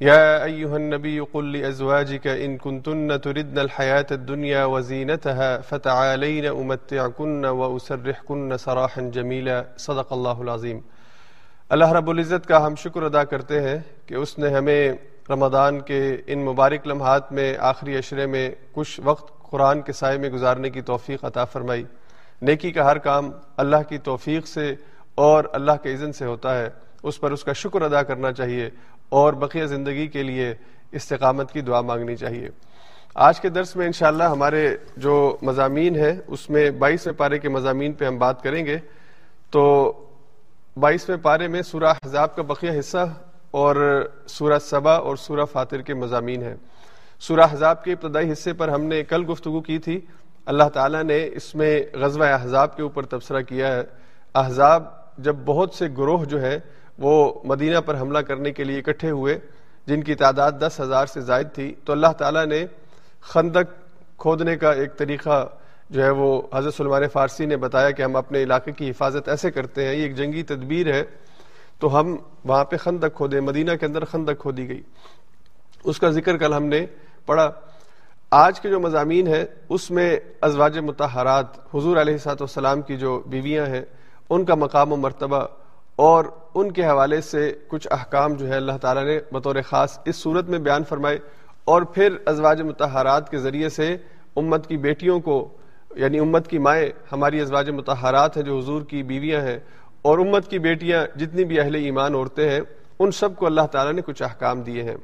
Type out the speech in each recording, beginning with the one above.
يا أيها النبي قل لأزواجك إن كنتن تردن الحياة الدنيا وزينتها فتعالين أمتعكن وأسرحكن سراحا جميلا. صدق الله العظيم. اللہ رب العزت کا ہم شکر ادا کرتے ہیں کہ اس نے ہمیں رمضان کے ان مبارک لمحات میں آخری اشرے میں کچھ وقت قرآن کے سائے میں گزارنے کی توفیق عطا فرمائی. نیکی کا ہر کام اللہ کی توفیق سے اور اللہ کے اذن سے ہوتا ہے. اس پر اس کا شکر ادا کرنا چاہیے اور بقیہ زندگی کے لیے استقامت کی دعا مانگنی چاہیے۔ آج کے درس میں انشاءاللہ ہمارے جو مضامین ہیں، اس میں بائیسویں پارے کے مضامین پہ ہم بات کریں گے۔ تو بائیسویں پارے میں سورہ حضاب کا بقیہ حصہ اور سورہ صبا اور سورہ فاتر کے مضامین ہیں۔ سورہ حضاب کے ابتدائی حصے پر ہم نے کل گفتگو کی تھی۔ اللہ تعالیٰ نے اس میں غزوہ احزاب کے اوپر تبصرہ کیا ہے۔ احزاب جب بہت سے گروہ جو ہے وہ مدینہ پر حملہ کرنے کے لیے اکٹھے ہوئے، جن کی تعداد دس ہزار سے زائد تھی۔ تو اللہ تعالیٰ نے خندق کھودنے کا ایک طریقہ جو ہے وہ حضرت سلمان فارسی نے بتایا کہ ہم اپنے علاقے کی حفاظت ایسے کرتے ہیں، یہ ایک جنگی تدبیر ہے۔ تو ہم وہاں پہ خندق کھودے، مدینہ کے اندر خندق کھودی گئی۔ اس کا ذکر کل ہم نے پڑھا۔ آج کے جو مضامین ہیں، اس میں ازواج متحرات حضور علیہ سات والسلام کی جو بیویاں ہیں، ان کا مقام و مرتبہ اور ان کے حوالے سے کچھ احکام جو ہے اللہ تعالیٰ نے بطور خاص اس صورت میں بیان فرمائے اور پھر ازواج متحرات کے ذریعے سے امت کی بیٹیوں کو یعنی امت کی مائیں ہماری ازواج متحرات ہیں جو حضور کی بیویاں ہیں، اور امت کی بیٹیاں جتنی بھی اہل ایمان عورتیں ہیں، ان سب کو اللہ تعالیٰ نے کچھ احکام دیے ہیں۔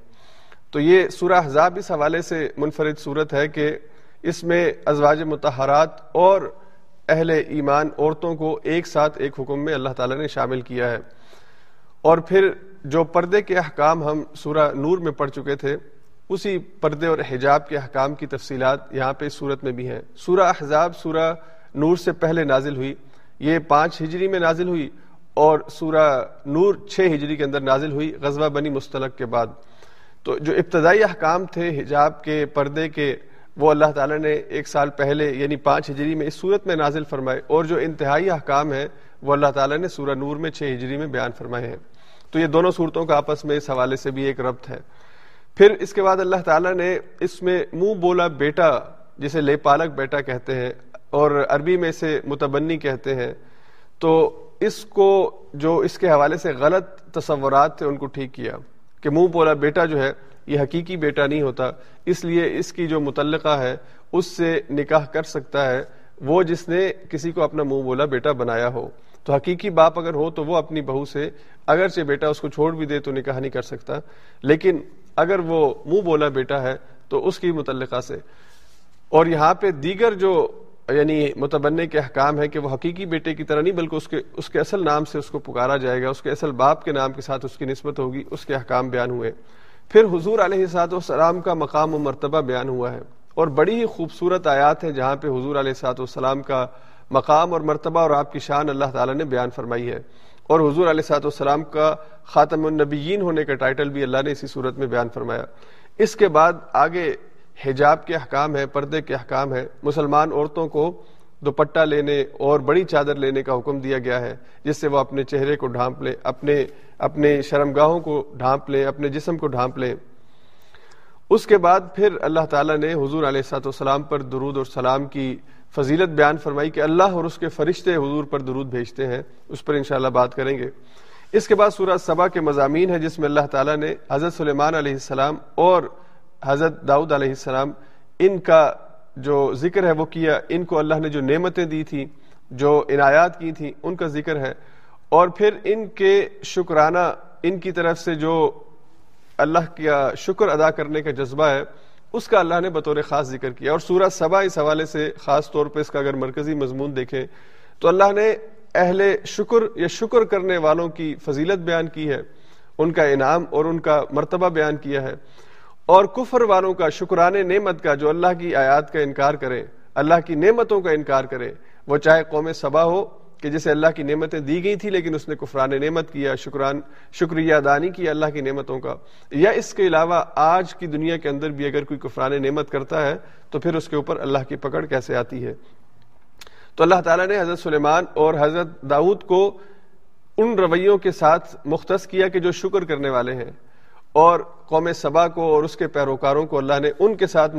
تو یہ سورہ حضاب اس حوالے سے منفرد صورت ہے کہ اس میں ازواج متحرات اور اہل ایمان عورتوں کو ایک ساتھ ایک حکم میں اللہ تعالیٰ نے شامل کیا ہے۔ اور پھر جو پردے کے احکام ہم سورہ نور میں پڑھ چکے تھے، اسی پردے اور حجاب کے احکام کی تفصیلات یہاں پہ صورت میں بھی ہیں۔ سورہ احزاب سورہ نور سے پہلے نازل ہوئی، یہ پانچ ہجری میں نازل ہوئی اور سورہ نور چھ ہجری کے اندر نازل ہوئی غزوہ بنی مستلق کے بعد۔ تو جو ابتدائی احکام تھے حجاب کے پردے کے وہ اللہ تعالیٰ نے ایک سال پہلے یعنی پانچ ہجری میں اس صورت میں نازل فرمائے اور جو انتہائی احکام ہیں، وہ اللہ تعالیٰ نے سورہ نور میں چھ ہجری میں بیان فرمائے ہیں۔ تو یہ دونوں صورتوں کا آپس میں اس حوالے سے بھی ایک ربط ہے۔ پھر اس کے بعد اللہ تعالیٰ نے اس میں منہ بولا بیٹا، جسے لے پالک بیٹا کہتے ہیں، اور عربی میں سے متبنی کہتے ہیں۔ تو اس کو جو اس کے حوالے سے غلط تصورات تھے، ان کو ٹھیک کیا کہ منہ بولا بیٹا جو ہے یہ حقیقی بیٹا نہیں ہوتا۔ اس لیے اس کی جو متعلقہ ہے، اس سے نکاح کر سکتا ہے۔ وہ جس نے کسی کو اپنا منہ بولا بیٹا بنایا ہو۔ تو حقیقی باپ اگر ہو تو وہ اپنی بہو سے، اگرچہ بیٹا اس کو چھوڑ بھی دے تو نکاح نہیں کر سکتا۔ لیکن اگر وہ منہ بولا بیٹا ہے تو اس کی متعلقہ سے۔ اور یہاں پہ دیگر جو یعنی متبنے کے احکام ہے کہ وہ حقیقی بیٹے کی طرح نہیں، بلکہ اس کے اس کے اصل نام سے اس کو پکارا جائے گا، اس کے اصل باپ کے نام کے ساتھ اس کی نسبت ہوگی، اس کے احکام بیان ہوئے۔ پھر حضور علیہ سات والسلام کا مقام و مرتبہ بیان ہوا ہے اور بڑی ہی خوبصورت آیات ہیں جہاں پہ حضور علیہ سات والسلام کا مقام اور مرتبہ اور آپ کی شان اللہ تعالیٰ نے بیان فرمائی ہے اور حضور علیہ سات والسلام کا خاتم النبیین ہونے کا ٹائٹل بھی اللہ نے اسی صورت میں بیان فرمایا۔ اس کے بعد آگے حجاب کے احکام ہے پردے کے احکام ہے مسلمان عورتوں کو دوپٹہ لینے اور بڑی چادر لینے کا حکم دیا گیا ہے، جس سے وہ اپنے چہرے کو ڈھانپ لیں اپنے اپنے شرمگاہوں کو ڈھانپ لیں اپنے جسم کو ڈھانپ لیں اس کے بعد پھر اللہ تعالیٰ نے حضور علیہ سات والسلام پر درود اور سلام کی فضیلت بیان فرمائی کہ اللہ اور اس کے فرشتے حضور پر درود بھیجتے ہیں۔ اس پر انشاءاللہ بات کریں گے۔ اس کے بعد سورہ صبا کے مضامین ہے جس میں اللہ تعالیٰ نے حضرت سلیمان علیہ السلام اور حضرت داؤد علیہ السلام ان کا جو ذکر ہے وہ کیا، ان کو اللہ نے جو نعمتیں دی تھی جو عنایات کی تھیں، ان کا ذکر ہے۔ اور پھر ان کے شکرانہ، ان کی طرف سے جو اللہ کا شکر ادا کرنے کا جذبہ ہے، اس کا اللہ نے بطور خاص ذکر کیا۔ اور سورہ سبا اس حوالے سے خاص طور پہ اس کا اگر مرکزی مضمون دیکھیں، تو اللہ نے اہل شکر یا شکر کرنے والوں کی فضیلت بیان کی ہے، ان کا انعام اور ان کا مرتبہ بیان کیا ہے۔ اور کفر والوں کا شکران نعمت کا جو اللہ کی آیات کا انکار کرے، اللہ کی نعمتوں کا انکار کرے، وہ چاہے قوم سبا ہو کہ جسے اللہ کی نعمتیں دی گئی تھی لیکن اس نے کفران نعمت کیا، شکران، شکریہ دانی کیا اللہ کی نعمتوں کا۔ یا اس کے علاوہ آج کی دنیا کے اندر بھی اگر کوئی کفران نعمت کرتا ہے تو پھر اس کے اوپر اللہ کی پکڑ کیسے آتی ہے؟ تو اللہ تعالیٰ نے حضرت سلیمان اور حضرت داؤد کو ان رویوں کے ساتھ مختص کیا کہ جو شکر کرنے والے ہیں۔ اور قوم سبا کو اور اس کے پیروکاروں کو اللہ نے ان کے ساتھ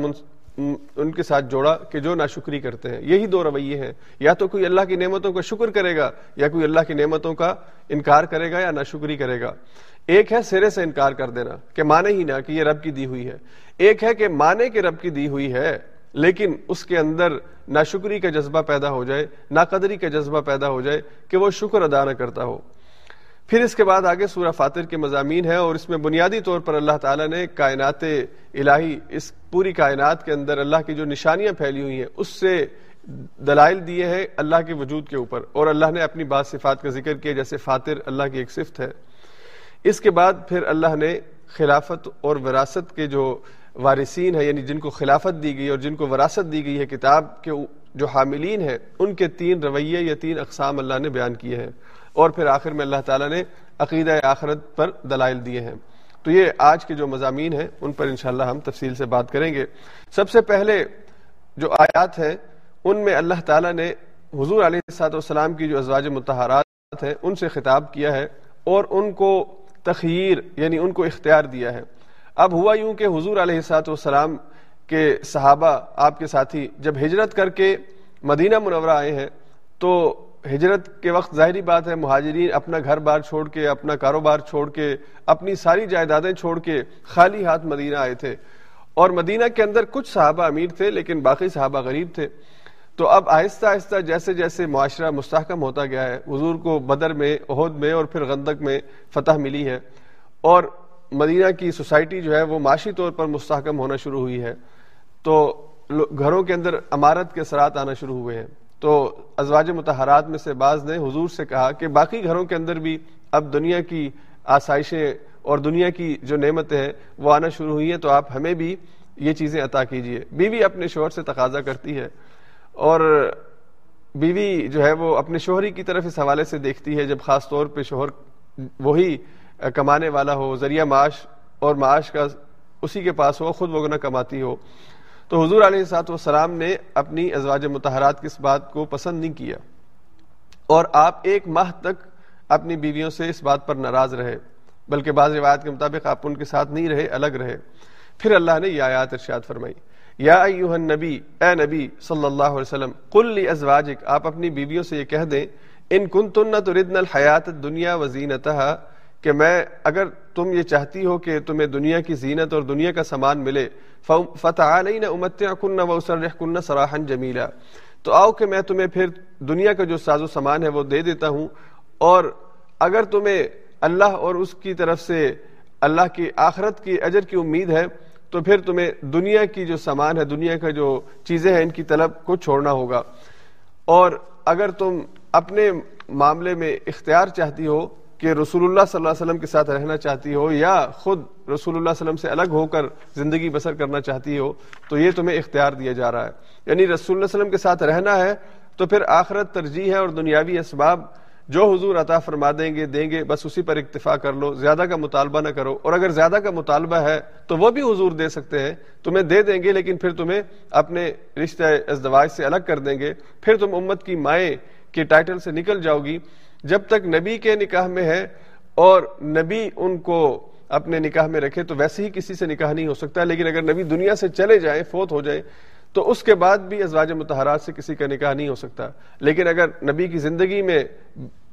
ان کے ساتھ جوڑا کہ جو ناشکری کرتے ہیں۔ یہی دو رویے ہیں۔ یا تو کوئی اللہ کی نعمتوں کا شکر کرے گا یا کوئی اللہ کی نعمتوں کا انکار کرے گا یا ناشکری کرے گا۔ ایک ہے سرے سے انکار کر دینا کہ مانے ہی نہ کہ یہ رب کی دی ہوئی ہے۔ ایک ہے کہ مانے کہ رب کی دی ہوئی ہے، لیکن اس کے اندر ناشکری کا جذبہ پیدا ہو جائے، ناقدری کا جذبہ پیدا ہو جائے کہ وہ شکر ادا نہ کرتا ہو۔ پھر اس کے بعد آگے سورہ فاتر کے مضامین ہے اور اس میں بنیادی طور پر اللہ تعالیٰ نے کائنات الہی، اس پوری کائنات کے اندر اللہ کی جو نشانیاں پھیلی ہوئی ہیں، اس سے دلائل دیے ہیں اللہ کے وجود کے اوپر۔ اور اللہ نے اپنی بعض صفات کا ذکر کیا، جیسے فاتر اللہ کی ایک صفت ہے۔ اس کے بعد پھر اللہ نے خلافت اور وراثت کے جو وارثین ہیں یعنی جن کو خلافت دی گئی اور جن کو وراثت دی گئی ہے کتاب کے جو حاملین ہیں، ان کے تین رویے یا تین اقسام اللہ نے بیان کیے ہیں۔ اور پھر آخر میں اللہ تعالیٰ نے عقیدہ آخرت پر دلائل دیے ہیں۔ تو یہ آج کے جو مضامین ہیں، ان پر انشاءاللہ ہم تفصیل سے بات کریں گے۔ سب سے پہلے جو آیات ہیں، ان میں اللہ تعالیٰ نے حضور علیہ السلاط والسلام کی جو ازواج متحرات ہیں، ان سے خطاب کیا ہے اور ان کو تخیر یعنی ان کو اختیار دیا ہے۔ اب ہوا یوں کہ حضور علیہ السلاط والسلام کے صحابہ، آپ کے ساتھی، جب ہجرت کر کے مدینہ منورہ آئے ہیں، تو ہجرت کے وقت ظاہری بات ہے، مہاجرین اپنا گھر بار چھوڑ کے، اپنا کاروبار چھوڑ کے، اپنی ساری جائیدادیں چھوڑ کے خالی ہاتھ مدینہ آئے تھے۔ اور مدینہ کے اندر کچھ صحابہ امیر تھے، لیکن باقی صحابہ غریب تھے۔ تو اب آہستہ آہستہ جیسے جیسے معاشرہ مستحکم ہوتا گیا ہے، حضور کو بدر میں عہد میں اور پھر غندق میں فتح ملی ہے۔ اور مدینہ کی سوسائٹی جو ہے، وہ معاشی طور پر مستحکم ہونا شروع ہوئی ہے۔ تو گھروں کے اندر عمارت کے سرات آنا شروع ہوئے ہیں۔ تو ازواج متحرات میں سے بعض نے حضور سے کہا کہ باقی گھروں کے اندر بھی اب دنیا کی آسائشیں اور دنیا کی جو نعمتیں ہیں وہ آنا شروع ہوئی ہیں، تو آپ ہمیں بھی یہ چیزیں عطا کیجیے۔ بیوی اپنے شوہر سے تقاضا کرتی ہے اور بیوی جو ہے وہ اپنے شوہری کی طرف اس حوالے سے دیکھتی ہے، جب خاص طور پہ شوہر وہی کمانے والا ہو، ذریعہ معاش اور معاش کا اسی کے پاس ہو، خود وہ نہ کماتی ہو۔ تو حضور علیہ سات والسلام نے اپنی ازواج متحرات کی اس بات کو پسند نہیں کیا اور آپ ایک ماہ تک اپنی بیویوں سے اس بات پر ناراض رہے، بلکہ بعض روایت کے مطابق آپ ان کے ساتھ نہیں رہے، الگ رہے۔ پھر اللہ نے یہ آیات ارشاد فرمائی، یا ایوہ النبی، اے نبی صلی اللہ علیہ وسلم، قل لی ازواجک، آپ اپنی بیویوں سے یہ کہہ دیں، ان کنتن تردن الحیات الدنیا وزینتہا کہ میں اگر تم یہ چاہتی ہو کہ تمہیں دنیا کی زینت اور دنیا کا سامان ملے فتح نہیں امتیا کن و کن سراہن جمیلا تو آؤ کہ میں تمہیں پھر دنیا کا جو ساز و سامان ہے وہ دے دیتا ہوں۔ اور اگر تمہیں اللہ اور اس کی طرف سے اللہ کی آخرت کی اجر کی امید ہے، تو پھر تمہیں دنیا کی جو سامان ہے، دنیا کا جو چیزیں ہیں، ان کی طلب کو چھوڑنا ہوگا۔ اور اگر تم اپنے معاملے میں اختیار چاہتی ہو کہ رسول اللہ صلی اللہ علیہ وسلم کے ساتھ رہنا چاہتی ہو یا خود رسول اللہ علیہ وسلم سے الگ ہو کر زندگی بسر کرنا چاہتی ہو، تو یہ تمہیں اختیار دیا جا رہا ہے۔ یعنی رسول اللہ علیہ وسلم کے ساتھ رہنا ہے تو پھر آخرت ترجیح ہے اور دنیاوی اسباب جو حضور عطا فرما دیں گے دیں گے، بس اسی پر اکتفا کر لو، زیادہ کا مطالبہ نہ کرو۔ اور اگر زیادہ کا مطالبہ ہے تو وہ بھی حضور دے سکتے ہیں، تمہیں دے دیں گے لیکن پھر تمہیں اپنے رشتہ ازدواج سے الگ کر دیں گے۔ پھر تم امت کی مائیں کے ٹائٹل سے نکل جاؤ گی۔ جب تک نبی کے نکاح میں ہے اور نبی ان کو اپنے نکاح میں رکھے تو ویسے ہی کسی سے نکاح نہیں ہو سکتا، لیکن اگر نبی دنیا سے چلے جائیں، فوت ہو جائے تو اس کے بعد بھی ازواج متحرات سے کسی کا نکاح نہیں ہو سکتا۔ لیکن اگر نبی کی زندگی میں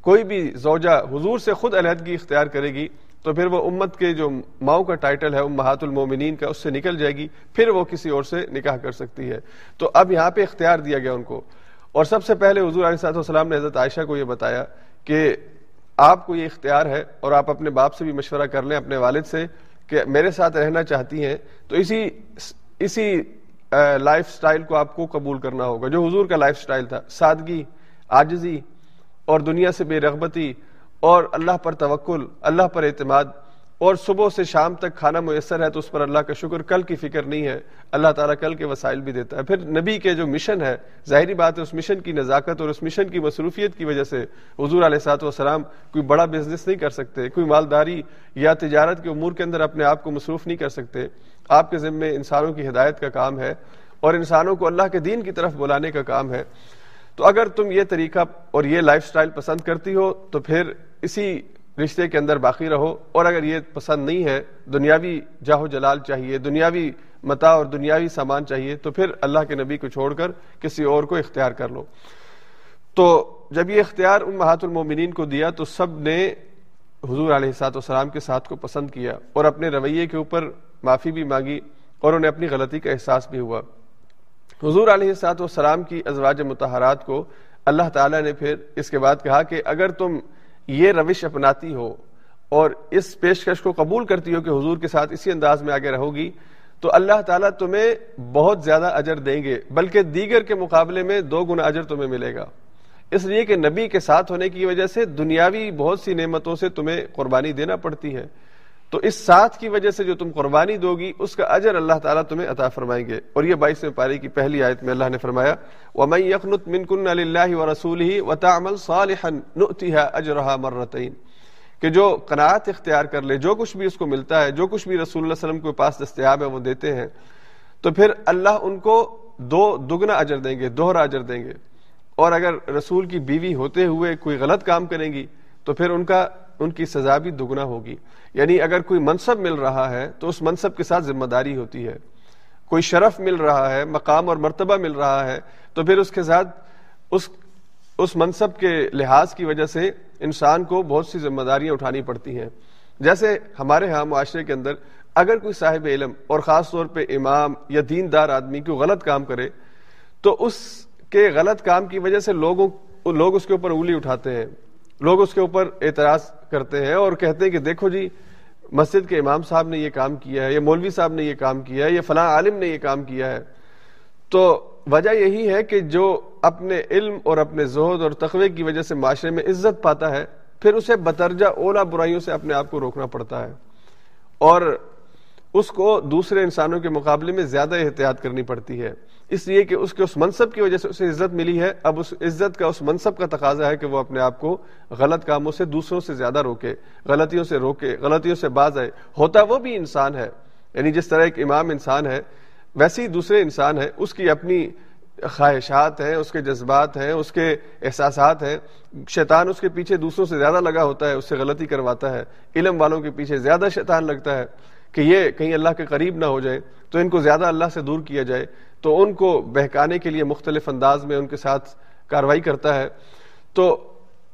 کوئی بھی زوجہ حضور سے خود علیحدگی اختیار کرے گی، تو پھر وہ امت کے جو ماؤں کا ٹائٹل ہے، امہات المومنین کا، اس سے نکل جائے گی، پھر وہ کسی اور سے نکاح کر سکتی ہے۔ تو اب یہاں پہ اختیار دیا گیا ان کو۔ اور سب سے پہلے حضور علیہ السلام نے حضرت عائشہ کو یہ بتایا کہ آپ کو یہ اختیار ہے اور آپ اپنے باپ سے بھی مشورہ کر لیں، اپنے والد سے، کہ میرے ساتھ رہنا چاہتی ہیں، تو اسی اسی لائف سٹائل کو آپ کو قبول کرنا ہوگا، جو حضور کا لائف سٹائل تھا۔ سادگی آجزی اور دنیا سے بے رغبتی اور اللہ پر توکل، اللہ پر اعتماد اور صبح سے شام تک کھانا میسر ہے تو اس پر اللہ کا شکر، کل کی فکر نہیں ہے، اللہ تعالیٰ کل کے وسائل بھی دیتا ہے۔ پھر نبی کے جو مشن ہے، ظاہری بات ہے، اس مشن کی نزاکت اور اس مشن کی مصروفیت کی وجہ سے حضور علیہ سات وسلام کوئی بڑا بزنس نہیں کر سکتے، کوئی مالداری یا تجارت کے امور کے اندر اپنے آپ کو مصروف نہیں کر سکتے۔ آپ کے ذمے انسانوں کی ہدایت کا کام ہے اور انسانوں کو اللہ کے دین کی طرف بلانے کا کام ہے۔ تو اگر تم یہ طریقہ اور یہ لائف سٹائل پسند کرتی ہو، تو پھر اسی رشتے کے اندر باقی رہو اور اگر یہ پسند نہیں ہے، دنیاوی جاہو جلال چاہیے، دنیاوی متا اور دنیاوی سامان چاہیے، تو پھر اللہ کے نبی کو چھوڑ کر کسی اور کو اختیار کر لو۔ تو جب یہ اختیار ان محات المومنین کو دیا، تو سب نے حضور علیہ سات وسلام کے ساتھ کو پسند کیا اور اپنے رویے کے اوپر معافی بھی مانگی اور انہیں اپنی غلطی کا احساس بھی ہوا۔ حضور علیہ سات وسلام کی ازواج متحرات کو اللہ تعالیٰ نے پھر اس کے بعد کہا کہ اگر تم یہ روش اپناتی ہو اور اس پیشکش کو قبول کرتی ہو کہ حضور کے ساتھ اسی انداز میں آگے رہو گی تو اللہ تعالیٰ تمہیں بہت زیادہ اجر دیں گے، بلکہ دیگر کے مقابلے میں دو گنا اجر تمہیں ملے گا۔ اس لیے کہ نبی کے ساتھ ہونے کی وجہ سے دنیاوی بہت سی نعمتوں سے تمہیں قربانی دینا پڑتی ہے۔ تو اس ساتھ کی وجہ سے جو تم قربانی دو گی، اس کا اجر اللہ تعالیٰ تمہیں عطا فرمائیں گے۔ اور یہ بائیس پاری کی پہلی آیت میں اللہ نے فرمایا، وَمَن يَقْنُتْ مِنْكُنَّ لِلَّهِ وَرَسُولِهِ وَتَعْمَلْ صَالِحًا نُؤْتِهَا أَجْرَهَا مَرَّتَيْن۔ کہ جو قناعت اختیار کر لے، جو کچھ بھی اس کو ملتا ہے، جو کچھ بھی رسول اللہ علیہ وسلم کے پاس دستیاب ہے، وہ دیتے ہیں۔ تو پھر اللہ ان کو دو دگنا اجر دیں گے، دوہرا اجر دیں گے۔ اور اگر رسول کی بیوی ہوتے ہوئے کوئی غلط کام کریں گی تو پھر ان کا، ان کی سزا بھی دگنا ہوگی۔ یعنی اگر کوئی منصب مل رہا ہے تو اس منصب کے ساتھ ذمہ داری ہوتی ہے۔ کوئی شرف مل رہا ہے، مقام اور مرتبہ مل رہا ہے، تو پھر اس کے ساتھ اس اس منصب کے لحاظ کی وجہ سے انسان کو بہت سی ذمہ داریاں اٹھانی پڑتی ہیں۔ جیسے ہمارے ہاں معاشرے کے اندر اگر کوئی صاحب علم اور خاص طور پہ امام یا دیندار آدمی کو غلط کام کرے، تو اس کے غلط کام کی وجہ سے لوگوں، لوگ اس کے اوپر انگلی اٹھاتے ہیں۔ لوگ اس کے اوپر اعتراض کرتے ہیں اور کہتے ہیں کہ دیکھو جی مسجد کے امام صاحب نے یہ کام کیا ہے، یا مولوی صاحب نے یہ کام کیا ہے، یا فلاں عالم نے یہ کام کیا ہے۔ تو وجہ یہی ہے کہ جو اپنے علم اور اپنے زہد اور تقوی کی وجہ سے معاشرے میں عزت پاتا ہے، پھر اسے بترجہ اولا برائیوں سے اپنے آپ کو روکنا پڑتا ہے۔ اور اس کو دوسرے انسانوں کے مقابلے میں زیادہ احتیاط کرنی پڑتی ہے۔ اس لیے کہ اس کے اس منصب کی وجہ سے اسے عزت ملی ہے۔ اب اس عزت کا اس منصب کا تقاضا ہے کہ وہ اپنے آپ کو غلط کاموں سے دوسروں سے زیادہ روکے، غلطیوں سے روکے، غلطیوں سے باز آئے۔ ہوتا وہ بھی انسان ہے یعنی جس طرح ایک امام انسان ہے، ویسے ہی دوسرے انسان ہے اس کی اپنی خواہشات ہیں، اس کے جذبات ہیں، اس کے احساسات ہیں۔ شیطان اس کے پیچھے دوسروں سے زیادہ لگا ہوتا ہے، اس سے غلطی کرواتا ہے۔ علم والوں کے پیچھے زیادہ شیطان لگتا ہے کہ یہ کہیں اللہ کے قریب نہ ہو جائے، تو ان کو زیادہ اللہ سے دور کیا جائے۔ تو ان کو بہکانے کے لیے مختلف انداز میں ان کے ساتھ کاروائی کرتا ہے۔ تو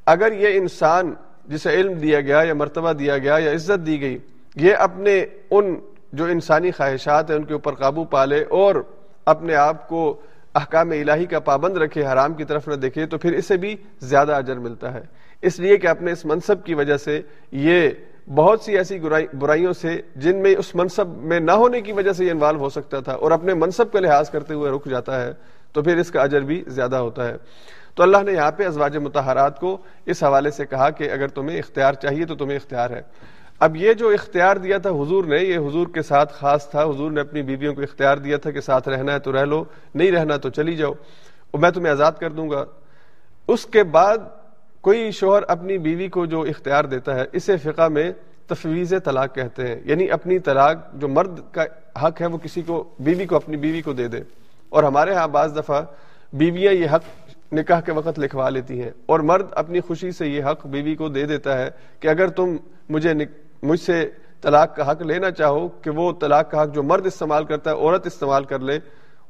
اگر یہ انسان جسے علم دیا گیا یا مرتبہ دیا گیا یا عزت دی گئی، یہ اپنے ان جو انسانی خواہشات ہیں، ان کے اوپر قابو پالے اور اپنے آپ کو احکام الہی کا پابند رکھے، حرام کی طرف نہ دیکھے، تو پھر اسے بھی زیادہ اجر ملتا ہے۔ اس لیے کہ اپنے اس منصب کی وجہ سے یہ بہت سی ایسی برائیوں سے جن میں اس منصب میں نہ ہونے کی وجہ سے یہ انوالو ہو سکتا تھا اور اپنے منصب کا لحاظ کرتے ہوئے رک جاتا ہے، تو پھر اس کا اجر بھی زیادہ ہوتا ہے۔ تو اللہ نے یہاں پہ ازواج متحرات کو اس حوالے سے کہا کہ اگر تمہیں اختیار چاہیے تو تمہیں اختیار ہے۔ اب یہ جو اختیار دیا تھا حضور نے، یہ حضور کے ساتھ خاص تھا۔ حضور نے اپنی بیویوں کو اختیار دیا تھا کہ ساتھ رہنا ہے تو رہ لو، نہیں رہنا تو چلی جاؤ۔ اور میں تمہیں آزاد کر دوں گا۔ اس کے بعد کوئی شوہر اپنی بیوی کو جو اختیار دیتا ہے، اسے فقہ میں تفویض طلاق کہتے ہیں۔ یعنی اپنی طلاق، جو مرد کا حق ہے، وہ کسی کو، بیوی کو اپنی بیوی کو دے دے۔ اور ہمارے ہاں بعض دفعہ بیویاں یہ حق نکاح کے وقت لکھوا لیتی ہیں۔ اور مرد اپنی خوشی سے یہ حق بیوی کو دے دیتا ہے کہ اگر تم مجھے مجھ سے طلاق کا حق لینا چاہو کہ وہ طلاق کا حق جو مرد استعمال کرتا ہے، عورت استعمال کر لے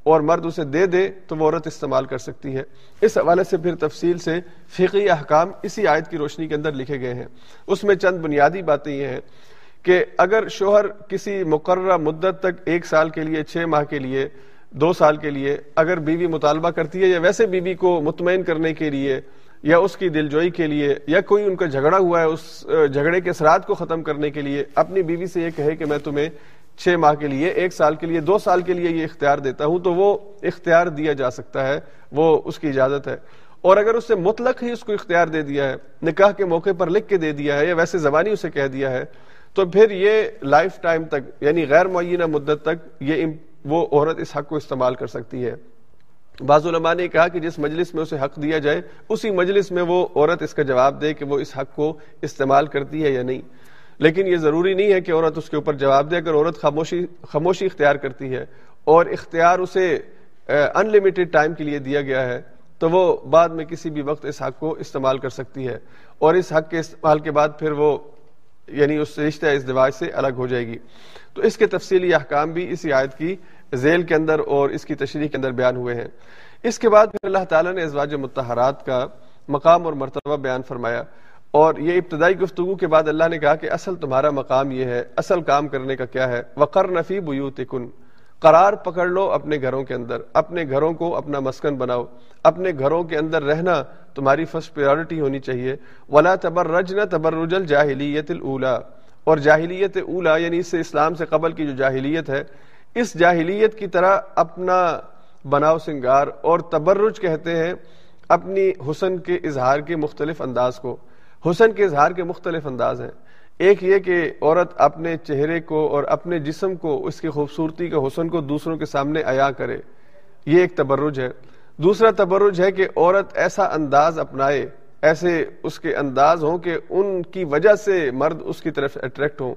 اور مرد اسے دے دے تو وہ عورت استعمال کر سکتی ہے۔ اس حوالے سے پھر تفصیل سے فقی احکام اسی آیت کی روشنی کے اندر لکھے گئے ہیں۔ اس میں چند بنیادی باتیں یہ ہیں کہ اگر شوہر کسی مقررہ مدت تک ایک سال کے لیے، چھ ماہ کے لیے، دو سال کے لیے اگر بیوی مطالبہ کرتی ہے یا ویسے بیوی کو مطمئن کرنے کے لیے یا اس کی دل جوئی کے لیے یا کوئی ان کا جھگڑا ہوا ہے، اس، جھگڑے کے اثرات کو ختم کرنے کے لیے اپنی بیوی سے یہ کہے کہ میں تمہیں چھ ماہ کے لیے، ایک سال کے لیے، دو سال کے لیے یہ اختیار دیتا ہوں، تو وہ اختیار دیا جا سکتا ہے، وہ اس کی اجازت ہے۔ اور اگر اس سے مطلق ہی اس کو اختیار دے دیا ہے، نکاح کے موقع پر لکھ کے دے دیا ہے یا ویسے زبانی اسے کہہ دیا ہے، تو پھر یہ لائف ٹائم تک یعنی غیر معینہ مدت تک یہ وہ عورت اس حق کو استعمال کر سکتی ہے۔ بعض علماء نے کہا کہ جس مجلس میں اسے حق دیا جائے، اسی مجلس میں وہ عورت اس کا جواب دے کہ وہ اس حق کو استعمال کرتی ہے یا نہیں۔ لیکن یہ ضروری نہیں ہے کہ عورت اس کے اوپر جواب دے، اگر عورت خاموشی خاموشی اختیار کرتی ہے اور اختیار اسے ان لمیٹڈ ٹائم کے لیے دیا گیا ہے، تو وہ بعد میں کسی بھی وقت اس حق کو استعمال کر سکتی ہے اور اس حق کے استعمال کے بعد پھر وہ یعنی اس رشتہ اس دواج سے الگ ہو جائے گی۔ تو اس کے تفصیلی احکام بھی اسی آیت کی ذیل کے اندر اور اس کی تشریح کے اندر بیان ہوئے ہیں۔ اس کے بعد پھر اللہ تعالیٰ نے ازواج متحرات کا مقام اور مرتبہ بیان فرمایا۔ اور یہ ابتدائی گفتگو کے بعد اللہ نے کہا کہ اصل تمہارا مقام یہ ہے، اصل کام کرنے کا کیا ہے؟ وقر نفی بیوتکن قرار پکڑ لو اپنے گھروں کے اندر، اپنے گھروں کو اپنا مسکن بناؤ، اپنے گھروں کے اندر رہنا تمہاری فرسٹ پریورٹی ہونی چاہیے۔ ولا تبر رج نہ تبرج الجاہلیت الا اور جاہلیت اولا یعنی اس سے اسلام سے قبل کی جو جاہلیت ہے، اس جاہلیت کی طرح اپنا بناؤ سنگار اور تبرج کہتے ہیں اپنی حسن کے اظہار کے مختلف انداز کو۔ حسن کے اظہار کے مختلف انداز ہیں۔ ایک یہ کہ عورت اپنے چہرے کو اور اپنے جسم کو اس کی خوبصورتی کا حسن کو دوسروں کے سامنے عیا کرے۔ یہ ایک تبرج ہے۔ دوسرا تبرج ہے کہ عورت ایسا انداز اپنائے، ایسے اس کے انداز ہوں کہ ان کی وجہ سے مرد اس کی طرف اٹریکٹ ہوں۔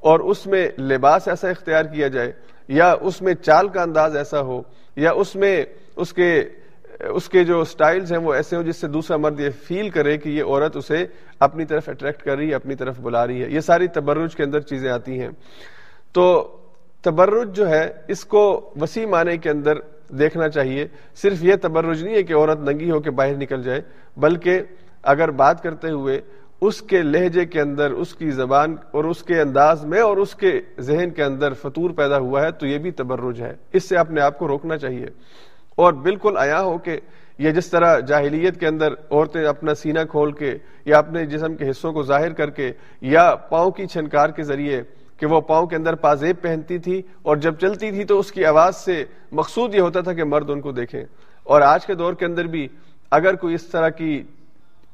اور اس میں لباس ایسا اختیار کیا جائے، یا اس میں چال کا انداز ایسا ہو، یا اس میں اس کے اس کے جو سٹائلز ہیں وہ ایسے ہوں جس سے دوسرا مرد یہ فیل کرے کہ یہ عورت اسے اپنی طرف اٹریکٹ کر رہی ہے، اپنی طرف بلا رہی ہے۔ یہ ساری تبرج کے اندر چیزیں آتی ہیں۔ تو تبرج جو ہے، اس کو وسیع معنی کے اندر دیکھنا چاہیے۔ صرف یہ تبرج نہیں ہے کہ عورت ننگی ہو کے باہر نکل جائے، بلکہ اگر بات کرتے ہوئے اس کے لہجے کے اندر، اس کی زبان اور اس کے انداز میں اور اس کے ذہن کے اندر فطور پیدا ہوا ہے، تو یہ بھی تبرج ہے۔ اس سے اپنے آپ کو روکنا چاہیے۔ اور بالکل آیا ہو کہ یہ جس طرح جاہلیت کے اندر عورتیں اپنا سینہ کھول کے یا اپنے جسم کے حصوں کو ظاہر کر کے یا پاؤں کی چھنکار کے ذریعے کہ وہ پاؤں کے اندر پازیب پہنتی تھی اور جب چلتی تھی تو اس کی آواز سے مقصود یہ ہوتا تھا کہ مرد ان کو دیکھیں۔ اور آج کے دور کے اندر بھی اگر کوئی اس طرح کی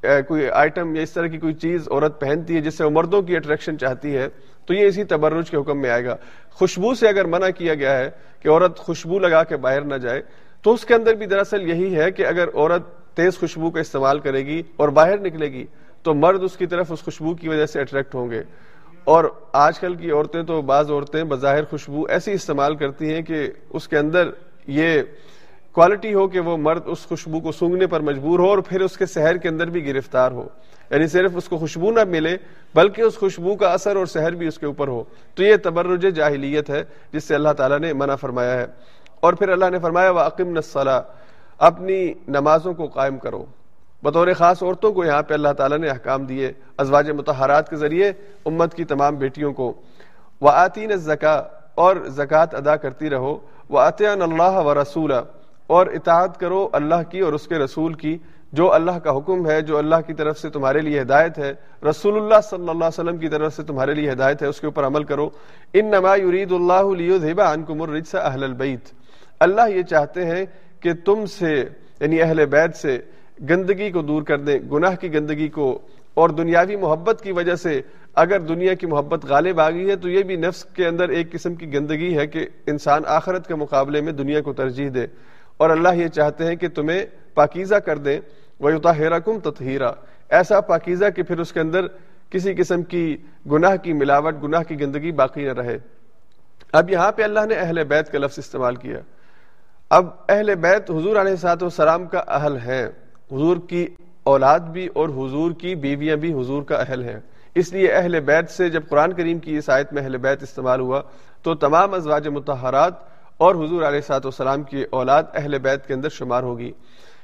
کوئی آئٹم یا اس طرح کی کوئی چیز عورت پہنتی ہے جس سے وہ مردوں کی اٹریکشن چاہتی ہے، تو یہ اسی تبرج کے حکم میں آئے گا۔ خوشبو سے اگر منع کیا گیا ہے کہ عورت خوشبو لگا کے باہر نہ جائے تو اس کے اندر بھی دراصل یہی ہے کہ اگر عورت تیز خوشبو کا استعمال کرے گی اور باہر نکلے گی، تو مرد اس کی طرف اس خوشبو کی وجہ سے اٹریکٹ ہوں گے۔ اور آج کل کی عورتیں تو بعض عورتیں بظاہر خوشبو ایسی استعمال کرتی ہیں کہ اس کے اندر یہ کوالٹی ہو کہ وہ مرد اس خوشبو کو سونگنے پر مجبور ہو اور پھر اس کے سحر کے اندر بھی گرفتار ہو۔ یعنی صرف اس کو خوشبو نہ ملے، بلکہ اس خوشبو کا اثر اور سحر بھی اس کے اوپر ہو۔ تو یہ تبرج جاہلیت ہے، جس سے اللہ تعالیٰ نے منع فرمایا ہے۔ اور پھر اللہ نے فرمایا واقم نسلا اپنی نمازوں کو قائم کرو۔ بطور خاص عورتوں کو یہاں پہ اللہ تعالیٰ نے احکام دیے ازواج متحرات کے ذریعے امت کی تمام بیٹیوں کو۔ وہ آتین زکا اور زکوٰۃ ادا کرتی رہو۔ وہ عطیان اللہ و رسول اور اطاعت کرو اللہ کی اور اس کے رسول کی۔ جو اللہ کا حکم ہے، جو اللہ کی طرف سے تمہارے لیے ہدایت ہے، رسول اللہ صلی اللہ علیہ وسلم کی طرف سے تمہارے لیے ہدایت ہے، اس کے اوپر عمل کرو۔ ان نما یرید اللہ عنکم الرجس اہل البیت اللہ یہ چاہتے ہیں کہ تم سے یعنی اہل بیت سے گندگی کو دور کر دیں، گناہ کی گندگی کو، اور دنیاوی محبت کی وجہ سے اگر دنیا کی محبت غالب آ گئی ہے تو یہ بھی نفس کے اندر ایک قسم کی گندگی ہے کہ انسان آخرت کے مقابلے میں دنیا کو ترجیح دے۔ اور اللہ یہ چاہتے ہیں کہ تمہیں پاکیزہ کر دیں۔ وہ کم تطہیرا ایسا پاکیزہ کہ پھر اس کے اندر کسی قسم کی گناہ کی ملاوٹ، گناہ کی گندگی باقی نہ رہے۔ اب یہاں پہ اللہ نے اہل بیت کا لفظ استعمال کیا۔ اب اہل بیت حضور علیہ سات وسلام کا اہل ہے حضور کی اولاد بھی اور حضور کی بیویاں بھی حضور کا اہل ہیں۔ اس لیے اہل بیت سے جب قرآن کریم کی اس آیت میں اہل بیت استعمال ہوا، تو تمام ازواج متحرات اور حضور علیہ سات وسلام کی اولاد اہل بیت کے اندر شمار ہوگی۔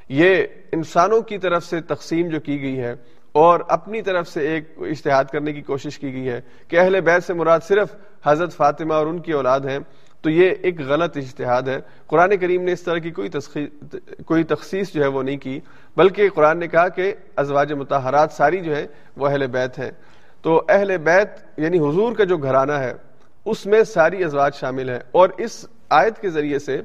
یہ انسانوں کی طرف سے تقسیم جو کی گئی ہے اور اپنی طرف سے ایک اشتہاد کرنے کی کوشش کی گئی ہے کہ اہل بیت سے مراد صرف حضرت فاطمہ اور ان کی اولاد ہیں۔ تو یہ ایک غلط اشتہاد ہے۔ قرآن کریم نے اس طرح کی کوئی کوئی تخصیص جو ہے وہ نہیں کی، بلکہ قرآن نے کہا کہ ازواج متحرات ساری جو ہے وہ اہل بیت ہیں تو اہل بیت یعنی حضور کا جو گھرانہ ہے، اس میں ساری ازواج شامل ہیں۔ اور اس آیت کے ذریعے سے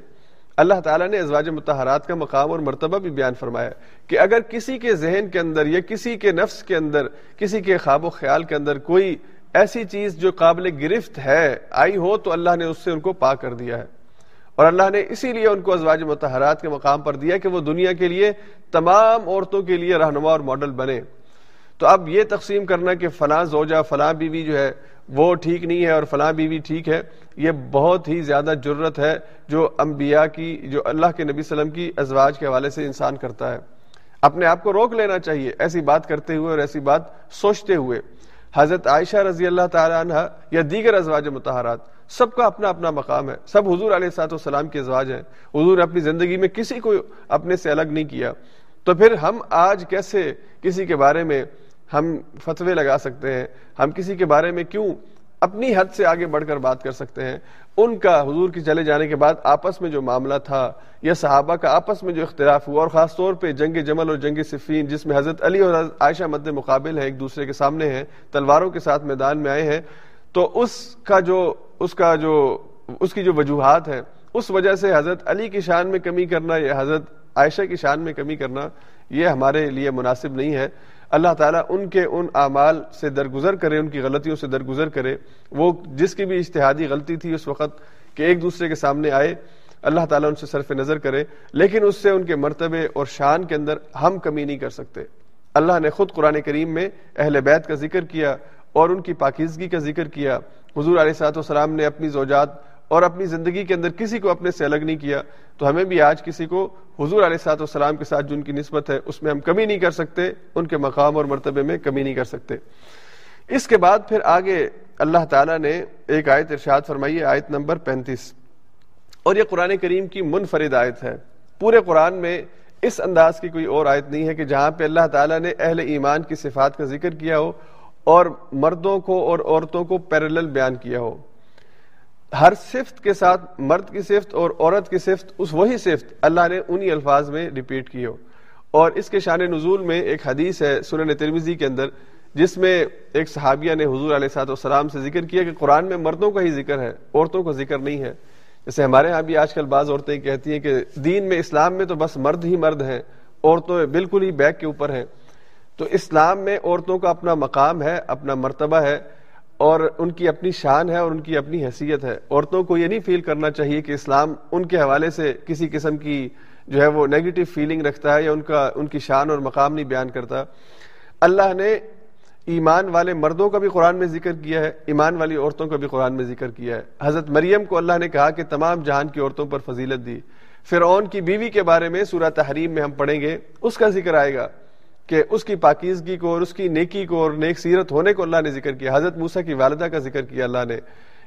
اللہ تعالیٰ نے ازواج متحرات کا مقام اور مرتبہ بھی بیان فرمایا کہ اگر کسی کے ذہن کے اندر یا کسی کے نفس کے اندر، کسی کے خواب و خیال کے اندر کوئی ایسی چیز جو قابل گرفت ہے، آئی ہو تو اللہ نے اس سے ان کو پاک کر دیا ہے۔ اور اللہ نے اسی لیے ان کو ازواج متحرات کے مقام پر دیا کہ وہ دنیا کے لیے تمام عورتوں کے لیے رہنما اور ماڈل بنے۔ تو اب یہ تقسیم کرنا کہ فلاں زوجہ، فلاں بیوی جو ہے، وہ ٹھیک نہیں ہے اور فلاں بیوی ٹھیک ہے، یہ بہت ہی زیادہ ضرورت ہے جو انبیاء کی، جو اللہ کے نبی وسلم کی ازواج کے حوالے سے انسان کرتا ہے۔ اپنے آپ کو روک لینا چاہیے، ایسی بات کرتے ہوئے اور ایسی بات سوچتے ہوئے۔ حضرت عائشہ رضی اللہ تعالیٰ عنہ یا دیگر ازواج متحرات سب کا اپنا اپنا مقام ہے۔ سب حضور علیہ سات والسلام کے ازواج ہیں۔ حضور اپنی زندگی میں کسی کو اپنے سے الگ نہیں کیا۔ تو پھر ہم آج کیسے کسی کے بارے میں ہم فتوے لگا سکتے ہیں؟ ہم کسی کے بارے میں کیوں اپنی حد سے آگے بڑھ کر بات کر سکتے ہیں؟ ان کا حضور کی چلے جانے کے بعد آپس میں جو معاملہ تھا یا صحابہ کا آپس میں جو اختلاف ہوا اور خاص طور پہ جنگ جمل اور جنگ صفین، جس میں حضرت علی اور عائشہ مد مقابل ہے ایک دوسرے کے سامنے ہیں، تلواروں کے ساتھ میدان میں آئے ہیں، تو اس کا جو، اس کا جو، اس کی جو وجوہات ہے اس وجہ سے حضرت علی کی شان میں کمی کرنا یا حضرت عائشہ کی شان میں کمی کرنا یہ ہمارے لیے مناسب نہیں ہے۔ اللہ تعالیٰ ان کے ان اعمال سے درگزر کرے، ان کی غلطیوں سے درگزر کرے۔ وہ جس کی بھی اشتہادی غلطی تھی اس وقت کہ ایک دوسرے کے سامنے آئے، اللہ تعالیٰ ان سے صرف نظر کرے، لیکن اس سے ان کے مرتبے اور شان کے اندر ہم کمی نہیں کر سکتے۔ اللہ نے خود قرآن کریم میں اہل بیت کا ذکر کیا اور ان کی پاکیزگی کا ذکر کیا۔ حضور علیہ سات والسلام نے اپنی زوجات اور اپنی زندگی کے اندر کسی کو اپنے سے الگ نہیں کیا، تو ہمیں بھی آج کسی کو حضور علیہ سات والسلام کے ساتھ جو ان کی نسبت ہے، اس میں ہم کمی نہیں کر سکتے، ان کے مقام اور مرتبے میں کمی نہیں کر سکتے۔ اس کے بعد پھر آگے اللہ تعالیٰ نے ایک آیت ارشاد فرمائی ہے، آیت نمبر پینتیس۔ اور یہ قرآن کریم کی منفرد آیت ہے۔ پورے قرآن میں اس انداز کی کوئی اور آیت نہیں ہے کہ جہاں پہ اللہ تعالیٰ نے اہل ایمان کی صفات کا ذکر کیا ہو اور مردوں کو اور عورتوں کو پیرل بیان کیا ہو۔ ہر صفت کے ساتھ مرد کی صفت اور عورت کی صفت، اس وہی صفت اللہ نے انہی الفاظ میں ریپیٹ کی ہو۔ اور اس کے شان نزول میں ایک حدیث ہے سنن ترمیزی کے اندر، جس میں ایک صحابیہ نے حضور علیہ سات والسلام سے ذکر کیا کہ قرآن میں مردوں کا ہی ذکر ہے، عورتوں کا ذکر نہیں ہے۔ جیسے ہمارے ہاں بھی آج کل بعض عورتیں کہتی ہیں کہ دین میں اسلام میں تو بس مرد ہی مرد ہیں عورتوں بالکل ہی بیک کے اوپر ہیں۔ تو اسلام میں عورتوں کا اپنا مقام ہے، اپنا مرتبہ ہے۔ اور ان کی اپنی شان ہے اور ان کی اپنی حیثیت ہے۔ عورتوں کو یہ نہیں فیل کرنا چاہیے کہ اسلام ان کے حوالے سے کسی قسم کی جو ہے وہ نیگیٹو فیلنگ رکھتا ہے یا ان کا ان کی شان اور مقام نہیں بیان کرتا۔ اللہ نے ایمان والے مردوں کا بھی قرآن میں ذکر کیا ہے، ایمان والی عورتوں کا بھی قرآن میں ذکر کیا ہے۔ حضرت مریم کو اللہ نے کہا کہ تمام جہان کی عورتوں پر فضیلت دی۔ فرعون کی بیوی کے بارے میں سورہ تحریم میں ہم پڑھیں گے، اس کا ذکر آئے گا۔ کہ اس کی پاکیزگی کو اور اس کی نیکی کو اور نیک سیرت ہونے کو اللہ نے ذکر کیا، حضرت موسا کی والدہ کا ذکر کیا اللہ نے۔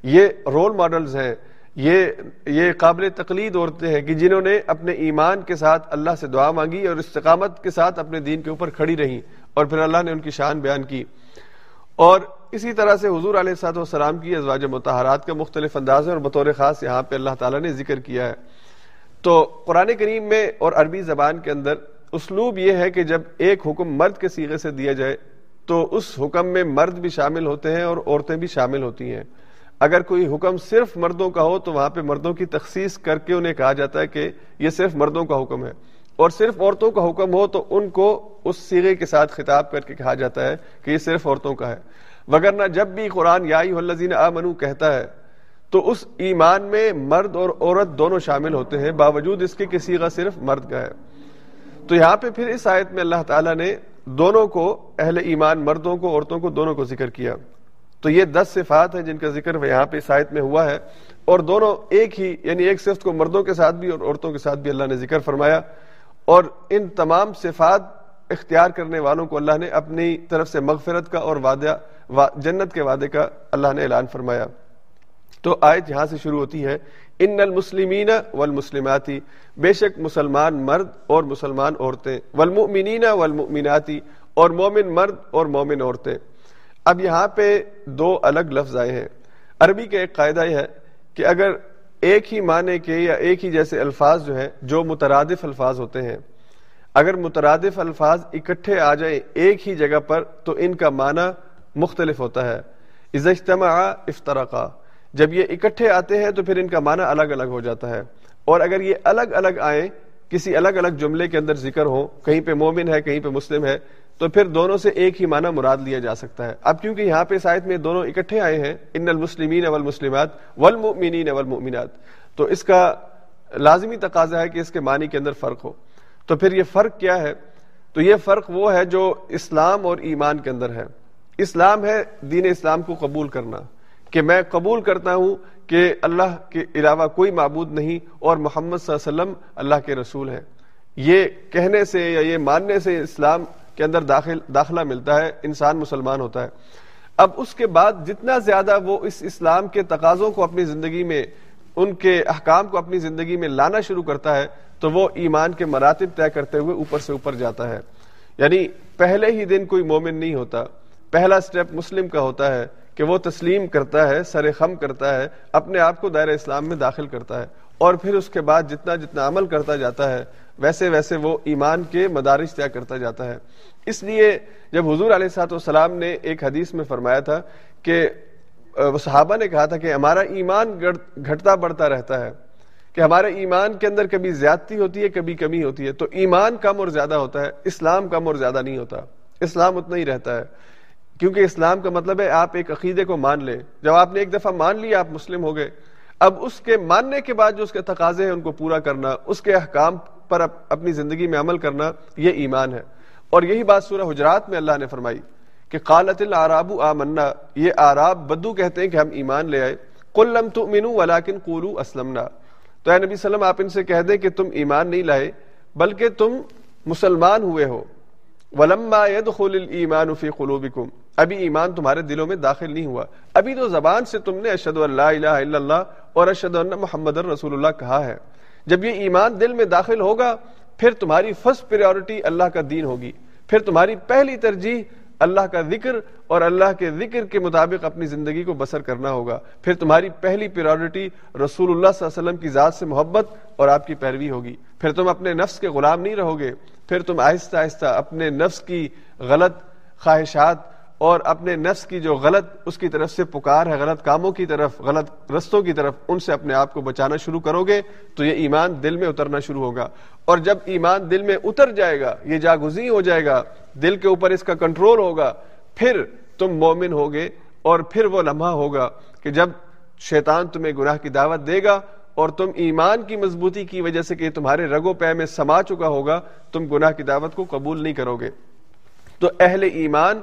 یہ رول ماڈلز ہیں، یہ یہ قابل تقلید عورتیں ہیں کہ جنہوں نے اپنے ایمان کے ساتھ اللہ سے دعا مانگی اور استقامت کے ساتھ اپنے دین کے اوپر کھڑی رہی اور پھر اللہ نے ان کی شان بیان کی۔ اور اسی طرح سے حضور علیہ صاحب والسلام کی ازواج متحرات کا مختلف انداز ہے اور بطور خاص یہاں پہ اللہ تعالیٰ نے ذکر کیا ہے۔ تو قرآن کریم میں اور عربی زبان کے اندر اسلوب یہ ہے کہ جب ایک حکم مرد کے سیغے سے دیا جائے تو اس حکم میں مرد بھی شامل ہوتے ہیں اور عورتیں بھی شامل ہوتی ہیں۔ اگر کوئی حکم صرف مردوں کا ہو تو وہاں پہ مردوں کی تخصیص کر کے انہیں کہا جاتا ہے کہ یہ صرف مردوں کا حکم ہے۔ اور صرف عورتوں کا حکم ہو تو ان کو اس سیغے کے ساتھ خطاب کر کے کہا جاتا ہے کہ یہ صرف عورتوں کا ہے۔ وگرنہ جب بھی قرآن یا آمنو کہتا ہے تو اس ایمان میں مرد اور عورت دونوں شامل ہوتے ہیں، باوجود اس کے کسی کا صرف مرد کا ہے۔ تو یہاں پہ پھر اس آیت میں اللہ تعالیٰ نے دونوں کو اہل ایمان، مردوں کو، عورتوں کو دونوں کو ذکر کیا۔ تو یہ دس صفات ہیں جن کا ذکر یہاں پہ اس آیت میں ہوا ہے۔ اور دونوں ایک ہی یعنی ایک صفت کو مردوں کے ساتھ بھی اور عورتوں کے ساتھ بھی اللہ نے ذکر فرمایا۔ اور ان تمام صفات اختیار کرنے والوں کو اللہ نے اپنی طرف سے مغفرت کا اور وعدہ جنت کے وعدے کا اللہ نے اعلان فرمایا۔ تو آیت یہاں سے شروع ہوتی ہے ان المسلمین والمسلماتی بے شک مسلمان مرد اور مسلمان عورتیں، والمؤمنین والمؤمناتی اور مومن مرد اور مومن عورتیں۔ اب یہاں پہ دو الگ لفظ آئے ہیں۔ عربی کا ایک قاعدہ یہ ہے کہ اگر ایک ہی معنی کے یا ایک ہی جیسے الفاظ جو ہیں، جو مترادف الفاظ ہوتے ہیں، اگر مترادف الفاظ اکٹھے آ جائیں ایک ہی جگہ پر، تو ان کا معنی مختلف ہوتا ہے۔ اجتماع افطرقہ جب یہ اکٹھے آتے ہیں تو پھر ان کا معنی الگ الگ ہو جاتا ہے۔ اور اگر یہ الگ الگ آئیں کسی الگ الگ جملے کے اندر ذکر ہو، کہیں پہ مومن ہے، کہیں پہ مسلم ہے، تو پھر دونوں سے ایک ہی معنی مراد لیا جا سکتا ہے۔ اب کیونکہ یہاں پہ شاید میں دونوں اکٹھے آئے ہیں، ان المسلمین والمسلمات والمؤمنین والمؤمنات، تو اس کا لازمی تقاضا ہے کہ اس کے معنی کے اندر فرق ہو۔ تو پھر یہ فرق کیا ہے؟ تو یہ فرق وہ ہے جو اسلام اور ایمان کے اندر ہے۔ اسلام ہے دین اسلام کو قبول کرنا۔ کہ میں قبول کرتا ہوں کہ اللہ کے علاوہ کوئی معبود نہیں اور محمد صلی اللہ علیہ وسلم اللہ کے رسول ہے یہ کہنے سے یا یہ ماننے سے اسلام کے اندر داخل، داخلہ ملتا ہے، انسان مسلمان ہوتا ہے۔ اب اس کے بعد جتنا زیادہ وہ اس اسلام کے تقاضوں کو اپنی زندگی میں، ان کے احکام کو اپنی زندگی میں لانا شروع کرتا ہے، تو وہ ایمان کے مراتب طے کرتے ہوئے اوپر سے اوپر جاتا ہے۔ یعنی پہلے ہی دن کوئی مومن نہیں ہوتا، پہلا سٹیپ مسلم کا ہوتا ہے۔ کہ وہ تسلیم کرتا ہے، سر خم کرتا ہے، اپنے آپ کو دائرہ اسلام میں داخل کرتا ہے اور پھر اس کے بعد جتنا جتنا عمل کرتا جاتا ہے، ویسے ویسے وہ ایمان کے مدارس طے کرتا جاتا ہے۔ اس لیے جب حضور علیہ سات والسلام نے ایک حدیث میں فرمایا تھا کہ، وہ صحابہ نے کہا تھا کہ ہمارا ایمان گھٹتا بڑھتا رہتا ہے۔ کہ ہمارے ایمان کے اندر کبھی زیادتی ہوتی ہے، کبھی کمی ہوتی ہے۔ تو ایمان کم اور زیادہ ہوتا ہے، اسلام کم اور زیادہ نہیں ہوتا۔ اسلام اتنا ہی رہتا ہے۔ کیونکہ اسلام کا مطلب ہے آپ ایک عقیدے کو مان لیں۔ جب آپ نے ایک دفعہ مان لیا آپ مسلم ہو گئے، اب اس کے ماننے کے بعد جو اس کے تقاضے ہیں ان کو پورا کرنا، اس کے احکام پر اپنی زندگی میں عمل کرنا، یہ ایمان ہے۔ اور یہی بات سورہ حجرات میں اللہ نے فرمائی کہ قالت العراب آمنا، یہ آراب بدو کہتے ہیں کہ ہم ایمان لے آئے۔ قل لم تؤمنوا ولكن قولوا اسلمنا۔ تو اے نبی وسلم، آپ ان سے کہہ دیں کہ تم ایمان نہیں لائے، بلکہ تم مسلمان ہوئے ہو۔ ولما يدخل الايمان في قلوبكم۔ ابھی ایمان تمہارے دلوں میں داخل نہیں ہوا۔ ابھی تو زبان سے تم نے اشد اللہ الہ الا اللہ اور اشد ان محمد رسول اللہ کہا ہے۔ جب یہ ایمان دل میں داخل ہوگا، پھر تمہاری فرسٹ پریورٹی اللہ کا دین ہوگی۔ پھر تمہاری پہلی ترجیح اللہ کا ذکر اور اللہ کے ذکر کے مطابق اپنی زندگی کو بسر کرنا ہوگا۔ پھر تمہاری پہلی پریورٹی رسول اللہ صلی اللہ علیہ وسلم کی ذات سے محبت اور آپ کی پیروی ہوگی۔ پھر تم اپنے نفس کے غلام نہیں رہو گے۔ پھر تم آہستہ آہستہ اپنے نفس کی غلط خواہشات اور اپنے نفس کی جو غلط اس کی طرف سے پکار ہے، غلط کاموں کی طرف، غلط رستوں کی طرف ان سے اپنے آپ کو بچانا شروع کرو گے، تو یہ ایمان دل میں اترنا شروع ہوگا۔ اور جب ایمان دل میں اتر جائے گا، یہ جاگزی ہو جائے گا، دل کے اوپر اس کا کنٹرول ہوگا، پھر تم مومن ہوگے اور پھر وہ لمحہ ہوگا کہ جب شیطان تمہیں گناہ کی دعوت دے گا اور تم ایمان کی مضبوطی کی وجہ سے کہ تمہارے رگو پے میں سما چکا ہوگا، تم گناہ کی دعوت کو قبول نہیں کرو گے۔ تو اہل ایمان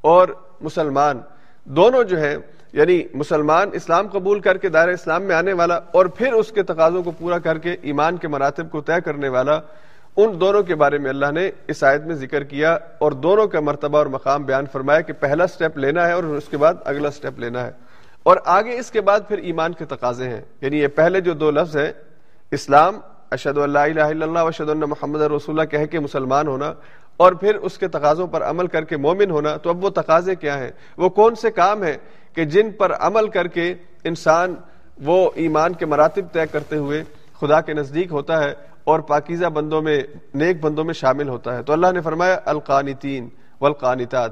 اور مسلمان۔ دونوں جو ہیں یعنی مسلمان اسلام قبول کر کے دائر اسلام میں آنے والا اور پھر اس کے تقاضوں کو پورا کر کے ایمان کے مراتب کو طے کرنے والا، ان دونوں کے بارے میں اللہ نے اس آیت میں ذکر کیا اور دونوں کا مرتبہ اور مقام بیان فرمایا کہ پہلا سٹیپ لینا ہے اور اس کے بعد اگلا سٹیپ لینا ہے۔ اور آگے اس کے بعد پھر ایمان کے تقاضے ہیں۔ یعنی یہ پہلے جو دو لفظ ہیں، اسلام اشد اللہ الہ الا اللہ اشد اللہ محمد رسول اللہ، کہہ کے مسلمان ہونا اور پھر اس کے تقاضوں پر عمل کر کے مومن ہونا، تو اب وہ تقاضے کیا ہیں؟ وہ کون سے کام ہیں کہ جن پر عمل کر کے انسان وہ ایمان کے مراتب طے کرتے ہوئے خدا کے نزدیک ہوتا ہے اور پاکیزہ بندوں میں، نیک بندوں میں شامل ہوتا ہے؟ تو اللہ نے فرمایا، القانتین والقانتات۔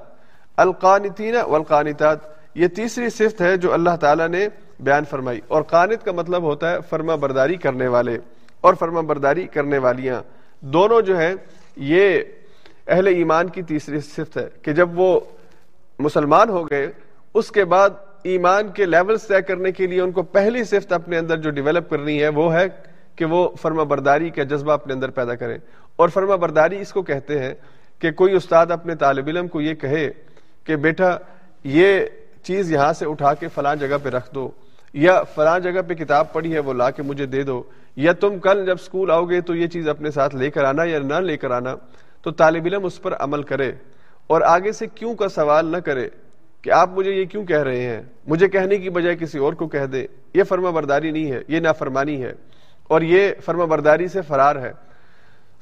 القانتین والقانتات، یہ تیسری صفت ہے جو اللہ تعالیٰ نے بیان فرمائی۔ اور قانت کا مطلب ہوتا ہے فرما برداری کرنے والے اور فرما برداری کرنے والیاں۔ دونوں جو ہے یہ اہل ایمان کی تیسری صفت ہے کہ جب وہ مسلمان ہو گئے، اس کے بعد ایمان کے لیولز طے کرنے کے لیے ان کو پہلی صفت اپنے اندر جو ڈیولپ کرنی ہے، وہ ہے کہ وہ فرما برداری کا جذبہ اپنے اندر پیدا کریں۔ اور فرما برداری اس کو کہتے ہیں کہ کوئی استاد اپنے طالب علم کو یہ کہے کہ بیٹا، یہ چیز یہاں سے اٹھا کے فلاں جگہ پہ رکھ دو، یا فلاں جگہ پہ کتاب پڑھی ہے وہ لا کے مجھے دے دو، یا تم کل جب اسکول آؤ گے تو یہ چیز اپنے ساتھ لے کر آنا یا نہ لے کر آنا۔ تو طالب علم اس پر عمل کرے اور آگے سے کیوں کا سوال نہ کرے کہ آپ مجھے یہ کیوں کہہ رہے ہیں؟ مجھے کہنے کی بجائے کسی اور کو کہہ دے۔ یہ فرما برداری نہیں ہے، یہ نافرمانی ہے اور یہ فرما برداری سے فرار ہے۔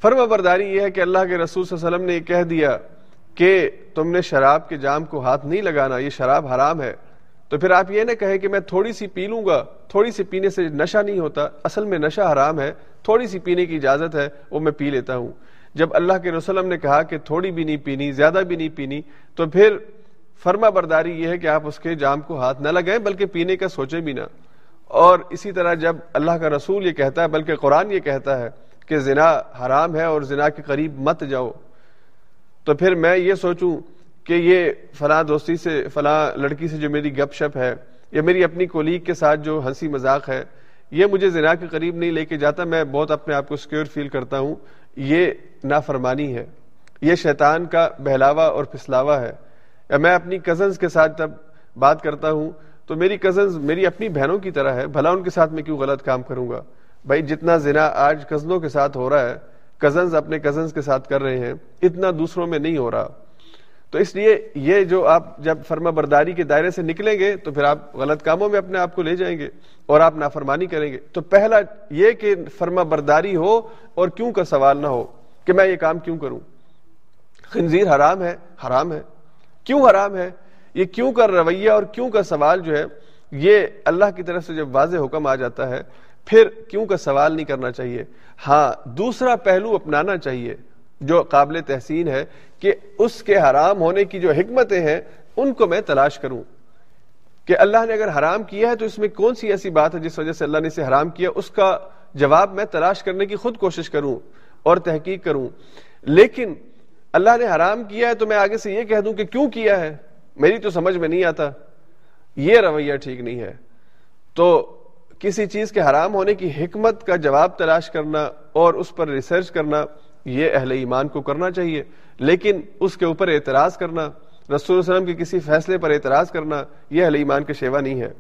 فرما برداری یہ ہے کہ اللہ کے رسول صلی اللہ علیہ وسلم نے یہ کہہ دیا کہ تم نے شراب کے جام کو ہاتھ نہیں لگانا، یہ شراب حرام ہے۔ تو پھر آپ یہ نہ کہے کہ میں تھوڑی سی پی لوں گا، تھوڑی سی پینے سے نشہ نہیں ہوتا، اصل میں نشہ حرام ہے، تھوڑی سی پینے کی اجازت ہے، وہ میں پی لیتا ہوں۔ جب اللہ کے رسولم نے کہا کہ تھوڑی بھی نہیں پینی، زیادہ بھی نہیں پینی، تو پھر فرما برداری یہ ہے کہ آپ اس کے جام کو ہاتھ نہ لگائیں، بلکہ پینے کا سوچیں بھی نہ۔ اور اسی طرح جب اللہ کا رسول یہ کہتا ہے، بلکہ قرآن یہ کہتا ہے کہ زنا حرام ہے اور زنا کے قریب مت جاؤ، تو پھر میں یہ سوچوں کہ یہ فلاں دوستی سے، فلاں لڑکی سے جو میری گپ شپ ہے یا میری اپنی کولیگ کے ساتھ جو ہنسی مذاق ہے، یہ مجھے زنا کے قریب نہیں لے کے جاتا، میں بہت اپنے آپ کو سکیور فیل کرتا ہوں۔ یہ نافرمانی ہے۔ یہ شیطان کا بہلاوا اور پھسلاوا ہے۔ یا میں اپنی کزنز کے ساتھ جب بات کرتا ہوں، تو میری کزنز میری اپنی بہنوں کی طرح ہے۔ بھلا ان کے ساتھ میں کیوں غلط کام کروں گا؟ بھائی، جتنا زنا آج کزنوں کے ساتھ ہو رہا ہے کزنز اپنے کزنز کے ساتھ کر رہے ہیں، اتنا دوسروں میں نہیں ہو رہا۔ تو اس لیے یہ جو آپ جب فرما برداری کے دائرے سے نکلیں گے، تو پھر آپ غلط کاموں میں اپنے آپ کو لے جائیں گے اور آپ نافرمانی کریں گے۔ تو پہلا یہ کہ فرما برداری ہو اور کیوں کا سوال نہ ہو۔ کہ میں یہ کام کیوں کروں؟ خنزیر حرام ہے حرام ہے۔ کیوں حرام ہے؟ یہ کیوں کا رویہ اور کیوں کا سوال جو ہے، یہ اللہ کی طرف سے جب واضح حکم آ جاتا ہے، پھر کیوں کا سوال نہیں کرنا چاہیے؟ ہاں دوسرا پہلو اپنانا چاہیے جو قابل تحسین ہے کہ اس کے حرام ہونے کی جو حکمتیں ہیں، ان کو میں تلاش کروں۔ کہ اللہ نے اگر حرام کیا ہے تو اس میں کون سی ایسی بات ہے جس وجہ سے اللہ نے اسے حرام کیا؟ اس کا جواب میں تلاش کرنے کی خود کوشش کروں۔ اور تحقیق کروں۔ لیکن اللہ نے حرام کیا ہے تو میں آگے سے یہ کہہ دوں کہ کیوں کیا ہے؟ میری تو سمجھ میں نہیں آتا۔ یہ رویہ ٹھیک نہیں ہے۔ تو کسی چیز کے حرام ہونے کی حکمت کا جواب تلاش کرنا اور اس پر ریسرچ کرنا یہ اہل ایمان کو کرنا چاہیے۔ لیکن اس کے اوپر اعتراض کرنا، رسول وسلم کے کسی فیصلے پر اعتراض کرنا، یہ اہل ایمان کے شیوا نہیں ہے۔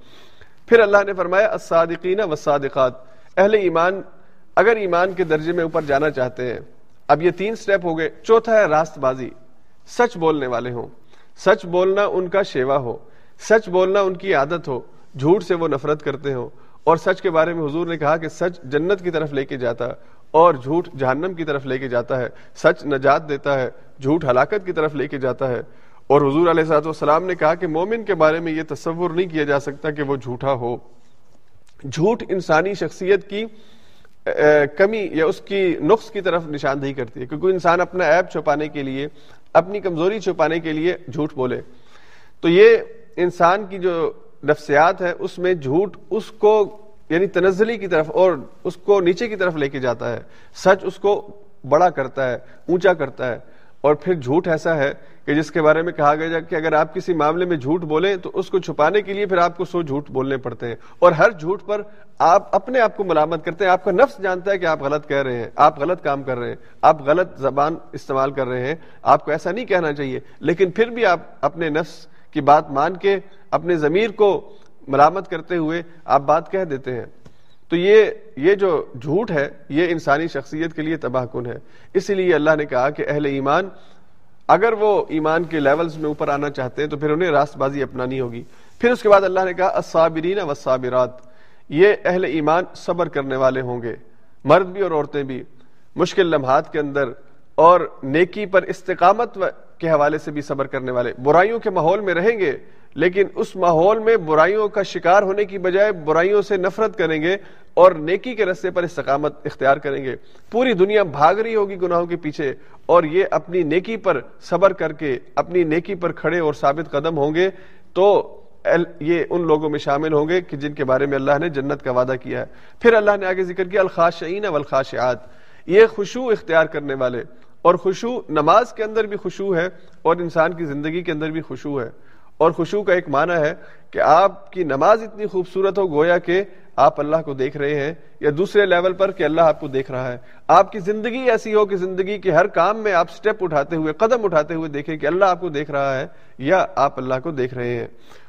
پھر اللہ نے فرمایا، الصادقین والصادقات۔ اہل ایمان اگر ایمان کے درجے میں اوپر جانا چاہتے ہیں، اب یہ تین سٹیپ ہو گئے۔ چوتھا ہے راست بازی سچ بولنے والے ہوں۔ سچ بولنا ان کا شیوا ہو۔ سچ بولنا ان کی عادت ہو۔ جھوٹ سے وہ نفرت کرتے ہو اور سچ کے بارے میں حضور نے کہا کہ سچ جنت کی طرف لے کے جاتا اور جھوٹ جہنم کی طرف لے کے جاتا ہے۔ سچ نجات دیتا ہے، جھوٹ ہلاکت کی طرف لے کے جاتا ہے۔ اور حضور علیہ صاحب والسلام نے کہا کہ مومن کے بارے میں یہ تصور نہیں کیا جا سکتا کہ وہ جھوٹا ہو۔ جھوٹ انسانی شخصیت کی کمی یا اس کی نقص کی طرف نشاندہی کرتی ہے کیونکہ انسان اپنا ایپ چھپانے کے لیے، اپنی کمزوری چھپانے کے لیے جھوٹ بولے۔ تو یہ انسان کی جو نفسیات ہے، اس میں جھوٹ اس کو یعنی تنزلی کی طرف اور اس کو نیچے کی طرف لے کے جاتا ہے۔ سچ اس کو بڑا کرتا ہے، اونچا کرتا ہے۔ اور پھر جھوٹ ایسا ہے کہ جس کے بارے میں کہا گیا کہ اگر آپ کسی معاملے میں جھوٹ بولیں تو اس کو چھپانے کے لیے پھر آپ کو سو جھوٹ بولنے پڑتے ہیں اور ہر جھوٹ پر آپ اپنے آپ کو ملامت کرتے ہیں آپ کا نفس جانتا ہے کہ آپ غلط کہہ رہے ہیں آپ غلط کام کر رہے ہیں آپ غلط زبان استعمال کر رہے ہیں آپ کو ایسا نہیں کہنا چاہیے لیکن پھر بھی آپ اپنے نفس کی بات مان کے اپنے ضمیر کو ملامت کرتے ہوئے آپ بات کہہ دیتے ہیں تو یہ یہ جو جھوٹ ہے، یہ انسانی شخصیت کے لیے تباہ کن ہے۔ اسی لیے اللہ نے کہا کہ اہل ایمان، اگر وہ ایمان کے لیولز میں اوپر آنا چاہتے ہیں تو پھر انہیں راست بازی اپنانی ہوگی۔ پھر اس کے بعد اللہ نے کہا، الصابرین والصابرات، یہ اہل ایمان صبر کرنے والے ہوں گے۔ مرد بھی اور عورتیں بھی۔ مشکل لمحات کے اندر اور نیکی پر استقامت کے حوالے سے بھی صبر کرنے والے۔ برائیوں کے ماحول میں رہیں گے، لیکن اس ماحول میں برائیوں کا شکار ہونے کی بجائے برائیوں سے نفرت کریں گے اور نیکی کے رستے پر استقامت اختیار کریں گے۔ پوری دنیا بھاگ رہی ہوگی گناہوں کے پیچھے اور یہ اپنی نیکی پر صبر کر کے اپنی نیکی پر کھڑے اور ثابت قدم ہوں گے تو یہ ان لوگوں میں شامل ہوں گے کہ جن کے بارے میں اللہ نے جنت کا وعدہ کیا ہے۔ پھر اللہ نے آگے ذکر کیا، الخاشعین والخاشعات۔ یہ خوشو اختیار کرنے والے۔ اور خوشو نماز کے اندر بھی خوشو ہے اور انسان کی زندگی کے اندر بھی خوشو ہے۔ اور خوشو کا ایک معنی ہے کہ آپ کی نماز اتنی خوبصورت ہو گویا کہ آپ اللہ کو دیکھ رہے ہیں یا دوسرے لیول پر کہ اللہ آپ کو دیکھ رہا ہے۔ آپ کی زندگی ایسی ہو کہ زندگی کے ہر کام میں آپ سٹیپ اٹھاتے ہوئے، قدم اٹھاتے ہوئے دیکھیں کہ اللہ آپ کو دیکھ رہا ہے یا آپ اللہ کو دیکھ رہے ہیں۔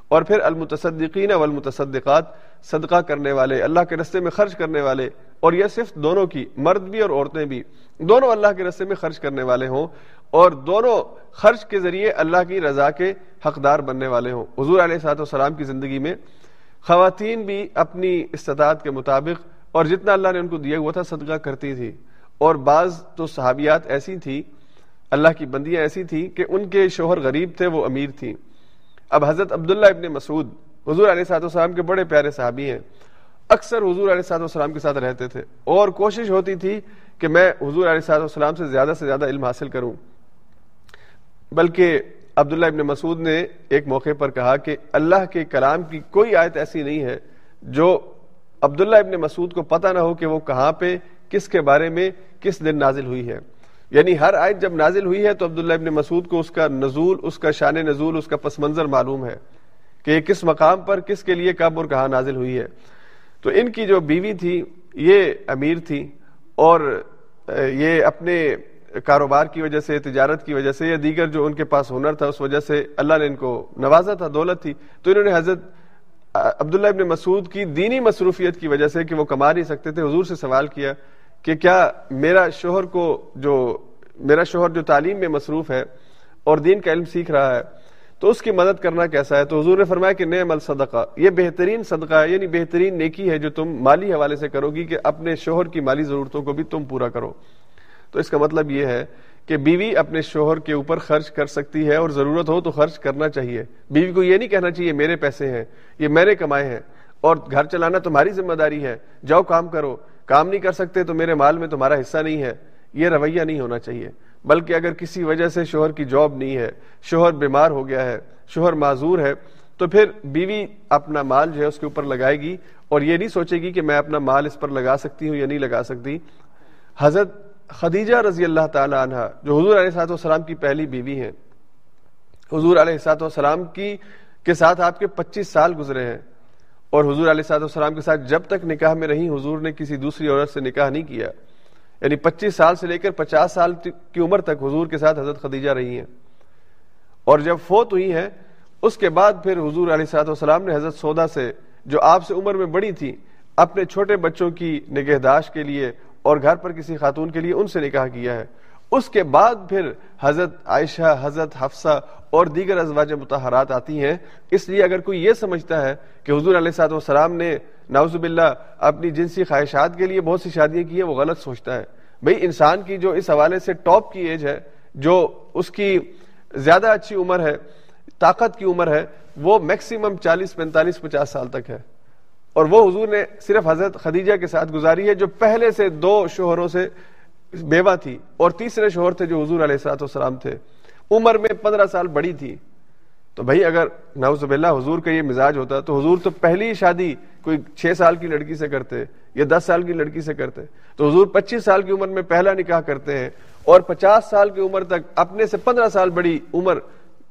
اور پھر المتصدقین والمتصدقات، صدقہ کرنے والے، اللہ کے رستے میں خرچ کرنے والے، اور یہ صرف دونوں کی، مرد بھی اور عورتیں بھی، دونوں اللہ کے رستے میں خرچ کرنے والے ہوں، اور دونوں خرچ کے ذریعے اللہ کی رضا کے حقدار بننے والے ہوں۔ حضور علیہ صاحب السلام کی زندگی میں خواتین بھی اپنی استطاعت کے مطابق، اور جتنا اللہ نے ان کو دیا ہوا تھا، صدقہ کرتی تھی۔ اور بعض تو صحابیات ایسی تھی اللہ کی بندیاں ایسی تھیں کہ ان کے شوہر غریب تھے، وہ امیر تھیں۔ اب حضرت عبداللہ ابن مسعود حضور علیہ صاحب السلام کے بڑے پیارے صحابی ہیں، اکثر حضور علیہ صاحب السلام کے ساتھ رہتے تھے۔ اور کوشش ہوتی تھی کہ میں حضور علیہ صاحب السلام سے زیادہ سے زیادہ علم حاصل کروں۔ بلکہ عبداللہ ابن مسعود نے ایک موقع پر کہا کہ اللہ کے کلام کی کوئی آیت ایسی نہیں ہے جو عبداللہ ابن مسعود کو پتہ نہ ہو کہ وہ کہاں پہ، کس کے بارے میں، کس دن نازل ہوئی ہے۔ یعنی ہر آیت جب نازل ہوئی ہے تو عبداللہ ابن مسعود کو اس کا نزول، اس کا شان نزول، اس کا پس منظر معلوم ہے کہ یہ کس مقام پر، کس کے لیے کب اور کہاں نازل ہوئی ہے۔ تو ان کی جو بیوی تھی، یہ امیر تھی اور یہ اپنے کاروبار کی وجہ سے، تجارت کی وجہ سے، یا دیگر جو ان کے پاس ہنر تھا، اس وجہ سے اللہ نے ان کو نوازا تھا، دولت تھی۔ تو انہوں نے حضرت عبداللہ ابن مسعود کی دینی مصروفیت کی وجہ سے کہ وہ کما نہیں سکتے تھے، حضور سے سوال کیا کہ کیا میرا شوہر کو جو میرا شوہر جو تعلیم میں مصروف ہے اور دین کا علم سیکھ رہا ہے، تو اس کی مدد کرنا کیسا ہے؟ تو حضور نے فرمایا کہ نئے مل صدقہ یہ بہترین صدقہ ہے یعنی بہترین نیکی ہے جو تم مالی حوالے سے کرو گی کہ اپنے شوہر کی مالی ضرورتوں کو بھی تم پورا کرو۔ تو اس کا مطلب یہ ہے کہ بیوی اپنے شوہر کے اوپر خرچ کر سکتی ہے اور ضرورت ہو تو خرچ کرنا چاہیے۔ بیوی کو یہ نہیں کہنا چاہیے، میرے پیسے ہیں، یہ میرے کمائے ہیں اور گھر چلانا تمہاری ذمہ داری ہے، جاؤ کام کرو۔ کام نہیں کر سکتے تو میرے مال میں تمہارا حصہ نہیں ہے، یہ رویہ نہیں ہونا چاہیے۔ بلکہ اگر کسی وجہ سے شوہر کی جاب نہیں ہے، شوہر بیمار ہو گیا ہے، شوہر معذور ہے، تو پھر بیوی اپنا مال جو ہے اس کے اوپر لگائے گی اور یہ نہیں سوچے گی کہ میں اپنا مال اس پر لگا سکتی ہوں یا نہیں لگا سکتی۔ حضرت خدیجہ رضی اللہ تعالی عنہ، جو حضور علیہ سات والسلام کی پہلی بیوی ہیں، حضور علیہ سات والسلام کی، کے ساتھ آپ کے پچیس سال گزرے ہیں۔ اور حضور علیہ سات والسلام کے ساتھ جب تک نکاح میں رہی، حضور نے کسی دوسری عورت سے نکاح نہیں کیا۔ یعنی پچیس سال سے لے کر پچاس سال کی عمر تک حضور کے ساتھ حضرت خدیجہ رہی ہیں۔ اور جب فوت ہوئی ہیں، اس کے بعد پھر حضور علیہ صاحب والسلام نے حضرت سودا سے، جو آپ سے عمر میں بڑی تھی، اپنے چھوٹے بچوں کی نگہداشت کے لیے اور گھر پر کسی خاتون کے لیے ان سے نکاح کیا ہے۔ اس کے بعد پھر حضرت عائشہ، حضرت حفصہ اور دیگر ازواج متحرات آتی ہیں۔ اس لیے اگر کوئی یہ سمجھتا ہے کہ حضور علیہ صاحب والسلام نے ناوز باللہ اپنی جنسی خواہشات کے لیے بہت سی شادیاں کی ہیں، وہ غلط سوچتا ہے۔ بھئی انسان کی جو اس حوالے سے ٹاپ کی ایج ہے، جو اس کی زیادہ اچھی عمر ہے، طاقت کی عمر ہے، وہ میکسیمم چالیس، پینتالیس، پچاس سال تک ہے۔ اور وہ حضور نے صرف حضرت خدیجہ کے ساتھ گزاری ہے، جو پہلے سے دو شوہروں سے بیوہ تھی اور تیسرے شوہر تھے جو حضور علیہ السلام تھے۔ عمر میں پندرہ سال بڑی تھی۔ تو بھائی اگر نعوذ باللہ حضور کا یہ مزاج ہوتا تو حضور تو پہلی شادی کوئی چھ سال کی لڑکی سے کرتے یا دس سال کی لڑکی سے کرتے۔ تو حضور پچیس سال کی عمر میں پہلا نکاح کرتے ہیں اور پچاس سال کی عمر تک اپنے سے پندرہ سال بڑی عمر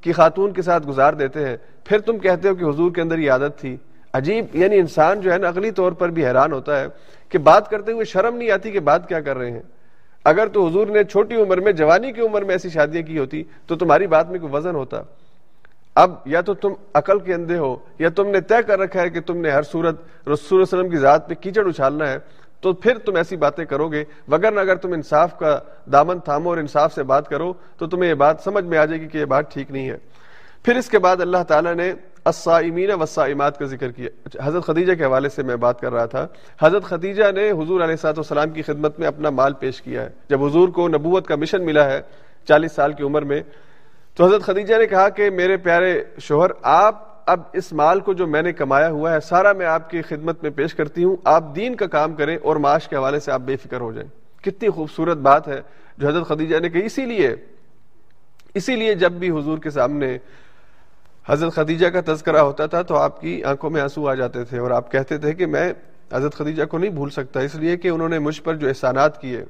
کی خاتون کے ساتھ گزار دیتے ہیں۔ پھر تم کہتے ہو کہ حضور کے اندر یہ عادت تھی۔ عجیب یعنی انسان جو ہے نا اگلی طور پر بھی حیران ہوتا ہے کہ بات کرتے ہوئے شرم نہیں آتی کہ بات کیا کر رہے ہیں۔ اگر تو حضور نے چھوٹی عمر میں، جوانی کی عمر میں ایسی شادیاں کی ہوتی، تو تمہاری بات میں کوئی وزن ہوتا۔ اب یا تو تم عقل کے اندھے ہو، یا تم نے طے کر رکھا ہے کہ تم نے ہر صورت رسول وسلم کی ذات پہ کیچڑ اچھالنا ہے، تو پھر تم ایسی باتیں کرو گے۔ وگر اگر تم انصاف کا دامن تھامو اور انصاف سے بات کرو، تو تمہیں یہ بات سمجھ میں آ جائے گی کہ یہ بات ٹھیک نہیں ہے۔ پھر اس کے بعد اللہ تعالیٰ نے الصائمین والصائمات کا ذکر کیا۔ حضرت خدیجہ کے حوالے سے میں بات کر رہا تھا، حضرت خدیجہ نے حضور علیہ صاحب والسلام کی خدمت میں اپنا مال پیش کیا ہے۔ جب حضور کو نبوت کا مشن ملا ہے چالیس سال کی عمر میں، تو حضرت خدیجہ نے کہا کہ میرے پیارے شوہر، آپ اب اس مال کو جو میں نے کمایا ہوا ہے، سارا میں آپ کی خدمت میں پیش کرتی ہوں۔ آپ دین کا کام کریں اور معاش کے حوالے سے آپ بے فکر ہو جائیں۔ کتنی خوبصورت بات ہے جو حضرت خدیجہ نے کہی۔ اسی لیے اسی لیے جب بھی حضور کے سامنے حضرت خدیجہ کا تذکرہ ہوتا تھا تو آپ کی آنکھوں میں آنسو آ جاتے تھے اور آپ کہتے تھے کہ میں حضرت خدیجہ کو نہیں بھول سکتا، اس لیے کہ انہوں نے مجھ پر جو احسانات کیے،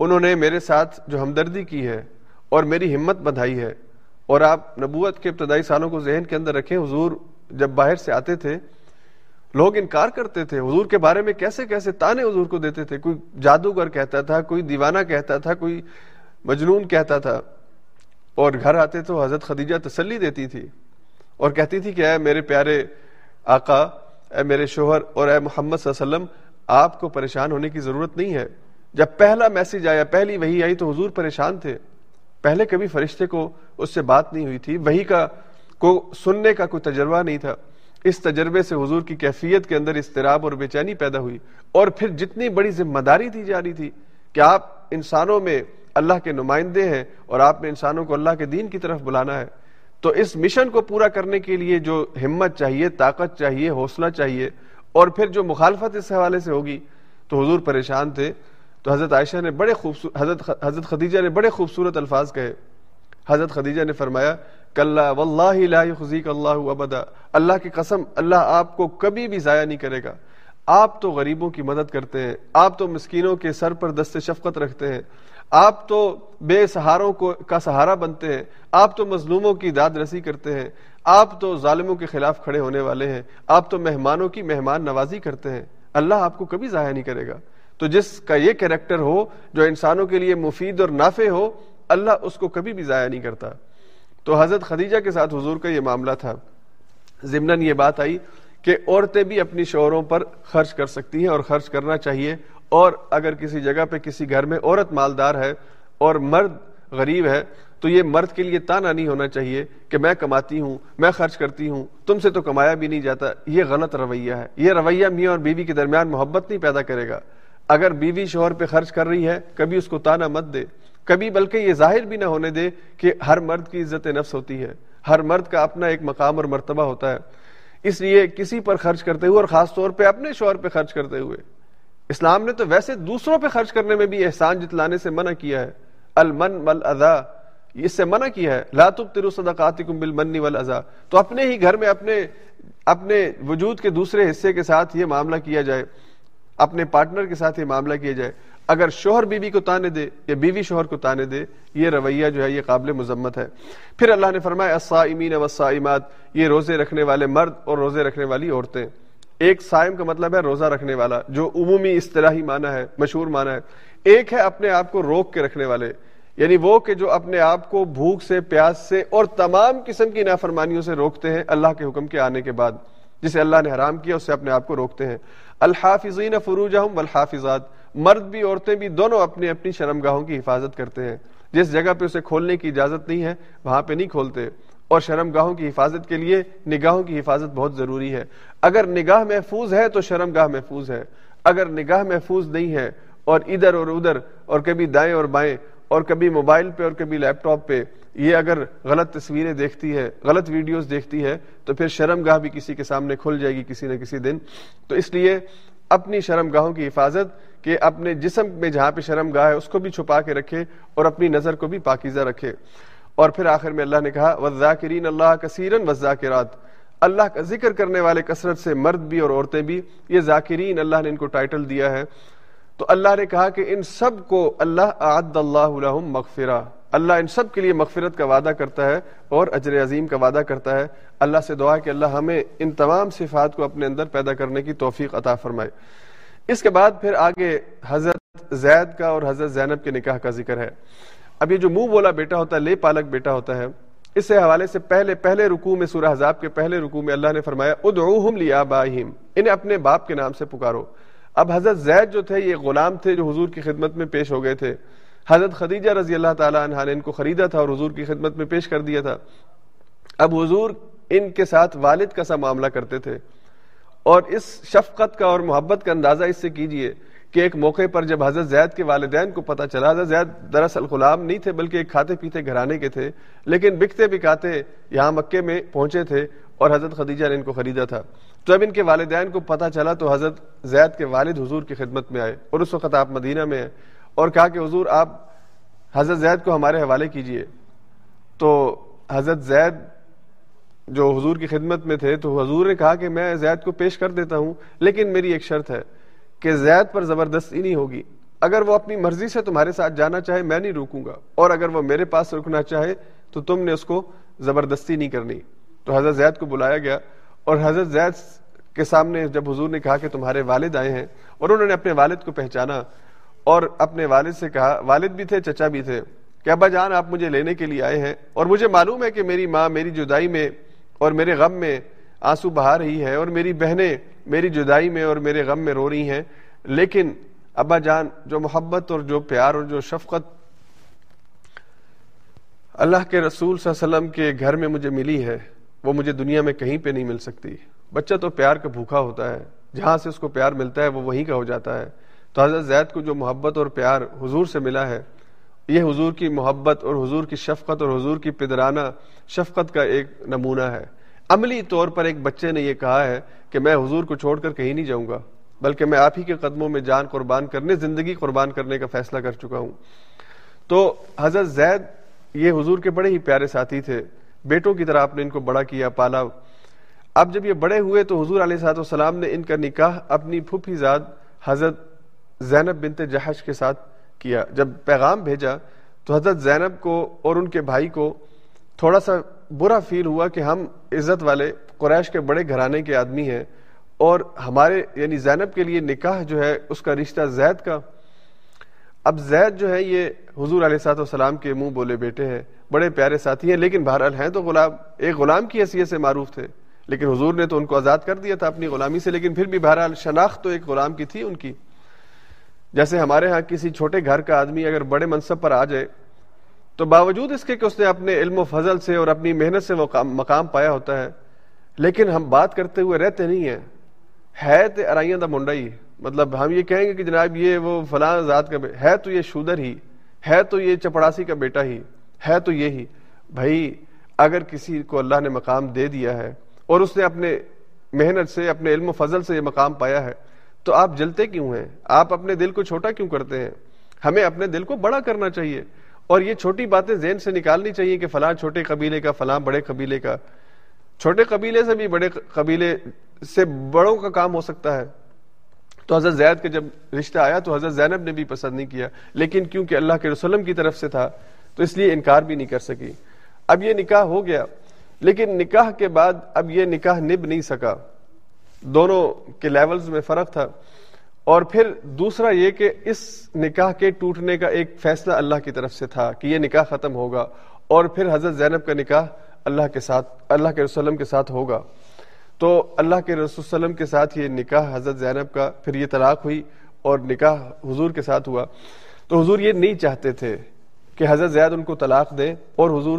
انہوں نے میرے ساتھ جو ہمدردی کی ہے اور میری ہمت بدھائی ہے، اور آپ نبوت کے ابتدائی سالوں کو ذہن کے اندر رکھیں، حضور جب باہر سے آتے تھے، لوگ انکار کرتے تھے، حضور کے بارے میں کیسے کیسے تانے حضور کو دیتے تھے، کوئی جادوگر کہتا تھا، کوئی دیوانہ کہتا تھا، کوئی مجنون کہتا تھا۔ اور گھر آتے تو حضرت خدیجہ تسلی دیتی تھی اور کہتی تھی کہ اے میرے پیارے آقا، اے میرے شوہر اور اے محمد صلی اللہ علیہ وسلم، آپ کو پریشان ہونے کی ضرورت نہیں ہے۔ جب پہلا میسج آیا، پہلی وہی آئی تو حضور پریشان تھے۔ پہلے کبھی فرشتے کو اس سے بات نہیں ہوئی تھی۔ وہی کا کو سننے کا کوئی تجربہ نہیں تھا۔ اس تجربے سے حضور کی کیفیت کے اندر استراب اور بے چینی پیدا ہوئی۔ اور پھر جتنی بڑی ذمہ داری دی جا رہی تھی کہ آپ انسانوں میں اللہ کے نمائندے ہیں اور آپ نے انسانوں کو اللہ کے دین کی طرف بلانا ہے۔ تو اس مشن کو پورا کرنے کے لیے جو ہمت چاہیے، طاقت چاہیے، حوصلہ چاہیے اور پھر جو مخالفت اس حوالے سے ہوگی، تو حضور پریشان تھے۔ تو حضرت عائشہ نے بڑے خوبصورت حضرت حضرت خدیجہ نے بڑے خوبصورت الفاظ کہے۔ حضرت خدیجہ نے فرمایا کل واللہ لا یخزیک اللہ ابدا۔ اللہ کی قسم، اللہ آپ کو کبھی بھی ضائع نہیں کرے گا۔ آپ تو غریبوں کی مدد کرتے ہیں، آپ تو مسکینوں کے سر پر دست شفقت رکھتے ہیں۔ آپ تو بے سہاروں کو کا سہارا بنتے ہیں، آپ تو مظلوموں کی داد رسی کرتے ہیں، آپ تو ظالموں کے خلاف کھڑے ہونے والے ہیں، آپ تو مہمانوں کی مہمان نوازی کرتے ہیں۔ اللہ آپ کو کبھی ضائع نہیں کرے گا۔ تو جس کا یہ کریکٹر ہو، جو انسانوں کے لیے مفید اور نافع ہو، اللہ اس کو کبھی بھی ضائع نہیں کرتا۔ تو حضرت خدیجہ کے ساتھ حضور کا یہ معاملہ تھا۔ ضمن یہ بات آئی کہ عورتیں بھی اپنی شوہروں پر خرچ کر سکتی ہیں اور خرچ کرنا چاہیے۔ اور اگر کسی جگہ پہ کسی گھر میں عورت مالدار ہے اور مرد غریب ہے، تو یہ مرد کے لیے تانا نہیں ہونا چاہیے کہ میں کماتی ہوں، میں خرچ کرتی ہوں، تم سے تو کمایا بھی نہیں جاتا۔ یہ غلط رویہ ہے۔ یہ رویہ میاں اور بیوی کے درمیان محبت نہیں پیدا کرے گا۔ اگر بیوی شوہر پہ خرچ کر رہی ہے، کبھی اس کو تانا مت دے۔ کبھی بلکہ یہ ظاہر بھی نہ ہونے دے کہ ہر مرد کی عزت نفس ہوتی ہے۔ ہر مرد کا اپنا ایک مقام اور مرتبہ ہوتا ہے۔ اس لیے کسی پر خرچ کرتے ہوئے اور خاص طور پہ اپنے شوہر پہ خرچ کرتے ہوئے اسلام نے تو ویسے دوسروں پہ خرچ کرنے میں بھی احسان جتلانے سے منع کیا ہے۔ المن مل ادا اس سے منع کیا ہے۔ لا تبطلوا صدقاتکم بالمن والاذا تو اپنے ہی گھر میں اپنے اپنے وجود کے دوسرے حصے کے ساتھ یہ معاملہ کیا جائے۔ اپنے پارٹنر کے ساتھ یہ معاملہ کیا جائے۔ اگر شوہر بیوی کو تانے دے یا بیوی شوہر کو تانے دے، یہ رویہ جو ہے یہ قابل مذمت ہے۔ پھر اللہ نے فرمایا، الصائمین والصائمات، یہ روزے رکھنے والے مرد اور روزے رکھنے والی عورتیں۔ ایک سائم کا مطلب ہے روزہ رکھنے والا، جو عمومی اصطلاحی معنی ہے، مشہور معنی ہے۔ ایک ہے اپنے آپ کو روک کے رکھنے والے یعنی وہ کہ جو اپنے آپ کو بھوک سے، پیاس سے اور تمام قسم کی نافرمانیوں سے روکتے ہیں اللہ کے حکم کے آنے کے بعد، جسے اللہ نے حرام کیا، اس سے اپنے آپ کو روکتے ہیں۔ الحافظین فروجہم والحافظات، مرد بھی، عورتیں بھی دونوں اپنی اپنی شرم گاہوں کی حفاظت کرتے ہیں۔ جس جگہ پہ اسے کھولنے کی اجازت نہیں ہے، وہاں پہ نہیں کھولتے۔ اور شرم گاہوں کی حفاظت کے لیے نگاہوں کی حفاظت بہت ضروری ہے۔ اگر نگاہ محفوظ ہے تو شرم گاہ محفوظ ہے۔ اگر نگاہ محفوظ نہیں ہے اور ادھر اور ادھر اور کبھی دائیں اور بائیں اور کبھی موبائل پہ اور کبھی لیپ ٹاپ پہ یہ اگر غلط تصویریں دیکھتی ہے، غلط ویڈیوز دیکھتی ہے، تو پھر شرم گاہ بھی کسی کے سامنے کھل جائے گی کسی نہ کسی دن۔ تو اس لیے اپنی شرم گاہوں کی حفاظت کہ اپنے جسم میں جہاں پہ شرم گاہ ہے اس کو بھی چھپا کے رکھے اور اپنی نظر کو بھی پاکیزہ رکھے۔ اور پھر آخر میں اللہ نے کہا وزاکرین اللہ کثیرن وزاکرات اللہ کا ذکر کرنے والے کثرت سے مرد بھی اور عورتیں بھی، یہ ذاکرین اللہ نے ان کو ٹائٹل دیا ہے۔ تو اللہ نے کہا کہ ان سب کو اللہ اعد اللہ لهم مغفرہ۔ اللہ ان سب کے لیے مغفرت کا وعدہ کرتا ہے اور اجر عظیم کا وعدہ کرتا ہے۔ اللہ سے دعا کہ اللہ ہمیں ان تمام صفات کو اپنے اندر پیدا کرنے کی توفیق عطا فرمائے۔ اس کے بعد پھر آگے حضرت زید کا اور حضرت زینب کے نکاح کا ذکر ہے۔ اب یہ جو منہ بولا بیٹا ہوتا ہے، لے پالک بیٹا ہوتا ہے، اس سے حوالے سے پہلے پہلے رکوع میں سورہ حضاب کے پہلے رکوع میں اللہ نے فرمایا، ادعوہم لیابائہم، انہیں اپنے باپ کے نام سے پکارو۔ اب حضرت زید جو تھے، یہ غلام تھے جو حضور کی خدمت میں پیش ہو گئے تھے۔ حضرت خدیجہ رضی اللہ تعالیٰ عنہ نے ان کو خریدا تھا اور حضور کی خدمت میں پیش کر دیا تھا۔ اب حضور ان کے ساتھ والد کا سا معاملہ کرتے تھے۔ اور اس شفقت کا اور محبت کا اندازہ اس سے کیجیے کہ ایک موقع پر جب حضرت زید کے والدین کو پتہ چلا، حضرت زید دراصل غلام نہیں تھے، بلکہ ایک کھاتے پیتے گھرانے کے تھے، لیکن بکتے بکاتے یہاں مکے میں پہنچے تھے اور حضرت خدیجہ نے ان کو خریدا تھا۔ تو جب ان کے والدین کو پتہ چلا تو حضرت زید کے والد حضور کی خدمت میں آئے اور اس وقت آپ مدینہ میں ہیں اور کہا کہ حضور، آپ حضرت زید کو ہمارے حوالے کیجیے۔ تو حضرت زید جو حضور کی خدمت میں تھے تو حضور نے کہا کہ میں زید کو پیش کر دیتا ہوں، لیکن میری ایک شرط ہے۔ کہ زید پر زبردستی نہیں ہوگی۔ اگر وہ اپنی مرضی سے تمہارے ساتھ جانا چاہے، میں نہیں روکوں گا۔ اور اگر وہ میرے پاس رکنا چاہے، تو تم نے اس کو زبردستی نہیں کرنی۔ تو حضرت زید کو بلایا گیا اور حضرت زید کے سامنے جب حضور نے کہا کہ تمہارے والد آئے ہیں اور انہوں نے اپنے والد کو پہچانا اور اپنے والد سے کہا، والد بھی تھے، چچا بھی تھے، کہ ابا جان، آپ مجھے لینے کے لیے آئے ہیں اور مجھے معلوم ہے کہ میری ماں میری جدائی میں اور میرے غم میں آنسو بہا رہی ہے اور میری بہنیں میری جدائی میں اور میرے غم میں رو رہی ہیں، لیکن ابا جان، جو محبت اور جو پیار اور جو شفقت اللہ کے رسول صلی اللہ علیہ وسلم کے گھر میں مجھے ملی ہے، وہ مجھے دنیا میں کہیں پہ نہیں مل سکتی۔ بچہ تو پیار کا بھوکا ہوتا ہے، جہاں سے اس کو پیار ملتا ہے، وہ وہیں کا ہو جاتا ہے۔ تو حضرت زید کو جو محبت اور پیار حضور سے ملا ہے، یہ حضور کی محبت اور حضور کی شفقت اور حضور کی پدرانہ شفقت کا ایک نمونہ ہے۔ عملی طور پر ایک بچے نے یہ کہا ہے کہ میں حضور کو چھوڑ کر کہیں نہیں جاؤں گا، بلکہ میں آپ ہی کے قدموں میں جان قربان کرنے، زندگی قربان کرنے کا فیصلہ کر چکا ہوں۔ تو حضرت زید یہ حضور کے بڑے ہی پیارے ساتھی تھے۔ بیٹوں کی طرح آپ نے ان کو بڑا کیا، پالا۔ اب جب یہ بڑے ہوئے تو حضور علیہ صاحب السلام نے ان کا نکاح اپنی پھوپھی زاد حضرت زینب بنت جہش کے ساتھ کیا۔ جب پیغام بھیجا تو حضرت زینب کو اور ان کے بھائی کو تھوڑا سا برا فیل ہوا کہ ہم عزت والے قریش کے بڑے گھرانے کے آدمی ہیں اور ہمارے یعنی زینب کے لیے نکاح جو ہے، اس کا رشتہ زید کا۔ اب زید جو ہے، یہ حضور علیہ صاحب والسلام کے منہ بولے بیٹے ہیں، بڑے پیارے ساتھی ہیں، لیکن بہرحال ہیں تو غلام، ایک غلام کی حیثیت سے معروف تھے۔ لیکن حضور نے تو ان کو آزاد کر دیا تھا اپنی غلامی سے، لیکن پھر بھی بہرحال شناخت تو ایک غلام کی تھی ان کی۔ جیسے ہمارے ہاں کسی چھوٹے گھر کا آدمی اگر بڑے منصب پر آ جائے تو باوجود اس کے کہ اس نے اپنے علم و فضل سے اور اپنی محنت سے وہ مقام پایا ہوتا ہے، لیکن ہم بات کرتے ہوئے رہتے نہیں ہیں۔ ہے تو ارائیاں دا منڈا ہی۔ مطلب ہم یہ کہیں گے کہ جناب یہ وہ فلاں ذات کا ہے تو یہ شودر ہی۔ ہے تو یہ چپڑاسی کا بیٹا ہی۔ ہے تو یہی بھائی، اگر کسی کو اللہ نے مقام دے دیا ہے اور اس نے اپنے محنت سے، اپنے علم و فضل سے یہ مقام پایا ہے، تو آپ جلتے کیوں ہیں؟ آپ اپنے دل کو چھوٹا کیوں کرتے ہیں؟ ہمیں اپنے دل کو بڑا کرنا چاہیے۔ اور یہ چھوٹی باتیں ذہن سے نکالنی چاہیے کہ فلاں چھوٹے قبیلے کا، فلاں بڑے قبیلے کا۔ چھوٹے قبیلے سے بھی بڑے قبیلے سے بڑوں کا کام ہو سکتا ہے۔ تو حضرت زید کا جب رشتہ آیا تو حضرت زینب نے بھی پسند نہیں کیا، لیکن کیونکہ اللہ کے رسولم کی طرف سے تھا تو اس لیے انکار بھی نہیں کر سکی۔ اب یہ نکاح ہو گیا، لیکن نکاح کے بعد اب یہ نکاح نب نہیں سکا۔ دونوں کے لیولز میں فرق تھا۔ اور پھر دوسرا یہ کہ اس نکاح کے ٹوٹنے کا ایک فیصلہ اللہ کی طرف سے تھا کہ یہ نکاح ختم ہوگا اور پھر حضرت زینب کا نکاح اللہ کے ساتھ، اللہ کے رسول کے ساتھ ہوگا۔ تو اللہ کے رسول وسلم کے ساتھ یہ نکاح حضرت زینب کا پھر یہ طلاق ہوئی اور نکاح حضور کے ساتھ ہوا۔ تو حضور یہ نہیں چاہتے تھے کہ حضرت زید ان کو طلاق دیں اور حضور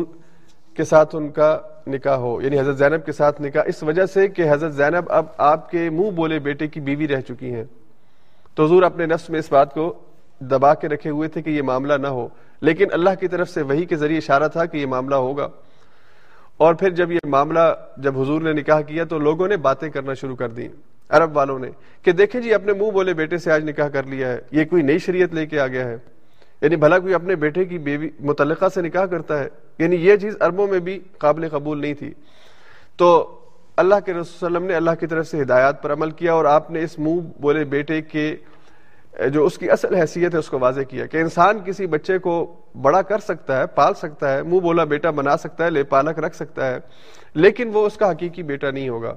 کے ساتھ ان کا نکاح ہو۔ یعنی حضرت زینب کے ساتھ نکاح۔ اس وجہ سے کہ حضرت زینب اب آپ کے منہ بولے بیٹے کی بیوی رہ چکی ہیں۔ تو حضور اپنے نفس میں اس بات کو دبا کے رکھے ہوئے تھے کہ یہ معاملہ نہ ہو۔ لیکن اللہ کی طرف سے وہی کے ذریعے اشارہ تھا کہ یہ معاملہ ہوگا۔ اور پھر جب یہ معاملہ جب حضور نے نکاح کیا تو لوگوں نے باتیں کرنا شروع کر دی عرب والوں نے کہ دیکھیں جی اپنے منہ بولے بیٹے سے آج نکاح کر لیا ہے۔ یہ کوئی نئی شریعت لے کے آ گیا ہے۔ یعنی بھلا کوئی اپنے بیٹے کی بیوی متعلقہ سے نکاح کرتا ہے۔ یعنی یہ چیز عربوں میں بھی قابل قبول نہیں تھی۔ تو اللہ کے رسول وسلم نے اللہ کی طرف سے ہدایات پر عمل کیا اور آپ نے اس منہ بولے بیٹے کے، جو اس کی اصل حیثیت ہے، اس کو واضح کیا کہ انسان کسی بچے کو بڑا کر سکتا ہے، پال سکتا ہے، منہ بولا بیٹا بنا سکتا ہے، لے پالک رکھ سکتا ہے، لیکن وہ اس کا حقیقی بیٹا نہیں ہوگا۔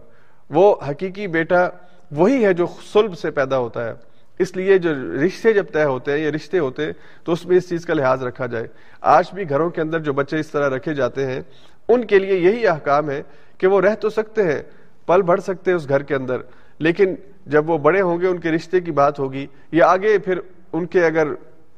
وہ حقیقی بیٹا وہی ہے جو سلب سے پیدا ہوتا ہے۔ اس لیے جو رشتے جب طے ہوتے ہیں یا رشتے ہوتے ہیں، تو اس میں اس چیز کا لحاظ رکھا جائے۔ آج بھی گھروں کے اندر جو بچے اس طرح رکھے جاتے ہیں، ان کے لیے یہی احکام ہے کہ وہ رہ تو سکتے ہیں، پل بڑھ سکتے ہیں اس گھر کے اندر۔ لیکن جب وہ بڑے ہوں گے، ان کے رشتے کی بات ہوگی، یا آگے پھر ان کے اگر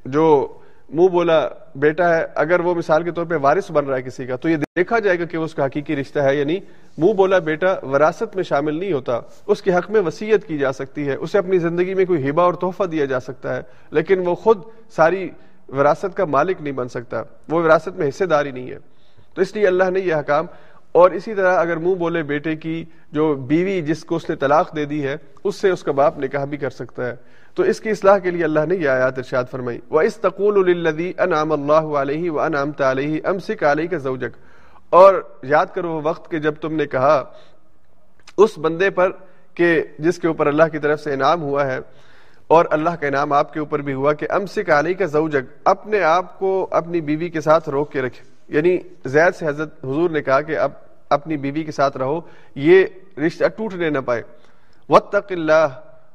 جو منہ بولا بیٹا ہے، اگر وہ مثال کے طور پہ وارث بن رہا ہے کسی کا، تو یہ دیکھا جائے گا کہ اس کا حقیقی رشتہ ہے یعنی منہ بولا بیٹا وراثت میں شامل نہیں ہوتا۔ اس کے حق میں وسیعت کی جا سکتی ہے، اسے اپنی زندگی میں کوئی ہبا اور تحفہ دیا جا سکتا ہے، لیکن وہ خود ساری وراثت کا مالک نہیں بن سکتا۔ وہ وراثت میں حصے داری نہیں ہے۔ تو اس لیے اللہ نے یہ حکام اور اسی طرح اگر منہ بولے بیٹے کی جو بیوی جس کو اس نے طلاق دے دی ہے، اس سے اس کا باپ نکاح بھی کر سکتا ہے۔ تو اس کی اصلاح کے لیے اللہ نے یہ آیات ارشاد فرمائی۔ وہ اس تقول انعام اللہ علیہ و انعام علیہ ام سکھ علیہ کا زوجک اور یاد کرو وہ وقت کہ جب تم نے کہا، اس بندے پر کہ جس کے اوپر اللہ کی طرف سے انعام ہوا ہے، اور اللہ کا انعام آپ کے اوپر بھی ہوا کہ ام سکھ علیہ کا زوجک اپنے آپ کو اپنی بیوی کے ساتھ روک کے رکھے۔ یعنی زید سے حضرت حضور نے کہا کہ اب اپنی بیوی کے ساتھ رہو، یہ رشتہ ٹوٹنے نہ پائے۔ وطق اللہ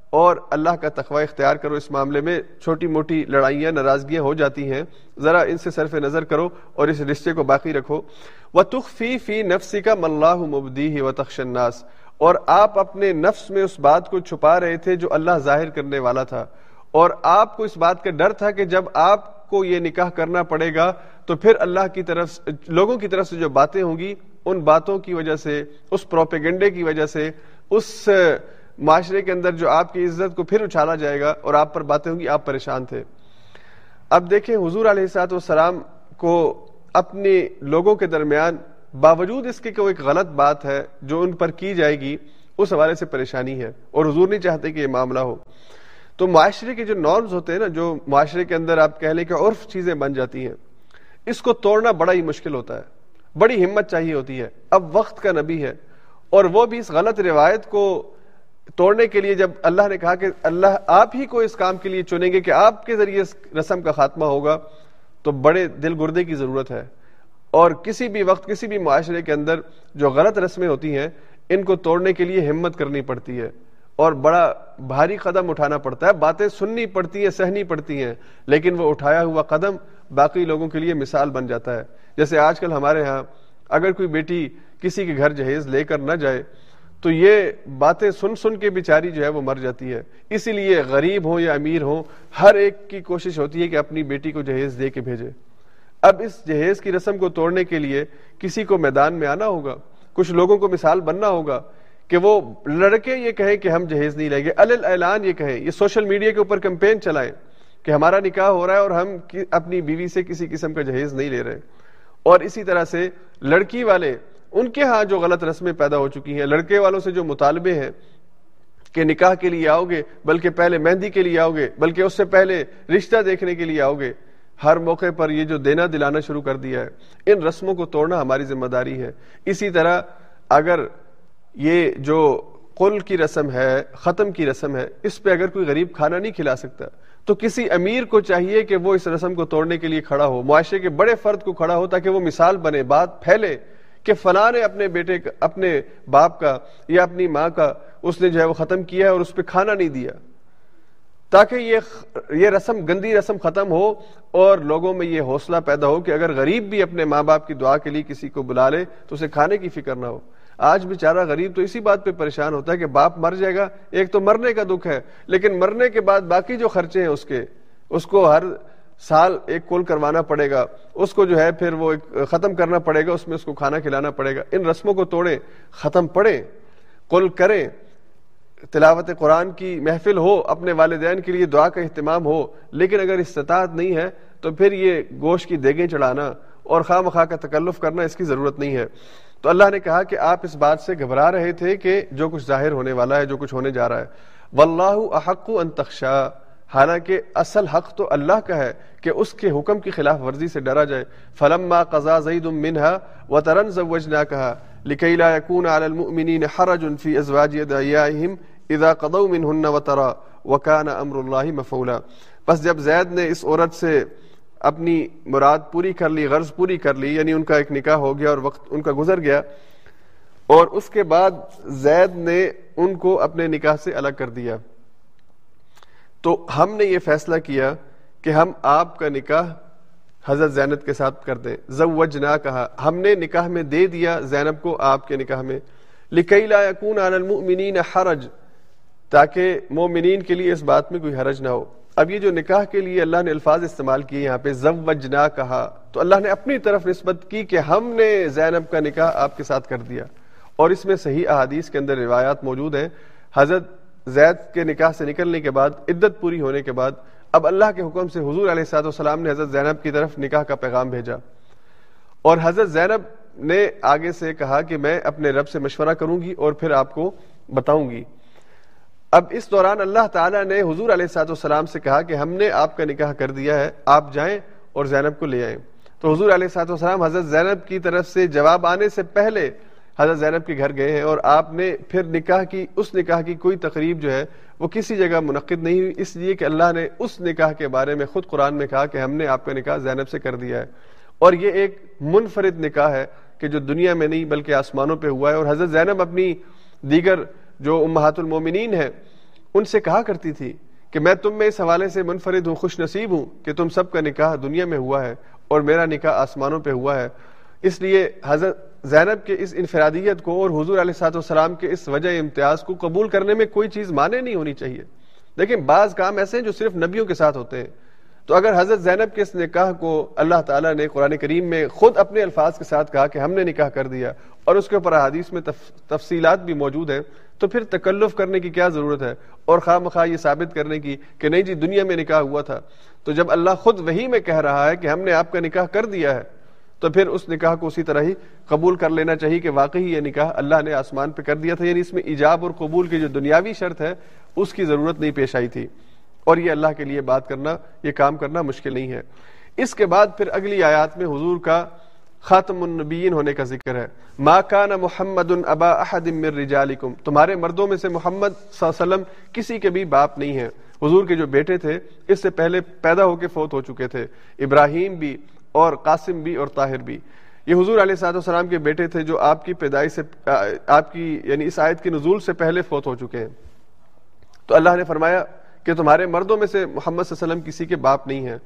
اور اللہ کا تخوہ اختیار کرو۔ اس معاملے میں چھوٹی موٹی لڑائیاں، ناراضگیاں ہو جاتی ہیں۔ ذرا ان سے صرف نظر کرو اور اس رشتے کو باقی رکھو۔ وہ تخفی فی نفسی کا ملاح مبدی و تخشناس اور آپ اپنے نفس میں اس بات کو چھپا رہے تھے جو اللہ ظاہر کرنے والا تھا۔ اور آپ کو اس بات کا ڈر تھا کہ جب آپ کو یہ نکاح کرنا پڑے گا، تو پھر اللہ کی طرف لوگوں کی طرف سے جو باتیں ہوں گی، ان باتوں کی وجہ سے، اس پروپیگنڈے کی وجہ سے، اس معاشرے کے اندر جو آپ کی عزت کو پھر اچھالا جائے گا اور آپ پر باتیں ہوں گی، آپ پریشان تھے۔ اب دیکھیں، حضور علیہ سات والسلام کو اپنے لوگوں کے درمیان باوجود اس کے کوئی ایک غلط بات ہے جو ان پر کی جائے گی، اس حوالے سے پریشانی ہے۔ اور حضور نہیں چاہتے کہ یہ معاملہ ہو۔ تو معاشرے کے جو نارمز ہوتے ہیں نا، جو معاشرے کے اندر آپ کہہ لیں کہ عرف چیزیں بن جاتی ہیں، اس کو توڑنا بڑا ہی مشکل ہوتا ہے، بڑی ہمت چاہیے ہوتی ہے۔ اب وقت کا نبی ہے اور وہ بھی اس غلط روایت کو توڑنے کے لیے جب اللہ نے کہا کہ اللہ آپ ہی کو اس کام کے لیے چنیں گے کہ آپ کے ذریعے اس رسم کا خاتمہ ہوگا، تو بڑے دل گردے کی ضرورت ہے۔ اور کسی بھی وقت، کسی بھی معاشرے کے اندر جو غلط رسمیں ہوتی ہیں، ان کو توڑنے کے لیے ہمت کرنی پڑتی ہے۔ اور بڑا بھاری قدم اٹھانا پڑتا ہے۔ باتیں سننی پڑتی ہیں، سہنی پڑتی ہیں، لیکن وہ اٹھایا ہوا قدم باقی لوگوں کے لیے مثال بن جاتا ہے۔ جیسے آج کل ہمارے ہاں اگر کوئی بیٹی کسی کے گھر جہیز لے کر نہ جائے، تو یہ باتیں سن سن کے بیچاری جو ہے وہ مر جاتی ہے۔ اسی لیے غریب ہو یا امیر ہو ہر ایک کی کوشش ہوتی ہے کہ اپنی بیٹی کو جہیز دے کے بھیجے۔ اب اس جہیز کی رسم کو توڑنے کے لیے کسی کو میدان میں آنا ہوگا، کچھ لوگوں کو مثال بننا ہوگا کہ وہ لڑکے یہ کہیں کہ ہم جہیز نہیں لیں گے اعلان یہ کہیں، یہ سوشل میڈیا کے اوپر کمپین چلائیں کہ ہمارا نکاح ہو رہا ہے اور ہم اپنی بیوی سے کسی قسم کا جہیز نہیں لے رہے۔ اور اسی طرح سے لڑکی والے، ان کے ہاں جو غلط رسمیں پیدا ہو چکی ہیں، لڑکے والوں سے جو مطالبے ہیں کہ نکاح کے لیے آؤ گے، بلکہ پہلے مہندی کے لیے آؤ گے، بلکہ اس سے پہلے رشتہ دیکھنے کے لیے آؤ گے، ہر موقع پر یہ جو دینا دلانا شروع کر دیا ہے، ان رسموں کو توڑنا ہماری ذمہ داری ہے۔ اسی طرح اگر یہ جو قل کی رسم ہے، ختم کی رسم ہے، اس پہ اگر کوئی غریب کھانا نہیں کھلا سکتا، تو کسی امیر کو چاہیے کہ وہ اس رسم کو توڑنے کے لیے کھڑا ہو، معاشرے کے بڑے فرد کو کھڑا ہو تاکہ وہ مثال بنے، بات پھیلے کہ فلاں نے اپنے بیٹے کا، اپنے باپ کا یا اپنی ماں کا اس نے جو ہے وہ ختم کیا ہے اور اس پہ کھانا نہیں دیا۔ تاکہ یہ یہ رسم، گندی رسم ختم ہو اور لوگوں میں یہ حوصلہ پیدا ہو کہ اگر غریب بھی اپنے ماں باپ کی دعا کے لیے کسی کو بلا لے، تو اسے کھانے کی فکر نہ ہو۔ آج بیچارہ غریب تو اسی بات پہ پریشان ہوتا ہے کہ باپ مر جائے گا، ایک تو مرنے کا دکھ ہے، لیکن مرنے کے بعد باقی جو خرچے ہیں اس کے، اس کو ہر سال ایک کول کروانا پڑے گا، اس کو جو ہے پھر وہ ختم کرنا پڑے گا، اس میں اس کو کھانا کھلانا پڑے گا۔ ان رسموں کو توڑیں، ختم پڑھیں، کل کریں۔ تلاوت قرآن کی محفل ہو، اپنے والدین کے لیے دعا کا اہتمام ہو، لیکن اگر استطاعت نہیں ہے تو پھر یہ گوشت کی دیگیں چڑھانا اور خواہ مخواہ کا تکلف کرنا اس کی ضرورت نہیں ہے۔ تو اللہ نے کہا کہ آپ اس بات سے گھبرا رہے تھے کہ جو کچھ ظاہر ہونے والا ہے، جو کچھ ہونے جا رہا ہے۔ واللہ احق ان تخشا حالانکہ اصل حق تو اللہ کا ہے کہ اس کے حکم کی خلاف ورزی سے ڈرا جائے۔ فلما قضا زید منہا منها وترن زوجناكها لكي لا يكون على المؤمنين حرج في ازواج ادعيائهم اذا قضوا منهن وترى وكان امر الله مفعولا۔ بس جب زید نے اس عورت سے اپنی مراد پوری کر لی، غرض پوری کر لی یعنی ان کا ایک نکاح ہو گیا اور وقت ان کا گزر گیا اور اس کے بعد زید نے ان کو اپنے نکاح سے الگ کر دیا۔ تو ہم نے یہ فیصلہ کیا کہ ہم آپ کا نکاح حضرت زینب کے ساتھ کر دیں۔ زوج نہ کہا ہم نے نکاح میں دے دیا زینب کو آپ کے نکاح میں۔ لکئی لا یکون علی المؤمنین حرج، تاکہ مومنین کے لیے اس بات میں کوئی حرج نہ ہو۔ اب یہ جو نکاح کے لیے اللہ نے الفاظ استعمال کیے یہاں پہ زوج نہ کہا، تو اللہ نے اپنی طرف نسبت کی کہ ہم نے زینب کا نکاح آپ کے ساتھ کر دیا۔ اور اس میں صحیح احادیث کے اندر روایات موجود ہیں۔ حضرت زید کے نکاح سے نکلنے کے بعد، عدت پوری ہونے کے بعد، اب اللہ کے حکم سے حضور علیہ سات والسلام نے حضرت زینب کی طرف نکاح کا پیغام بھیجا۔ اور حضرت زینب نے آگے سے کہا کہ میں اپنے رب سے مشورہ کروں گی اور پھر آپ کو بتاؤں گی۔ اب اس دوران اللہ تعالیٰ نے حضور علیہ سات والسلام سے کہا کہ ہم نے آپ کا نکاح کر دیا ہے، آپ جائیں اور زینب کو لے آئیں۔ تو حضور علیہ سات والسلام حضرت زینب کی طرف سے جواب آنے سے پہلے حضرت زینب کے گھر گئے ہیں اور آپ نے پھر نکاح کی، اس نکاح کی کوئی تقریب جو ہے وہ کسی جگہ منعقد نہیں ہوئی۔ اس لیے کہ اللہ نے اس نکاح کے بارے میں خود قرآن میں کہا کہ ہم نے آپ کا نکاح زینب سے کر دیا ہے۔ اور یہ ایک منفرد نکاح ہے کہ جو دنیا میں نہیں بلکہ آسمانوں پہ ہوا ہے۔ اور حضرت زینب اپنی دیگر جو امہات المومنین ہیں، ان سے کہا کرتی تھی کہ میں تم میں اس حوالے سے منفرد ہوں، خوش نصیب ہوں کہ تم سب کا نکاح دنیا میں ہوا ہے اور میرا نکاح آسمانوں پہ ہوا ہے۔ اس لیے حضرت زینب کے اس انفرادیت کو اور حضور علیہ سات والسلام کے اس وجہ امتیاز کو قبول کرنے میں کوئی چیز مانے نہیں ہونی چاہیے۔ لیکن بعض کام ایسے ہیں جو صرف نبیوں کے ساتھ ہوتے ہیں۔ تو اگر حضرت زینب کے اس نکاح کو اللہ تعالیٰ نے قرآن کریم میں خود اپنے الفاظ کے ساتھ کہا کہ ہم نے نکاح کر دیا اور اس کے اوپر حادیث میں تفصیلات بھی موجود ہیں تو پھر تکلف کرنے کی کیا ضرورت ہے؟ اور خواہ مخواہ یہ ثابت کرنے کی کہ نہیں جی دنیا میں نکاح ہوا تھا۔ تو جب اللہ خود وہی میں کہہ رہا ہے کہ ہم نے آپ کا نکاح کر دیا ہے، تو پھر اس نکاح کو اسی طرح ہی قبول کر لینا چاہیے کہ واقعی یہ نکاح اللہ نے آسمان پہ کر دیا تھا۔ یعنی اس میں ایجاب اور قبول کی جو دنیاوی شرط ہے، اس کی ضرورت نہیں پیش آئی تھی۔ اور یہ اللہ کے لیے بات کرنا، یہ کام کرنا مشکل نہیں ہے۔ اس کے بعد پھر اگلی آیات میں حضور کا خاتم النبیین ہونے کا ذکر ہے۔ ما کان محمد ابا احد من رجالکم تمہارے مردوں میں سے محمد صلی اللہ علیہ وسلم کسی کے بھی باپ نہیں ہے حضور کے جو بیٹے تھے، اس سے پہلے پیدا ہو کے فوت ہو چکے تھے۔ ابراہیم بھی اور قاسم بھی اور طاہر بھی۔ یہ حضور علیہ صاحب السلام کے بیٹے تھے جو آپ کی پیدائش سے، آپ کی یعنی اس آیت کی نزول سے پہلے فوت ہو چکے ہیں۔ تو اللہ نے فرمایا کہ تمہارے مردوں میں سے محمد صلی اللہ علیہ وسلم کسی کے باپ نہیں ہیں۔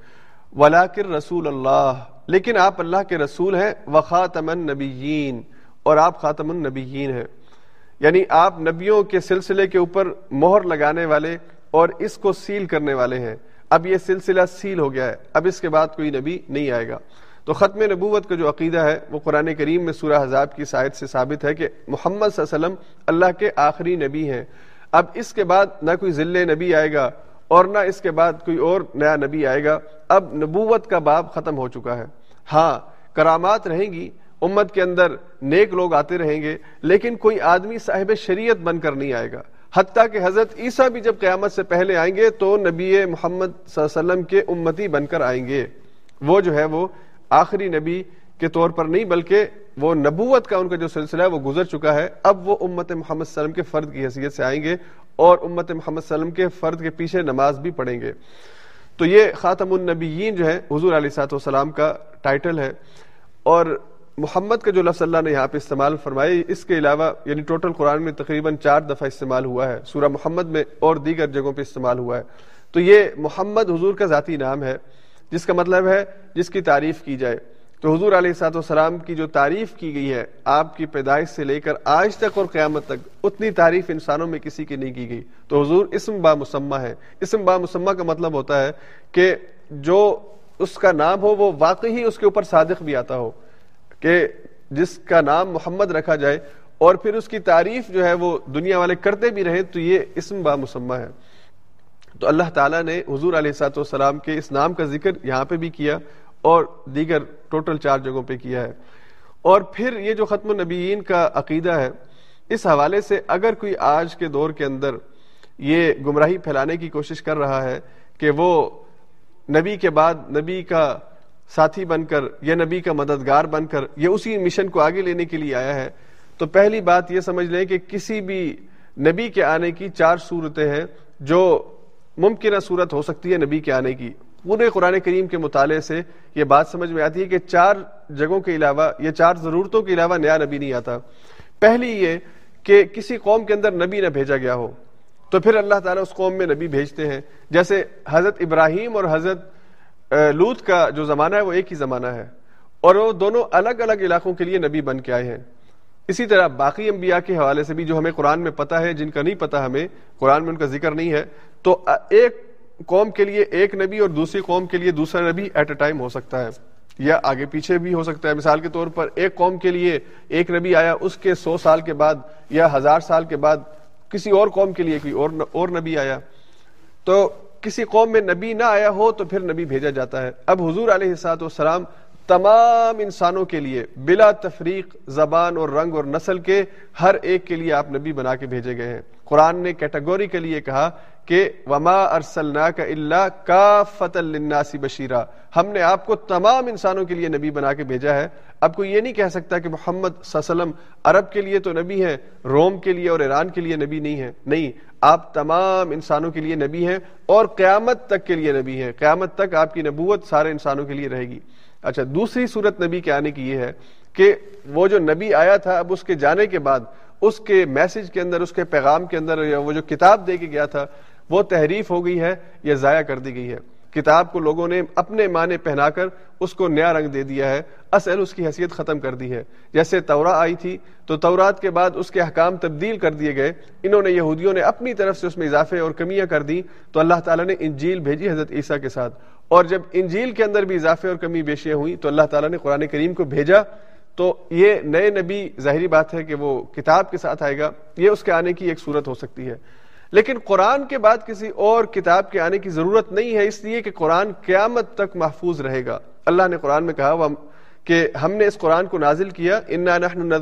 ولاکر رسول اللہ، لیکن آپ اللہ کے رسول ہیں، وخاتم النبیین، اور آپ خاتم النبیین ہیں۔ یعنی آپ نبیوں کے سلسلے کے اوپر مہر لگانے والے اور اس کو سیل کرنے والے ہیں۔ اب یہ سلسلہ سیل ہو گیا ہے، اب اس کے بعد کوئی نبی نہیں آئے گا۔ تو ختم نبوت کا جو عقیدہ ہے، وہ قرآن کریم میں سورہ حضاب کی سائد سے ثابت ہے کہ محمد صلی اللہ علیہ وسلم اللہ کے آخری نبی ہیں۔ اب اس کے بعد نہ کوئی ذل نبی آئے گا اور نہ اس کے بعد کوئی اور نیا نبی آئے گا۔ اب نبوت کا باب ختم ہو چکا ہے۔ ہاں کرامات رہیں گی، امت کے اندر نیک لوگ آتے رہیں گے، لیکن کوئی آدمی صاحب شریعت بن کر نہیں آئے گا۔ حتیٰ کہ حضرت عیسیٰ بھی جب قیامت سے پہلے آئیں گے تو نبی محمد صلی اللہ علیہ وسلم کے امتی بن کر آئیں گے۔ وہ جو ہے، وہ آخری نبی کے طور پر نہیں، بلکہ وہ نبوت کا ان کا جو سلسلہ ہے، وہ گزر چکا ہے۔ اب وہ امت محمد صلی اللہ علیہ وسلم کے فرد کی حیثیت سے آئیں گے۔ اور امت محمد صلی اللہ علیہ وسلم کے فرد کے پیچھے نماز بھی پڑھیں گے۔ تو یہ خاتم النبیین جو ہے، حضور علیہ سات والسلام کا ٹائٹل ہے۔ اور محمد کا جو لفظ اللہ نے یہاں پہ استعمال فرمائے اس کے علاوہ یعنی ٹوٹل قرآن میں تقریباً چار دفعہ استعمال ہوا ہے۔ سورہ محمد میں اور دیگر جگہوں پہ استعمال ہوا ہے۔ تو یہ محمد حضور کا ذاتی نام ہے، جس کا مطلب ہے جس کی تعریف کی جائے۔ تو حضور علیہ سات والسلام کی جو تعریف کی گئی ہے، آپ کی پیدائش سے لے کر آج تک اور قیامت تک، اتنی تعریف انسانوں میں کسی کی نہیں کی گئی۔ تو حضور اسم با مسمہ ہے۔ اسم با مسمہ کا مطلب ہوتا ہے کہ جو اس کا نام ہو، وہ واقعی اس کے اوپر صادق بھی آتا ہو، کہ جس کا نام محمد رکھا جائے اور پھر اس کی تعریف جو ہے، وہ دنیا والے کرتے بھی رہیں، تو یہ اسم با مسمہ ہے۔ تو اللہ تعالیٰ نے حضور علیہ سات والسلام کے اس نام کا ذکر یہاں پہ بھی کیا۔ اور دیگر ٹوٹل چار جگہوں پہ کیا ہے۔ اور پھر یہ جو ختم النبیین کا عقیدہ ہے، اس حوالے سے اگر کوئی آج کے دور کے اندر یہ گمراہی پھیلانے کی کوشش کر رہا ہے کہ وہ نبی کے بعد نبی کا ساتھی بن کر یا نبی کا مددگار بن کر یہ اسی مشن کو آگے لینے کے لیے آیا ہے، تو پہلی بات یہ سمجھ لیں کہ کسی بھی نبی کے آنے کی چار صورتیں ہیں جو ممکنہ صورت ہو سکتی ہے نبی کے آنے کی۔ پورے قرآن کریم کے مطالعے سے یہ بات سمجھ میں آتی ہے کہ چار جگہوں کے علاوہ یا چار ضرورتوں کے علاوہ نیا نبی نہیں آتا۔ پہلی یہ کہ کسی قوم کے اندر نبی نہ بھیجا گیا ہو۔ تو پھر اللہ تعالیٰ اس قوم میں نبی بھیجتے ہیں۔ جیسے حضرت ابراہیم اور حضرت لوت کا جو زمانہ ہے وہ ایک ہی زمانہ ہے۔ اور وہ دونوں الگ الگ علاقوں کے لیے نبی بن کے آئے ہیں۔ اسی طرح باقی انبیاء کے حوالے سے بھی جو ہمیں قرآن میں پتا ہے، جن کا نہیں پتا ہمیں، قرآن میں ان کا ذکر نہیں ہے، تو ایک قوم کے لیے ایک نبی اور دوسری قوم کے لیے دوسرا نبی ایٹ اے ٹائم ہو سکتا ہے، یا آگے پیچھے بھی ہو سکتا ہے۔ مثال کے طور پر ایک قوم کے لیے ایک نبی آیا، اس کے سو سال کے بعد یا ہزار سال کے بعد کسی اور قوم کے لیے کوئی اور اور نبی آیا۔ تو کسی قوم میں نبی نہ آیا ہو تو پھر نبی بھیجا جاتا ہے۔ اب حضور علیہ سات والسلام تمام انسانوں کے لیے بلا تفریق زبان اور رنگ اور نسل کے ہر ایک کے لیے آپ نبی بنا کے بھیجے گئے ہیں۔ قرآن نے کیٹیگوری کے لیے کہا کہ وما ارسلنا کا اللہ کا فتح بشیرہ ہم نے آپ کو تمام انسانوں کے لیے نبی بنا کے بھیجا ہے۔ اب کوئی یہ نہیں کہہ سکتا کہ محمد صلی اللہ علیہ وسلم عرب کے لیے تو نبی ہے روم کے لیے اور ایران کے لیے نبی نہیں ہے نہیں، آپ تمام انسانوں کے لیے نبی ہیں اور قیامت تک کے لیے نبی ہیں۔ قیامت تک آپ کی نبوت سارے انسانوں کے لیے رہے گی۔ اچھا دوسری صورت نبی کے آنے کی یہ ہے کہ وہ جو نبی آیا تھا، اب اس کے جانے کے بعد اس کے میسج کے اندر، اس کے پیغام کے اندر یا وہ جو کتاب دے کے گیا تھا، وہ تحریف ہو گئی ہے یا ضائع کر دی گئی ہے۔ کتاب کو لوگوں نے اپنے معنی پہنا کر اس کو نیا رنگ دے دیا ہے۔ اصل اس کی حیثیت ختم کر دی ہے۔ جیسے تورا آئی تھی، تو تورات کے بعد اس کے حکام تبدیل کر دیے گئے۔ انہوں نے یہودیوں نے اپنی طرف سے اس میں اضافے اور کمیاں کر دی تو اللہ تعالیٰ نے انجیل بھیجی حضرت عیسیٰ کے ساتھ۔ اور جب انجیل کے اندر بھی اضافے اور کمی بیشیاں ہوئی تو اللہ تعالیٰ نے قرآن کریم کو بھیجا۔ تو یہ نئے نبی، ظاہری بات ہے کہ وہ کتاب کے ساتھ آئے گا، یہ اس کے آنے کی ایک صورت ہو سکتی ہے۔ لیکن قرآن کے بعد کسی اور کتاب کے آنے کی ضرورت نہیں ہے، اس لیے کہ قرآن قیامت تک محفوظ رہے گا۔ اللہ نے قرآن میں کہا کہ ہم نے اس قرآن کو نازل کیا، انا نحن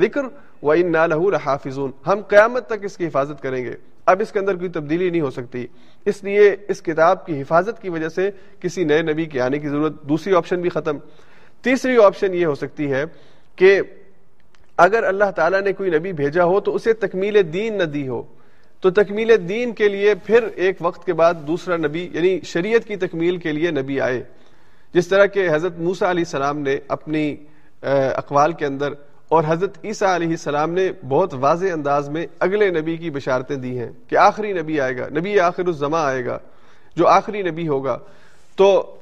ذکر و انا لہو لحافظون۔ ہم قیامت تک اس کی حفاظت کریں گے۔ اب اس کے اندر کوئی تبدیلی نہیں ہو سکتی۔ اس لیے اس کتاب کی حفاظت کی وجہ سے کسی نئے نبی کے آنے کی ضرورت، دوسری آپشن بھی ختم۔ تیسری آپشن یہ ہو سکتی ہے کہ اگر اللہ تعالیٰ نے کوئی نبی بھیجا ہو تو اسے تکمیل دین نہ دی ہو۔ تو تکمیل دین کے لیے پھر ایک وقت کے بعد دوسرا نبی یعنی شریعت کی تکمیل کے لیے نبی آئے۔ جس طرح کہ حضرت موسا علیہ السلام نے اپنی اقوال کے اندر اور حضرت عیسیٰ علیہ السلام نے بہت واضح انداز میں اگلے نبی کی بشارتیں دی ہیں کہ آخری نبی آئے گا، نبی آخر الزما آئے گا، جو آخری نبی ہوگا۔ تو،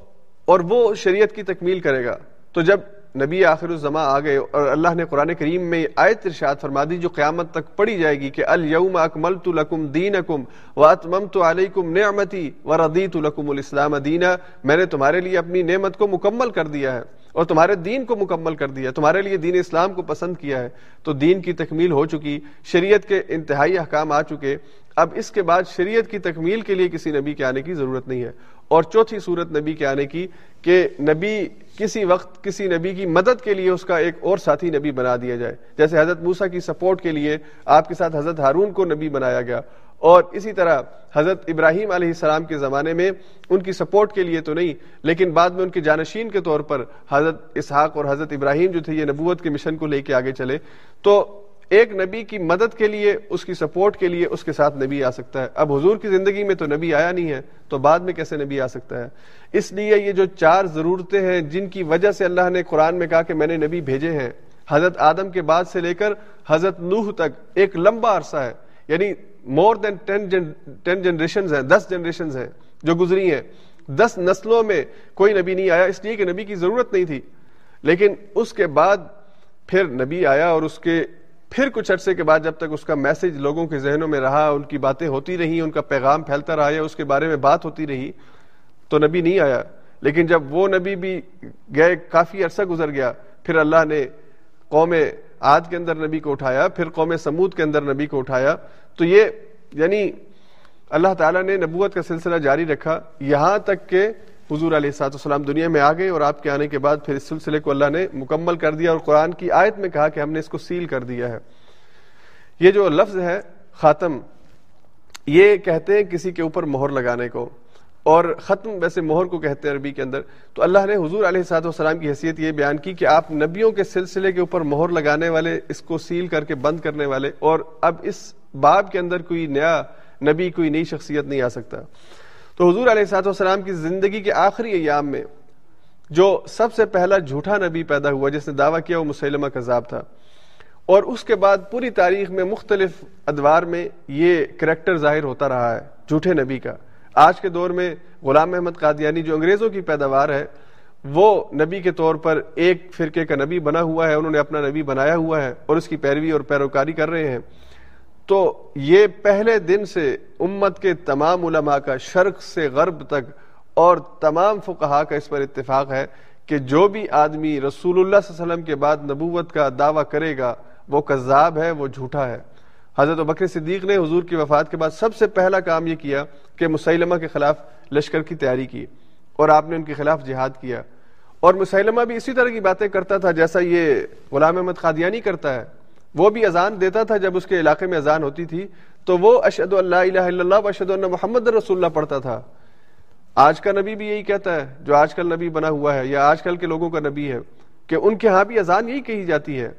اور وہ شریعت کی تکمیل کرے گا۔ تو جب نبی آخر الزما آ گئے اور اللہ نے قرآن کریم میں آیت ارشاد فرما دی جو قیامت تک پڑھی جائے گی کہ الیوم اکملت لکم دینکم واتممت علیکم نعمتی وردیت لکم الاسلام دینا، میں نے تمہارے لیے اپنی نعمت کو مکمل کر دیا ہے اور تمہارے دین کو مکمل کر دیا تمہارے لیے دین اسلام کو پسند کیا ہے۔ تو دین کی تکمیل ہو چکی، شریعت کے انتہائی احکام آ چکے۔ اب اس کے بعد شریعت کی تکمیل کے لیے کسی نبی کے آنے کی ضرورت نہیں ہے۔ اور چوتھی صورت نبی کے آنے کی کہ نبی کسی وقت کسی نبی کی مدد کے لیے اس کا ایک اور ساتھی نبی بنا دیا جائے۔ جیسے حضرت موسا کی سپورٹ کے لیے آپ کے ساتھ حضرت ہارون کو نبی بنایا گیا۔ اور اسی طرح حضرت ابراہیم علیہ السلام کے زمانے میں ان کی سپورٹ کے لیے تو نہیں، لیکن بعد میں ان کے جانشین کے طور پر حضرت اسحاق اور حضرت ابراہیم جو تھے، یہ نبوت کے مشن کو لے کے آگے چلے۔ تو ایک نبی کی مدد کے لیے، اس کی سپورٹ کے لیے اس کے ساتھ نبی آ سکتا ہے۔ اب حضور کی زندگی میں تو نبی آیا نہیں ہے، تو بعد میں کیسے نبی آ سکتا ہے؟ اس لیے یہ جو چار ضرورتیں ہیں، جن کی وجہ سے اللہ نے قرآن میں کہا کہ میں نے نبی بھیجے ہیں، حضرت آدم کے بعد سے لے کر حضرت نوح تک ایک لمبا عرصہ ہے۔ یعنی مور دین ٹین جنریشن ہیں، دس جنریشن ہیں جو گزری ہیں۔ دس نسلوں میں کوئی نبی نہیں آیا، اس لیے کہ نبی کی ضرورت نہیں تھی۔ لیکن اس کے بعد پھر نبی آیا اور اس کے پھر کچھ عرصے کے بعد جب تک اس کا میسج لوگوں کے ذہنوں میں رہا، ان کی باتیں ہوتی رہی، ان کا پیغام پھیلتا رہا یا اس کے بارے میں بات ہوتی رہی، تو نبی نہیں آیا۔ لیکن جب وہ نبی بھی گئے، کافی عرصہ گزر گیا، پھر اللہ نے قوم آج کے اندر نبی کو اٹھایا، پھر قوم سمود کے اندر نبی کو اٹھایا۔ تو یہ یعنی اللہ تعالیٰ نے نبوت کا سلسلہ جاری رکھا۔ یہاں تک کہ حضور علیہ سات وسلام دنیا میں آ گئے اور آپ کے آنے کے بعد پھر اس سلسلے کو اللہ نے مکمل کر دیا اور قرآن کی آیت میں کہا کہ ہم نے اس کو سیل کر دیا ہے۔ یہ جو لفظ ہے خاتم، یہ کہتے ہیں کسی کے اوپر مہر لگانے کو اور ختم ویسے مہر کو کہتے ہیں عربی کے اندر۔ تو اللہ نے حضور علیہ سات وسلام کی حیثیت یہ بیان کی کہ آپ نبیوں کے سلسلے کے اوپر مہر لگانے والے، اس کو سیل کر کے بند کرنے والے اور اب اس باب کے اندر کوئی نیا نبی، کوئی نئی شخصیت نہیں آ سکتا۔ تو حضور علیہ سات وسلام کی زندگی کے آخری ایام میں جو سب سے پہلا جھوٹا نبی پیدا ہوا، جس نے دعویٰ کیا وہ مسلمہ کذاب تھا۔ اور اس کے بعد پوری تاریخ میں مختلف ادوار میں یہ کریکٹر ظاہر ہوتا رہا ہے، جھوٹے نبی کا۔ آج کے دور میں غلام محمد قادیانی جو انگریزوں کی پیداوار ہے، وہ نبی کے طور پر ایک فرقے کا نبی بنا ہوا ہے، انہوں نے اپنا نبی بنایا ہوا ہے اور اس کی پیروی اور پیروکاری کر رہے ہیں۔ تو یہ پہلے دن سے امت کے تمام علماء کا شرق سے غرب تک اور تمام فقہا کا اس پر اتفاق ہے کہ جو بھی آدمی رسول اللہ صلی اللہ علیہ وسلم کے بعد نبوت کا دعویٰ کرے گا، وہ کذاب ہے، وہ جھوٹا ہے۔ حضرت بکر صدیق نے حضور کی وفات کے بعد سب سے پہلا کام یہ کیا کہ مسلمہ کے خلاف لشکر کی تیاری کی اور آپ نے ان کے خلاف جہاد کیا۔ اور مسلمہ بھی اسی طرح کی باتیں کرتا تھا جیسا یہ غلام احمد قادیانی کرتا ہے۔ وہ بھی اذان دیتا تھا جب اس کے علاقے میں اذان ہوتی تھی، تو وہ اشد اللہ الہ الا اللہ اشد اللہ محمد رسول اللہ پڑھتا تھا۔ آج کا نبی بھی یہی کہتا ہے، جو آج کل نبی بنا ہوا ہے یا آج کل کے لوگوں کا نبی ہے، کہ ان کے ہاں بھی اذان یہی کہی جاتی ہے۔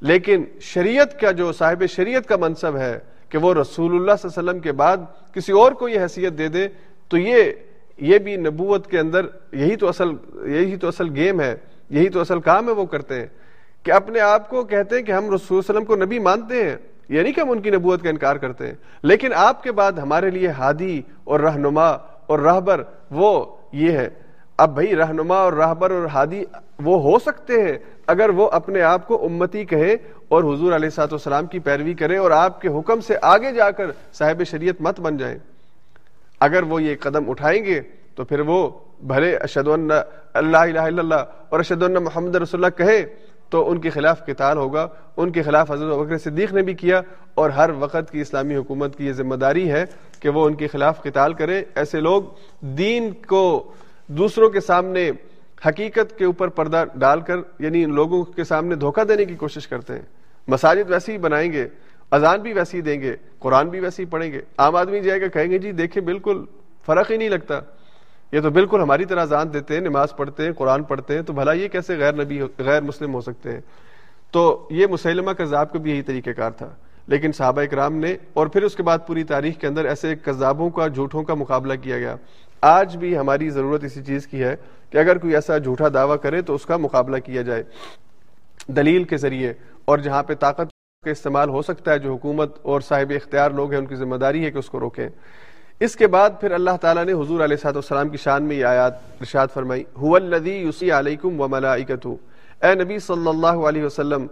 لیکن شریعت کا جو صاحب شریعت کا منصب ہے کہ وہ رسول اللہ صلی اللہ علیہ وسلم کے بعد کسی اور کو یہ حیثیت دے دے، تو یہ یہ بھی نبوت کے اندر یہی تو اصل، یہی تو اصل گیم ہے، یہی تو اصل کام ہے وہ کرتے ہیں۔ کہ اپنے آپ کو کہتے ہیں کہ ہم رسول وسلم کو نبی مانتے ہیں۔ یعنی کہ ہم ان کی نبوت کا انکار کرتے ہیں۔ لیکن آپ کے بعد ہمارے لیے ہادی اور رہنما اور راہبر وہ یہ ہے۔ اب بھائی رہنما اور راہبر اور ہادی وہ ہو سکتے ہیں اگر وہ اپنے آپ کو امتی کہیں اور حضور علیہ سات وسلام کی پیروی کریں اور آپ کے حکم سے آگے جا کر صاحب شریعت مت بن جائیں۔ اگر وہ یہ قدم اٹھائیں گے تو پھر وہ بھلے اشد اللہ الہ الا اللہ اور اشد اللہ محمد رسول اللہ کہے۔ تو ان کے خلاف قتال ہوگا، ان کے خلاف حضرت بکر صدیق نے بھی کیا اور ہر وقت کی اسلامی حکومت کی یہ ذمہ داری ہے کہ وہ ان کے خلاف قتال کرے۔ ایسے لوگ دین کو دوسروں کے سامنے، حقیقت کے اوپر پردہ ڈال کر یعنی ان لوگوں کے سامنے دھوکہ دینے کی کوشش کرتے ہیں۔ مساجد ویسے ہی بنائیں گے، اذان بھی ویسی دیں گے، قرآن بھی ویسے ہی پڑھیں گے۔ عام آدمی جائے گا، کہیں گے جی دیکھیں، بالکل فرق ہی نہیں لگتا۔ یہ تو بالکل ہماری طرح زان دیتے ہیں، نماز پڑھتے ہیں، قرآن پڑھتے ہیں، تو بھلا یہ کیسے غیر نبی غیر مسلم ہو سکتے ہیں؟ تو یہ مسلمہ کذاب کا بھی یہی طریقہ کار تھا۔ لیکن صحابہ اکرام نے، اور پھر اس کے بعد پوری تاریخ کے اندر ایسے کذابوں کا، جھوٹوں کا مقابلہ کیا گیا۔ آج بھی ہماری ضرورت اسی چیز کی ہے کہ اگر کوئی ایسا جھوٹا دعویٰ کرے تو اس کا مقابلہ کیا جائے۔ دلیل کے ذریعے، اور جہاں پہ طاقت کا استعمال ہو سکتا ہے، جو حکومت اور صاحب اختیار لوگ ہیں، ان کی ذمہ داری ہے کہ اس کو روکیں۔ اس کے بعد پھر اللہ تعالیٰ نے حضور علیہ صاحب السلام کی شان میں یہ آیات ارشاد فرمائی یوسی علیکم و اے نبی صلی اللہ علیہ وسلم،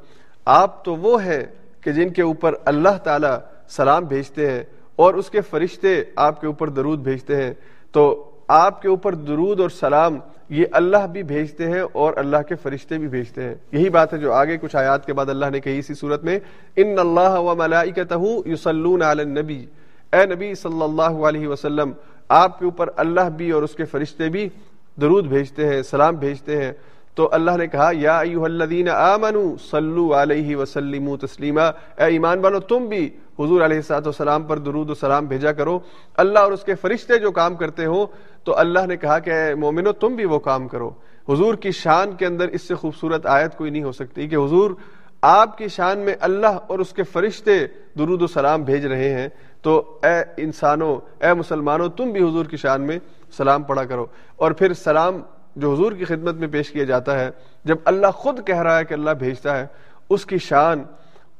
آپ تو وہ ہیں کہ جن کے اوپر اللہ تعالیٰ سلام بھیجتے ہیں اور اس کے فرشتے آپ کے اوپر درود بھیجتے ہیں۔ تو آپ کے اوپر درود اور سلام یہ اللہ بھی بھیجتے ہیں اور اللہ کے فرشتے بھی بھیجتے ہیں۔ یہی بات ہے جو آگے کچھ آیات کے بعد اللہ نے کہی اسی صورت میں ان اللہ و یصلون علی النبی اے نبی صلی اللہ علیہ وسلم، آپ کے اوپر اللہ بھی اور اس کے فرشتے بھی درود بھیجتے ہیں، سلام بھیجتے ہیں۔ تو اللہ نے کہا، یا ایوہ الذین آمنوا صلو علیہ وسلموا تسلیما۔ اے ایمان والو، تم بھی حضور علیہ السلام پر درود و سلام بھیجا کرو۔ اللہ اور اس کے فرشتے جو کام کرتے ہوں، تو اللہ نے کہا کہ اے مومنو، تم بھی وہ کام کرو۔ حضور کی شان کے اندر اس سے خوبصورت آیت کوئی نہیں ہو سکتی کہ حضور آپ کی شان میں اللہ اور اس کے فرشتے درود و سلام بھیج رہے ہیں۔ تو اے انسانوں، اے مسلمانوں، تم بھی حضور کی شان میں سلام پڑھا کرو۔ اور پھر سلام جو حضور کی خدمت میں پیش کیا جاتا ہے، جب اللہ خود کہہ رہا ہے کہ اللہ بھیجتا ہے، اس کی شان،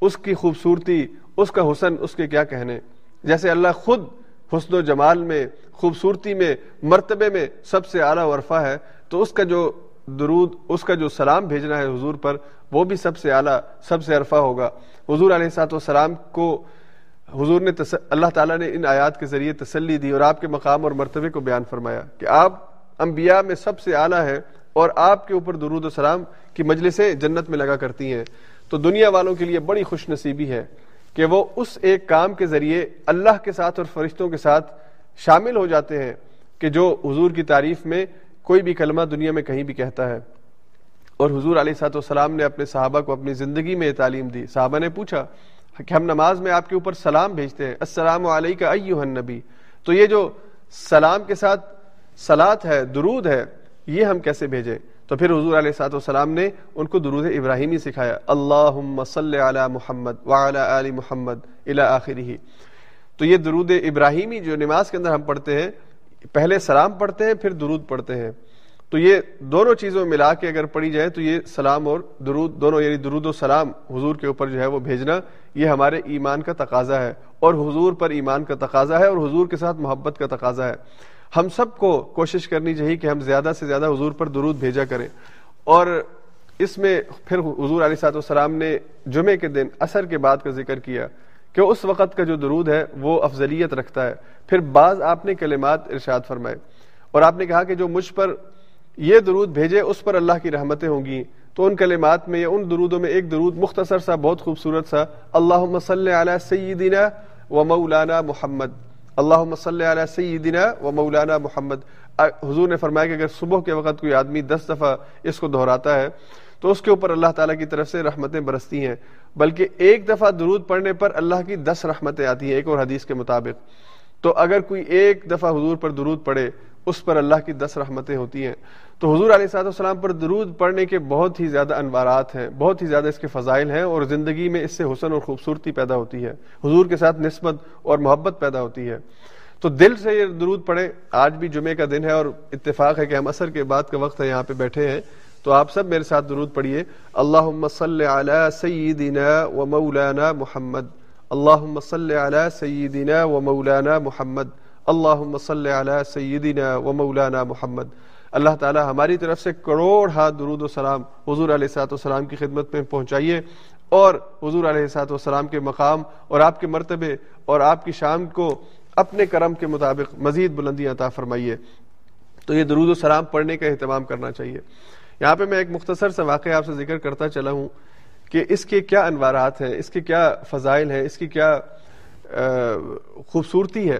اس کی خوبصورتی، اس کا حسن، اس کے کیا کہنے؟ جیسے اللہ خود حسن و جمال میں، خوبصورتی میں، مرتبے میں سب سے اعلیٰ ورفا ہے، تو اس کا جو درود، اس کا جو سلام بھیجنا ہے حضور پر، وہ بھی سب سے اعلیٰ، سب سے عرفہ ہوگا۔ حضور علیہ سات وسلام کو حضور نے تس... اللہ تعالیٰ نے ان آیات کے ذریعے تسلی دی اور آپ کے مقام اور مرتبے کو بیان فرمایا کہ آپ انبیاء میں سب سے اعلیٰ ہے اور آپ کے اوپر درود و سلام کی مجلسیں جنت میں لگا کرتی ہیں۔ تو دنیا والوں کے لیے بڑی خوش نصیبی ہے کہ وہ اس ایک کام کے ذریعے اللہ کے ساتھ اور فرشتوں کے ساتھ شامل ہو جاتے ہیں کہ جو حضور کی تعریف میں کوئی بھی کلمہ دنیا میں کہیں بھی کہتا ہے۔ اور حضور علیہ سات والسلام نے اپنے صحابہ کو اپنی زندگی میں تعلیم دی۔ صحابہ نے پوچھا کہ ہم نماز میں آپ کے اوپر سلام بھیجتے ہیں۔ السلام علیکم النبی۔ تو یہ جو سلام کے ساتھ سلاد ہے، درود ہے، یہ ہم کیسے بھیجیں؟ تو پھر حضور علیہ سات والسلام نے ان کو درود ابراہیمی سکھایا۔ اللہ صلی علی محمد وعلی آل محمد الى آخری تو یہ درود ابراہیمی جو نماز کے اندر ہم پڑھتے ہیں، پہلے سلام پڑھتے ہیں، پھر درود پڑھتے ہیں۔ تو یہ دونوں چیزوں ملا کے اگر پڑھی جائے تو یہ سلام اور درود، دونوں یعنی درود و سلام حضور کے اوپر جو ہے وہ بھیجنا، یہ ہمارے ایمان کا تقاضا ہے اور حضور پر ایمان کا تقاضا ہے اور حضور کے ساتھ محبت کا تقاضا ہے۔ ہم سب کو کوشش کرنی چاہیے کہ ہم زیادہ سے زیادہ حضور پر درود بھیجا کریں۔ اور اس میں پھر حضور علیہ صاحب السلام نے جمعے کے دن اثر کے بعد کا ذکر کیا کہ اس وقت کا جو درود ہے وہ افضلیت رکھتا ہے۔ پھر بعض آپ نے کلمات ارشاد فرمائے اور آپ نے کہا کہ جو مجھ پر یہ درود بھیجے اس پر اللہ کی رحمتیں ہوں گی۔ تو ان کلمات میں یا ان درودوں میں ایک درود مختصر سا، بہت خوبصورت سا اللہ صلی علی سیدنا و مولانا محمد۔ اللہ صلی علی سیدنا و مولانا محمد۔ حضور نے فرمایا کہ اگر صبح کے وقت کوئی آدمی دس دفعہ اس کو دہراتا ہے، تو اس کے اوپر اللہ تعالیٰ کی طرف سے رحمتیں برستی ہیں۔ بلکہ ایک دفعہ درود پڑھنے پر اللہ کی دس رحمتیں آتی ہیں، ایک اور حدیث کے مطابق۔ تو اگر کوئی ایک دفعہ حضور پر درود پڑھے اس پر اللہ کی دس رحمتیں ہوتی ہیں۔ تو حضور علیہ صاحب السلام پر درود پڑھنے کے بہت ہی زیادہ انوارات ہیں، بہت ہی زیادہ اس کے فضائل ہیں اور زندگی میں اس سے حسن اور خوبصورتی پیدا ہوتی ہے۔ حضور کے ساتھ نسبت اور محبت پیدا ہوتی ہے۔ تو دل سے یہ درود پڑھے آج بھی جمعے کا دن ہے اور اتفاق ہے کہ ہم اثر کے بعد کا وقت ہے، یہاں پہ بیٹھے ہیں۔ تو آپ سب میرے ساتھ درود پڑھیے۔ اللہ صلی علی سیدنا و مولانا محمد۔ اللہ صلی علی سیدنا و مولانا محمد۔ اللہ صلی علی سیدنا و مولانا محمد۔ اللہ تعالی ہماری طرف سے کروڑ ہاتھ درود و سلام حضور علیہ سات والسلام کی خدمت میں پہنچائیے اور حضور علیہ سات والسلام کے مقام اور آپ کے مرتبے اور آپ کی شام کو اپنے کرم کے مطابق مزید بلندی عطا فرمائیے۔ تو یہ درود و سلام پڑھنے کا اہتمام کرنا چاہیے۔ یہاں پہ میں ایک مختصر سا واقعہ آپ سے ذکر کرتا چلا ہوں کہ اس کے کیا انوارات ہیں، اس کے کیا فضائل ہیں، اس کی کیا خوبصورتی ہے۔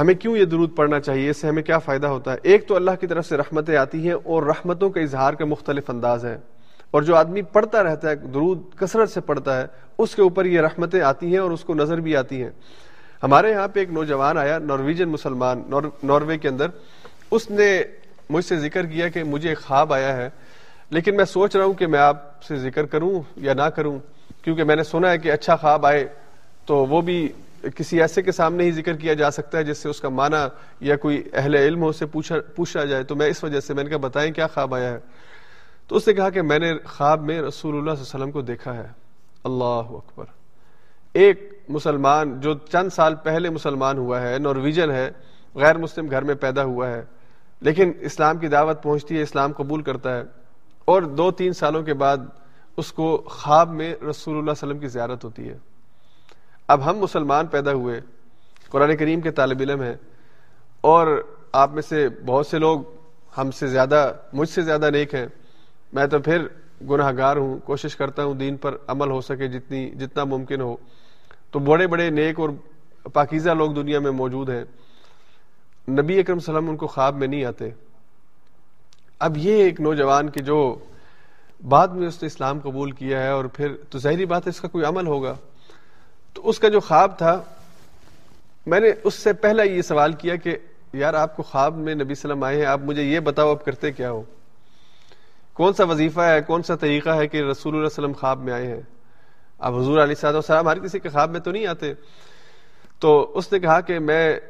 ہمیں کیوں یہ درود پڑھنا چاہیے؟ اس سے ہمیں کیا فائدہ ہوتا ہے؟ ایک تو اللہ کی طرف سے رحمتیں آتی ہیں اور رحمتوں کا اظہار کا مختلف انداز ہے اور جو آدمی پڑھتا رہتا ہے، درود کثرت سے پڑھتا ہے، اس کے اوپر یہ رحمتیں آتی ہیں اور اس کو نظر بھی آتی ہیں۔ ہمارے یہاں پہ ایک نوجوان آیا، نارویجن مسلمان، نور، ناروے کے اندر۔ اس نے مجھ سے ذکر کیا کہ مجھے ایک خواب آیا ہے، لیکن میں سوچ رہا ہوں کہ میں آپ سے ذکر کروں یا نہ کروں۔ کیونکہ میں نے سنا ہے کہ اچھا خواب آئے تو وہ بھی کسی ایسے کے سامنے ہی ذکر کیا جا سکتا ہے جس سے اس کا معنی یا کوئی اہل علم ہو سے پوچھا پوچھا جائے۔ تو میں اس وجہ سے میں نے کہا، بتائیں کیا خواب آیا ہے؟ تو اس نے کہا کہ میں نے خواب میں رسول اللہ صلی اللہ علیہ وسلم کو دیکھا ہے۔ اللہ اکبر۔ ایک مسلمان جو چند سال پہلے مسلمان ہوا ہے، نارویجن ہے، غیر مسلم گھر میں پیدا ہوا ہے، لیکن اسلام کی دعوت پہنچتی ہے، اسلام قبول کرتا ہے، اور دو تین سالوں کے بعد اس کو خواب میں رسول اللہ علیہ وسلم کی زیارت ہوتی ہے۔ اب ہم مسلمان پیدا ہوئے، قرآن کریم کے طالب علم ہیں، اور آپ میں سے بہت سے لوگ ہم سے زیادہ، مجھ سے زیادہ نیک ہیں۔ میں تو پھر گناہ گار ہوں، کوشش کرتا ہوں دین پر عمل ہو سکے جتنی، جتنا ممکن ہو۔ تو بڑے بڑے نیک اور پاکیزہ لوگ دنیا میں موجود ہیں۔ نبی اکرم صلی اللہ علیہ وسلم ان کو خواب میں نہیں آتے۔ اب یہ ایک نوجوان کی جو بعد میں اس نے اسلام قبول کیا ہے اور پھر تو ظاہری بات ہے اس کا کوئی عمل ہوگا۔ تو اس کا جو خواب تھا، میں نے اس سے پہلا یہ سوال کیا کہ یار آپ کو خواب میں نبی وسلم آئے ہیں، آپ مجھے یہ بتاؤ آپ کرتے کیا ہو؟ کون سا وظیفہ ہے، کون سا طریقہ ہے کہ رسول اللہ وسلم خواب میں آئے ہیں؟ اب حضور علیہ صاحب السلام ہر کسی کے خواب میں تو نہیں آتے۔ تو اس نے کہا کہ میں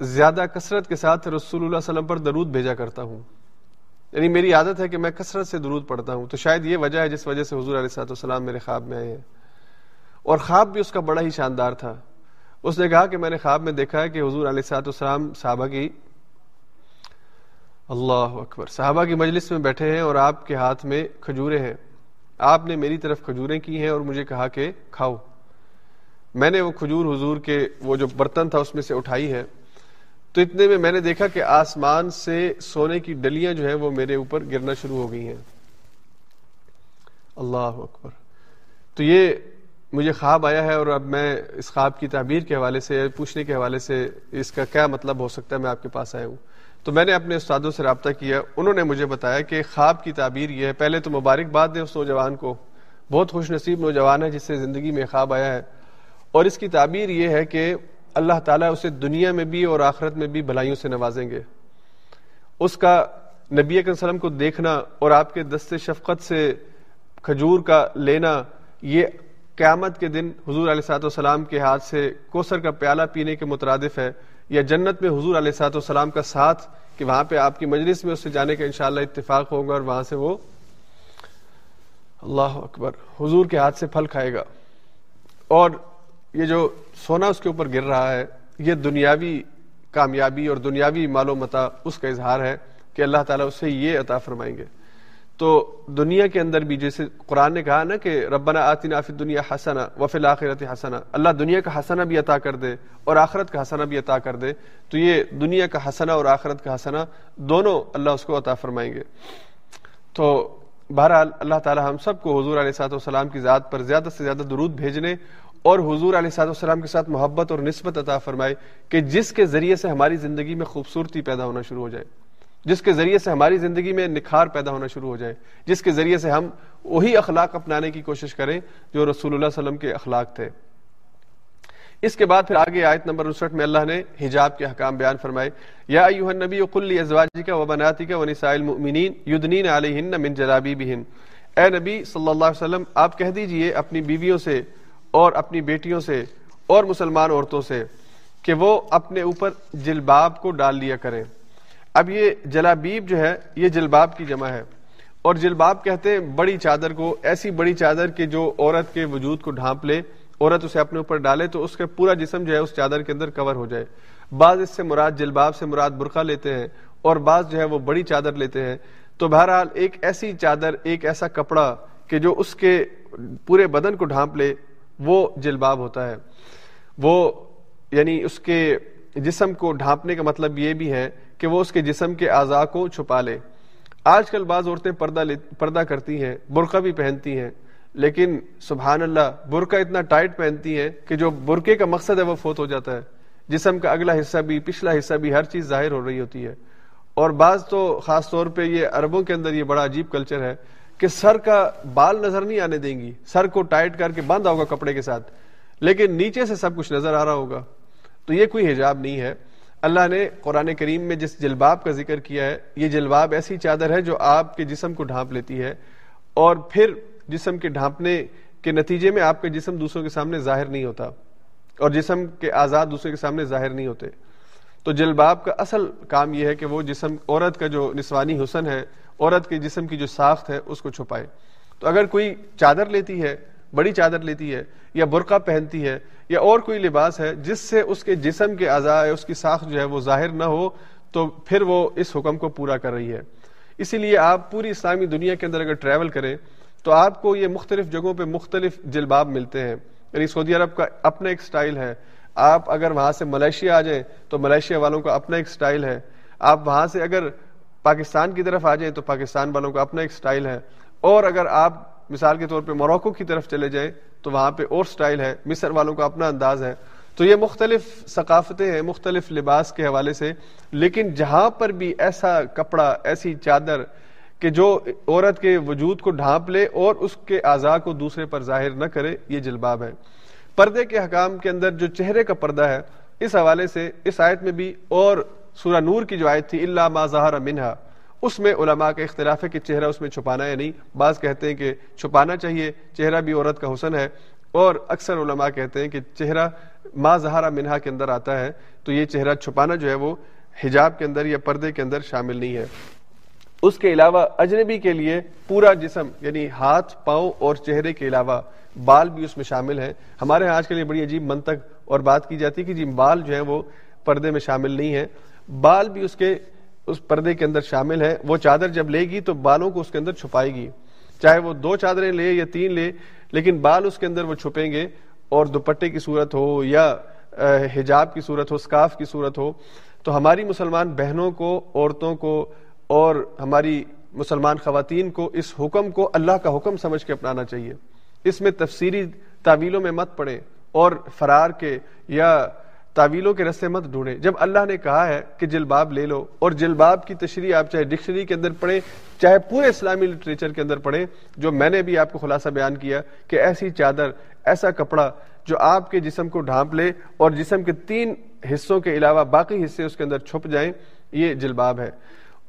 زیادہ کثرت کے ساتھ رسول اللہ وسلم پر درود بھیجا کرتا ہوں۔ یعنی میری عادت ہے کہ میں کثرت سے درود پڑھتا ہوں۔ تو شاید یہ وجہ ہے جس وجہ سے حضور علیہ صاحب السلام میرے خواب میں آئے ہیں۔ اور خواب بھی اس کا بڑا ہی شاندار تھا۔ اس نے کہا کہ میں نے خواب میں دیکھا ہے کہ حضور علیہ صاحب السلام صحابہ کی اللہ اکبر، صحابہ کی مجلس میں بیٹھے ہیں اور آپ کے ہاتھ میں کھجورے ہیں۔ آپ نے میری طرف کھجوریں کی ہیں اور مجھے کہا کہ کھاؤ۔ میں نے وہ کھجور حضور کے وہ جو برتن تھا اس میں سے اٹھائی ہے۔ تو اتنے میں میں نے دیکھا کہ آسمان سے سونے کی ڈلیاں جو ہیں وہ میرے اوپر گرنا شروع ہو گئی ہیں۔ اللہ اکبر۔ تو یہ مجھے خواب آیا ہے اور اب میں اس خواب کی تعبیر کے حوالے سے، پوچھنے کے حوالے سے اس کا کیا مطلب ہو سکتا ہے میں آپ کے پاس آیا ہوں۔ تو میں نے اپنے استادوں سے رابطہ کیا، انہوں نے مجھے بتایا کہ خواب کی تعبیر یہ ہے۔ پہلے تو مبارکباد دیں اس نوجوان کو۔ بہت خوش نصیب نوجوان ہے جس سے زندگی میں خواب آیا ہے۔ اور اس کی تعبیر یہ ہے کہ اللہ تعالیٰ اسے دنیا میں بھی اور آخرت میں بھی بھلائیوں سے نوازیں گے۔ اس کا نبی اکرم وسلم کو دیکھنا اور آپ کے دست شفقت سے کھجور کا لینا، یہ قیامت کے دن حضور علیہ سات والسلام کے ہاتھ سے کوسر کا پیالہ پینے کے مترادف ہے یا جنت میں حضور علیہ سات والسلام کا ساتھ کہ وہاں پہ آپ کی مجلس میں اس سے جانے کا انشاءاللہ اتفاق ہوگا اور وہاں سے وہ اللہ اکبر حضور کے ہاتھ سے پھل کھائے گا۔ اور یہ جو سونا اس کے اوپر گر رہا ہے، یہ دنیاوی کامیابی اور دنیاوی مال و متا اس کا اظہار ہے کہ اللہ تعالیٰ اسے یہ عطا فرمائیں گے۔ تو دنیا کے اندر بھی جیسے قرآن نے کہا نا کہ ربنا آتنا فی دنیا حسنا وفی الآخرت حسنا اللہ دنیا کا حسنا بھی عطا کر دے اور آخرت کا حسنا بھی عطا کر دے، تو یہ دنیا کا حسنا اور آخرت کا حسنا دونوں اللہ اس کو عطا فرمائیں گے۔ تو بہرحال اللہ تعالی ہم سب کو حضور علیہ صاحب والسلام کی ذات پر زیادہ سے زیادہ درود بھیجنے اور حضور علیہ صاحب والسلام کے ساتھ محبت اور نسبت عطا فرمائے کہ جس کے ذریعے سے ہماری زندگی میں خوبصورتی پیدا ہونا شروع ہو جائے۔ جس کے ذریعے سے ہماری زندگی میں نکھار پیدا ہونا شروع ہو جائے، جس کے ذریعے سے ہم وہی اخلاق اپنانے کی کوشش کریں جو رسول اللہ علیہ وسلم کے اخلاق تھے۔ اس کے بعد پھر آگے آیت نمبر انسٹھ میں اللہ نے حجاب کے حکام بیان فرمائے، یا ایوہ النبی قل ازواجی کا و بناتی کا و نساء المؤمنین یدنین علیہن من جلابی بہن اے نبی صلی اللہ علیہ وسلم، آپ کہہ دیجیے اپنی بیویوں سے اور اپنی بیٹیوں سے اور مسلمان عورتوں سے کہ وہ اپنے اوپر جلباب کو ڈال لیا کریں۔ اب یہ جلابیب جو ہے، یہ جلباب کی جمع ہے۔ اور جلباب کہتے ہیں بڑی چادر کو، ایسی بڑی چادر کہ جو عورت کے وجود کو ڈھانپ لے، عورت اسے اپنے اوپر ڈالے تو اس کا پورا جسم جو ہے اس چادر کے اندر کور ہو جائے۔ بعض اس سے مراد جلباب سے مراد برقع لیتے ہیں اور بعض جو ہے وہ بڑی چادر لیتے ہیں۔ تو بہرحال ایک ایسی چادر، ایک ایسا کپڑا کہ جو اس کے پورے بدن کو ڈھانپ لے، وہ جلباب ہوتا ہے۔ وہ یعنی اس کے جسم کو ڈھانپنے کا مطلب یہ بھی ہے کہ وہ اس کے جسم کے اعضاء کو چھپا لے۔ آج کل بعض عورتیں پردہ پردہ کرتی ہیں، برقع بھی پہنتی ہیں، لیکن سبحان اللہ، برقع اتنا ٹائٹ پہنتی ہیں کہ جو برقعے کا مقصد ہے وہ فوت ہو جاتا ہے۔ جسم کا اگلا حصہ بھی، پچھلا حصہ بھی ہر چیز ظاہر ہو رہی ہوتی ہے۔ اور بعض تو خاص طور پہ یہ عربوں کے اندر یہ بڑا عجیب کلچر ہے کہ سر کا بال نظر نہیں آنے دیں گی، سر کو ٹائٹ کر کے باندھا ہوگا کپڑے کے ساتھ، لیکن نیچے سے سب کچھ نظر آ رہا ہوگا۔ تو یہ کوئی حجاب نہیں ہے۔ اللہ نے قرآن کریم میں جس جلباب کا ذکر کیا ہے، یہ جلباب ایسی چادر ہے جو آپ کے جسم کو ڈھانپ لیتی ہے اور پھر جسم کے ڈھانپنے کے نتیجے میں آپ کا جسم دوسروں کے سامنے ظاہر نہیں ہوتا اور جسم کے آزاد دوسرے کے سامنے ظاہر نہیں ہوتے۔ تو جلباب کا اصل کام یہ ہے کہ وہ جسم، عورت کا جو نسوانی حسن ہے، عورت کے جسم کی جو ساخت ہے، اس کو چھپائے۔ تو اگر کوئی چادر لیتی ہے بڑی چادر لیتی ہے، یا برقع پہنتی ہے، یا اور کوئی لباس ہے جس سے اس کے جسم کے اعضاء، اس کی ساخت جو ہے وہ ظاہر نہ ہو، تو پھر وہ اس حکم کو پورا کر رہی ہے۔ اسی لیے آپ پوری اسلامی دنیا کے اندر اگر ٹریول کریں، تو آپ کو یہ مختلف جگہوں پہ مختلف جلباب ملتے ہیں۔ یعنی سعودی عرب کا اپنا ایک سٹائل ہے۔ آپ اگر وہاں سے ملیشیا آ جائیں، تو ملیشیا والوں کا اپنا ایک سٹائل ہے۔ آپ وہاں سے اگر پاکستان کی طرف آ جائیں، تو پاکستان والوں کا اپنا ایک سٹائل ہے۔ اور اگر آپ مثال کے طور پہ موروکو کی طرف چلے جائیں تو وہاں پہ اور سٹائل ہے مصر والوں کا اپنا انداز ہے تو یہ مختلف ثقافتیں ہیں، مختلف لباس کے حوالے سے۔ لیکن جہاں پر بھی ایسا کپڑا، ایسی چادر کہ جو عورت کے وجود کو ڈھانپ لے اور اس کے اعضاء کو دوسرے پر ظاہر نہ کرے، یہ جلباب ہے پردے کے حکام کے اندر جو چہرے کا پردہ ہے، اس حوالے سے اس آیت میں بھی اور سورہ نور کی جو آیت تھی اللہ ما ظاہر منہا اس میں علماء کا اختلاف ہے کہ چہرہ اس میں چھپانا ہے نہیں بعض کہتے ہیں کہ چھپانا چاہیے، چہرہ بھی عورت کا حسن ہے، اور اکثر علماء کہتے ہیں کہ چہرہ ما زہارا منہا کے اندر آتا ہے، تو یہ چہرہ چھپانا جو ہے وہ حجاب کے اندر یا پردے کے اندر شامل نہیں ہے۔ اس کے علاوہ اجنبی کے لیے پورا جسم یعنی ہاتھ، پاؤں اور چہرے کے علاوہ بال بھی اس میں شامل ہیں۔ ہمارے آج کے لیے بڑی عجیب منطق اور بات کی جاتی ہے کہ جی بال جو ہیں وہ پردے میں شامل نہیں ہیں بال بھی اس کے اس پردے کے اندر شامل ہے۔ وہ چادر جب لے گی تو بالوں کو اس کے اندر چھپائے گی۔ چاہے وہ دو چادریں لے یا تین لے، لیکن بال اس کے اندر وہ چھپیں گے اور دوپٹے کی صورت ہو یا حجاب کی صورت ہو سکاف کی صورت ہو، تو ہماری مسلمان بہنوں کو، عورتوں کو اور ہماری مسلمان خواتین کو اس حکم کو اللہ کا حکم سمجھ کے اپنانا چاہیے۔ اس میں تفسیری تعویلوں میں مت پڑے اور فرار کے یا تعویلوں کے رستے مت ڈھونڈیں۔ جب اللہ نے کہا ہے کہ جلباب لے لو اور جلباب کی تشریح آپ چاہے ڈکشنری کے اندر پڑھیں، چاہے پورے اسلامی لٹریچر کے اندر پڑھیں، جو میں نے بھی آپ کو خلاصہ بیان کیا کہ ایسی چادر، ایسا کپڑا جو آپ کے جسم کو ڈھانپ لے اور جسم کے تین حصوں کے علاوہ باقی حصے اس کے اندر چھپ جائیں، یہ جلباب ہے۔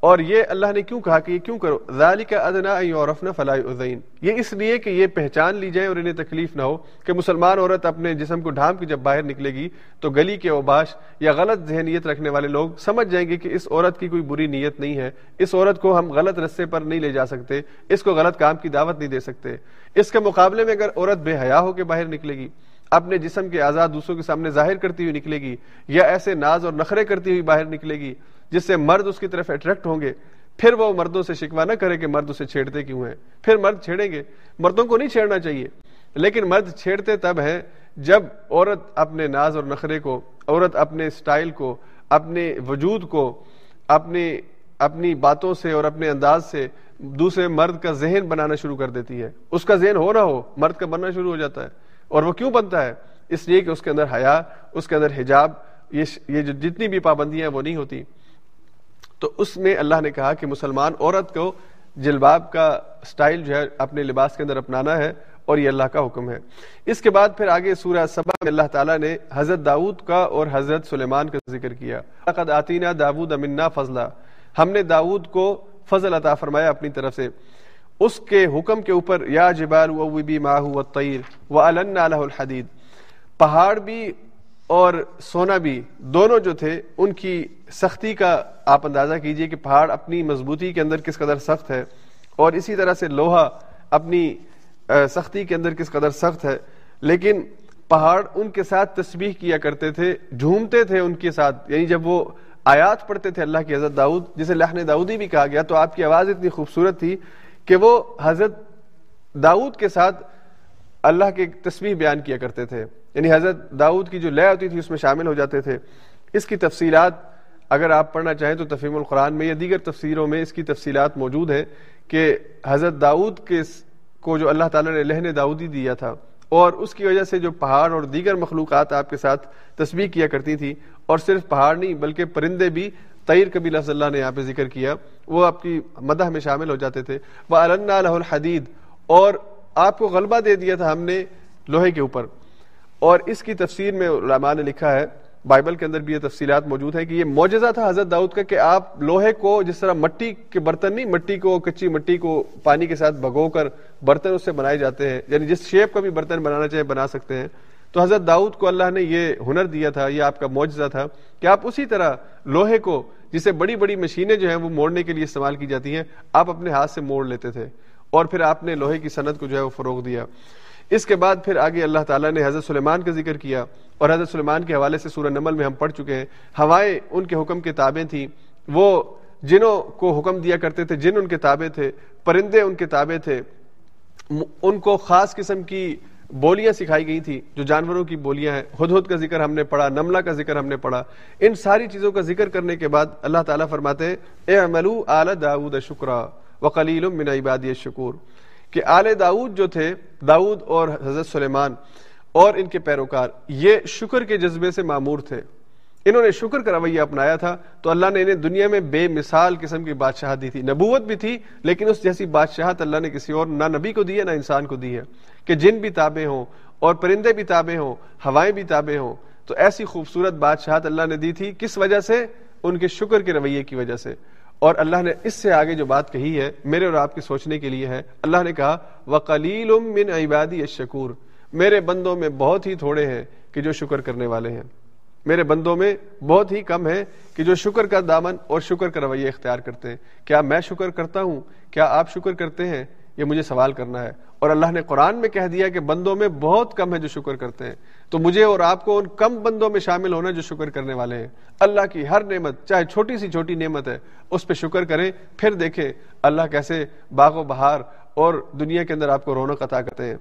اور یہ اللہ نے کیوں کہا کہ یہ کیوں کرو؟ ذالک ادنا یورفنا فلاح ادین یہ اس لیے کہ یہ پہچان لی جائے اور انہیں تکلیف نہ ہو کہ مسلمان عورت اپنے جسم کو ڈھانپ کے جب باہر نکلے گی تو گلی کے اوباش یا غلط ذہنیت رکھنے والے لوگ سمجھ جائیں گے کہ اس عورت کی کوئی بری نیت نہیں ہے۔ اس عورت کو ہم غلط رستے پر نہیں لے جا سکتے۔ اس کو غلط کام کی دعوت نہیں دے سکتے۔ اس کے مقابلے میں اگر عورت بے حیا ہو کے باہر نکلے گی اپنے جسم کے آزاد دوسروں کے سامنے ظاہر کرتی ہوئی نکلے گی یا ایسے ناز اور نخرے کرتی ہوئی باہر نکلے گی جس سے مرد اس کی طرف اٹریکٹ ہوں گے، پھر وہ مردوں سے شکوا نہ کرے کہ مرد اسے چھیڑتے کیوں ہیں۔ پھر مرد چھیڑیں گے۔ مردوں کو نہیں چھیڑنا چاہیے۔ لیکن مرد چھیڑتے تب ہیں جب عورت اپنے ناز اور نخرے کو، عورت اپنے سٹائل کو، اپنے وجود کو اپنی اپنی باتوں سے اور اپنے انداز سے دوسرے مرد کا ذہن بنانا شروع کر دیتی ہے۔ اس کا ذہن ہو نہ ہو، مرد کا بننا شروع ہو جاتا ہے۔ اور وہ کیوں بنتا ہے؟ اس لیے کہ اس کے اندر حیا، اس کے اندر حجاب، یہ جو جتنی بھی پابندیاں وہ نہیں ہوتی۔ تو اس میں اللہ نے کہا کہ مسلمان عورت کو جلباب کا سٹائل جو ہے اپنے لباس کے اندر اپنانا ہے اور یہ اللہ کا حکم ہے۔ اس کے بعد پھر آگے سورہ سبا میں اللہ تعالیٰ نے حضرت داؤد کا اور حضرت سلیمان کا ذکر کیا۔ قد آتینا داود امنا فضلہ ہم نے داود کو فضل عطا فرمایا اپنی طرف سے۔ اس کے حکم کے اوپر یا جبال وبی ماہو و طیر و الحدید۔ کہ وہ حضرت داؤد کے ساتھ اللہ کے تسبیح بیان کیا کرتے تھے۔ یعنی حضرت داؤد کی جو لے ہوتی تھی، اس میں شامل ہو جاتے تھے۔ اس کی تفصیلات اگر آپ پڑھنا چاہیں تو تفہیم القرآن میں یا دیگر تفسیروں میں اس کی تفصیلات موجود ہیں کہ حضرت داؤد کے کو جو اللہ تعالیٰ نے لہن داؤدی دیا تھا اور اس کی وجہ سے جو پہاڑ اور دیگر مخلوقات آپ کے ساتھ تصویر کیا کرتی تھی، اور صرف پہاڑ نہیں بلکہ پرندے بھی تیر کبھی لفظ اللہ نے یہاں پہ ذکر کیا۔ وہ آپ کی مدح میں شامل ہو جاتے تھے۔ وہ اللہ الحدید اور آپ کو غلبہ دے دیا تھا ہم نے لوہے کے اوپر۔ اور اس کی تفسیر میں علماء نے لکھا ہے، بائبل کے اندر بھی یہ تفصیلات موجود ہیں کہ یہ معجزہ تھا حضرت داؤد کا کہ آپ لوہے کو جس طرح مٹی کے برتن نہیں، مٹی کو، کچی مٹی کو پانی کے ساتھ بھگو کر برتن اس سے بنائے جاتے ہیں۔ یعنی جس شیپ کا بھی برتن بنانا چاہے بنا سکتے ہیں۔ تو حضرت داؤد کو اللہ نے یہ ہنر دیا تھا، یہ آپ کا معجزہ تھا کہ آپ اسی طرح لوہے کو جسے بڑی بڑی مشینیں جو ہیں وہ موڑنے کے لیے استعمال کی جاتی ہیں۔ آپ اپنے ہاتھ سے موڑ لیتے تھے اور پھر آپ نے لوہے کی صنعت کو جو ہے وہ فروغ دیا۔ اس کے بعد پھر آگے اللہ تعالیٰ نے حضرت سلیمان کا ذکر کیا اور حضرت سلیمان کے حوالے سے سورہ نمل میں ہم پڑھ چکے ہیں۔ ہوائیں ان کے حکم کے تابع تھیں۔ وہ جنوں کو حکم دیا کرتے تھے، جن ان کے تابع تھے، پرندے ان کے تابع تھے۔ ان کو خاص قسم کی بولیاں سکھائی گئی تھی جو جانوروں کی بولیاں ہیں۔ ہد ہد کا ذکر ہم نے پڑھا، نملہ کا ذکر ہم نے پڑھا۔ ان ساری چیزوں کا ذکر کرنے کے بعد اللہ تعالیٰ فرماتے اے عملو آل داود شکرا وقلیل من عبادی شکور کہ آل داود جو تھے داود اور حضرت سلیمان اور ان کے پیروکار، یہ شکر کے جذبے سے معمور تھے۔ انہوں نے شکر کا رویہ اپنایا تھا تو اللہ نے انہیں دنیا میں بے مثال قسم کی بادشاہ دی تھی۔ نبوت بھی تھی، لیکن اس جیسی بادشاہت اللہ نے کسی اور، نہ نبی کو دی ہے، نہ انسان کو دی ہے۔ کہ جن بھی تابع ہوں اور پرندے بھی تابع ہوں، ہوائیں بھی تابع ہوں، تو ایسی خوبصورت بادشاہت اللہ نے دی تھی۔ کس وجہ سے؟ ان کے شکر کے رویے کی وجہ سے۔ اور اللہ نے اس سے آگے جو بات کہی ہے، میرے اور آپ کے سوچنے کے لیے ہے۔ اللہ نے کہا وکلیل من عبادی الشکور میرے بندوں میں بہت ہی تھوڑے ہیں کہ جو شکر کرنے والے ہیں۔ میرے بندوں میں بہت ہی کم ہے کہ جو شکر کا دامن اور شکر کا رویہ اختیار کرتے ہیں۔ کیا میں شکر کرتا ہوں؟ کیا آپ شکر کرتے ہیں؟ یہ مجھے سوال کرنا ہے۔ اور اللہ نے قرآن میں کہہ دیا کہ بندوں میں بہت کم ہے جو شکر کرتے ہیں۔ تو مجھے اور آپ کو ان کم بندوں میں شامل ہونا جو شکر کرنے والے ہیں۔ اللہ کی ہر نعمت، چاہے چھوٹی سی چھوٹی نعمت ہے، اس پہ شکر کریں۔ پھر دیکھیں اللہ کیسے باغ و بہار اور دنیا کے اندر آپ کو رونق عطا کرتے ہیں۔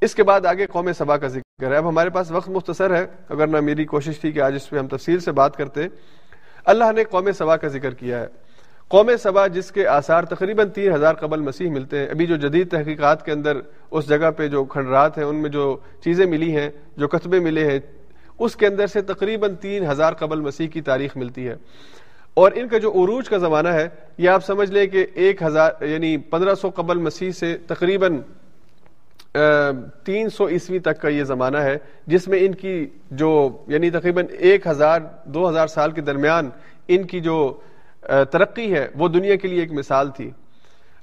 اس کے بعد آگے قوم سبا کا ذکر ہے۔ اب ہمارے پاس وقت مختصر ہے، اگر نہ میری کوشش تھی کہ آج اس پہ ہم تفصیل سے بات کرتے۔ اللہ نے قوم سبا کا ذکر کیا ہے۔ قوم سبا جس کے آثار تقریباً تین ہزار قبل مسیح ملتے ہیں، ابھی جو جدید تحقیقات کے اندر اس جگہ پہ جو کھنڈرات ہیں، ان میں جو چیزیں ملی ہیں، جو کتبے ملے ہیں، اس کے اندر سے تقریباً تین ہزار قبل مسیح کی تاریخ ملتی ہے۔ اور ان کا جو عروج کا زمانہ ہے، یہ آپ سمجھ لیں کہ ایک ہزار یعنی پندرہ سو قبل مسیح سے تقریباً تین سو عیسوی تک کا یہ زمانہ ہے، جس میں ان کی جو یعنی تقریباً ایک ہزار، دو ہزار سال کے درمیان ان کی جو ترقی ہے، وہ دنیا کے لیے ایک مثال تھی۔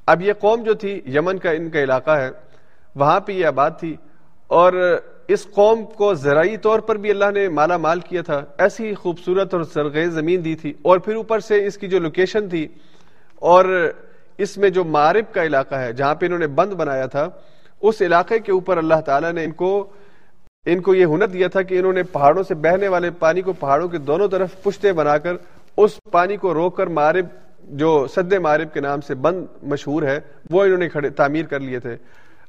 اب یہ قوم جو تھی، یمن کا ان کا علاقہ ہے، وہاں پہ یہ آباد تھی۔ اور اس قوم کو زرعی طور پر بھی اللہ نے مالا مال کیا تھا۔ ایسی خوبصورت اور سرگیز زمین دی تھی۔ اور پھر اوپر سے اس کی جو لوکیشن تھی، اور اس میں جو معرب کا علاقہ ہے، جہاں پہ انہوں نے بند بنایا تھا اس علاقے کے اوپر اللہ تعالیٰ نے ان کو ان کو یہ ہنر دیا تھا کہ انہوں نے پہاڑوں سے بہنے والے پانی کو پہاڑوں کے دونوں طرف پشتے بنا کر اس پانی کو روک کر مارب، جو سد مارب کے نام سے بند مشہور ہے، وہ انہوں نے کھڑے تعمیر کر لیے تھے۔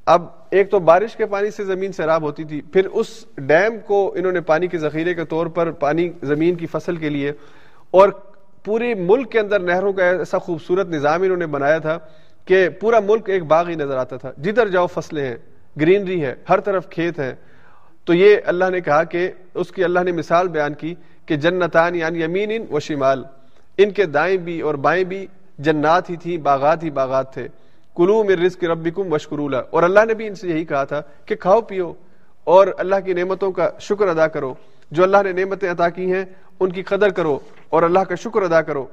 اب ایک تو بارش کے پانی سے زمین سیراب ہوتی تھی، پھر اس ڈیم کو انہوں نے پانی کے ذخیرے کے طور پر پانی زمین کی فصل کے لیے اور پورے ملک کے اندر نہروں کا ایسا خوبصورت نظام انہوں نے بنایا تھا کہ پورا ملک ایک باغ ہی نظر آتا تھا۔ جدھر جاؤ فصلیں ہیں، گرینری ہے ہر طرف کھیت ہے تو یہ اللہ نے کہا کہ اس کی اللہ نے مثال بیان کی کہ جنتان یعنی یمین و شمال۔ ان کے دائیں بھی اور بائیں بھی جنات ہی تھیں، باغات ہی باغات تھے۔ کلو میں رزق ربکم وشکرولا اور اللہ نے بھی ان سے یہی کہا تھا کہ کھاؤ، پیو۔ اور اللہ کی نعمتوں کا شکر ادا کرو۔ جو اللہ نے نعمتیں عطا کی ہیں، ان کی قدر کرو اور اللہ کا شکر ادا کرو۔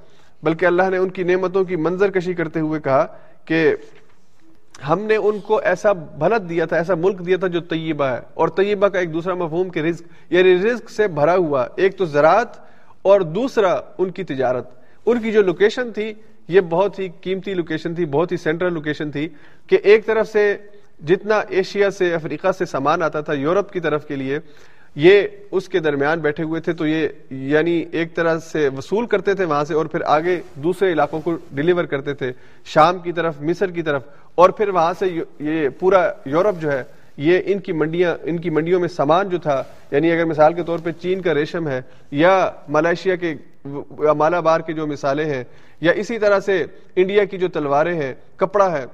بلکہ اللہ نے ان کی نعمتوں کی منظر کشی کرتے ہوئے کہا کہ ہم نے ان کو ایسا بھلت دیا تھا، ایسا ملک دیا تھا جو طیبہ ہے۔ اور طیبہ کا ایک دوسرا مفہوم کہ رزق یعنی رزق سے بھرا ہوا، ایک تو زراعت اور دوسرا ان کی تجارت۔ ان کی جو لوکیشن تھی، یہ بہت ہی قیمتی لوکیشن تھی، بہت ہی سینٹرل لوکیشن تھی کہ ایک طرف سے جتنا ایشیا سے افریقہ سے سامان آتا تھا یورپ کی طرف کے لیے یہ اس کے درمیان بیٹھے ہوئے تھے تو یہ یعنی ایک طرح سے وصول کرتے تھے وہاں سے اور پھر آگے دوسرے علاقوں کو ڈیلیور کرتے تھے، شام کی طرف، مصر کی طرف، اور پھر وہاں سے یہ پورا یورپ جو ہے، یہ ان کی منڈیاں، ان کی منڈیوں میں سامان جو تھا یعنی اگر مثال کے طور پہ چین کا ریشم ہے یا ملائیشیا کے مالا بار کی جو مثالیں ہیں، یا اسی طرح سے انڈیا کی جو تلواریں ہیں، کپڑا ہے،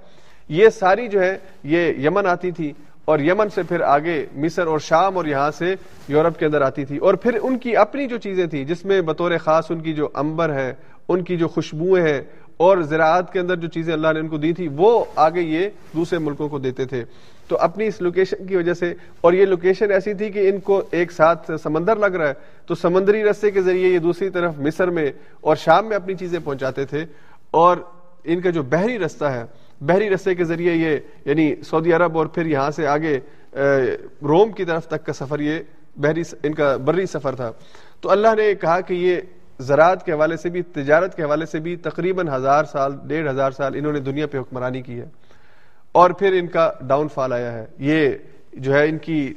یہ ساری جو ہے، یہ یمن آتی تھی اور یمن سے پھر آگے مصر اور شام اور یہاں سے یورپ کے اندر آتی تھی۔ اور پھر ان کی اپنی جو چیزیں تھیں، جس میں بطور خاص ان کی جو امبر ہے ان کی جو خوشبوئیں ہیں، اور زراعت کے اندر جو چیزیں اللہ نے ان کو دی تھی، وہ آگے یہ دوسرے ملکوں کو دیتے تھے۔ تو اپنی اس لوکیشن کی وجہ سے، اور یہ لوکیشن ایسی تھی کہ ان کو ایک ساتھ سمندر لگ رہا ہے، تو سمندری رستے کے ذریعے یہ دوسری طرف مصر میں اور شام میں اپنی چیزیں پہنچاتے تھے۔ اور ان کا جو بحری رستہ ہے بحری رستے کے ذریعے یہ یعنی سعودی عرب اور پھر یہاں سے آگے روم کی طرف تک کا سفر، یہ بحری ان کا بری سفر تھا۔ تو اللہ نے کہا کہ یہ زراعت کے حوالے سے بھی، تجارت کے حوالے سے بھی تقریباً ہزار سال، ڈیڑھ ہزار سال انہوں نے دنیا پہ حکمرانی کی ہے۔ اور پھر ان کا ڈاؤن فال آیا ہے۔ یہ جو ہے، ان کی،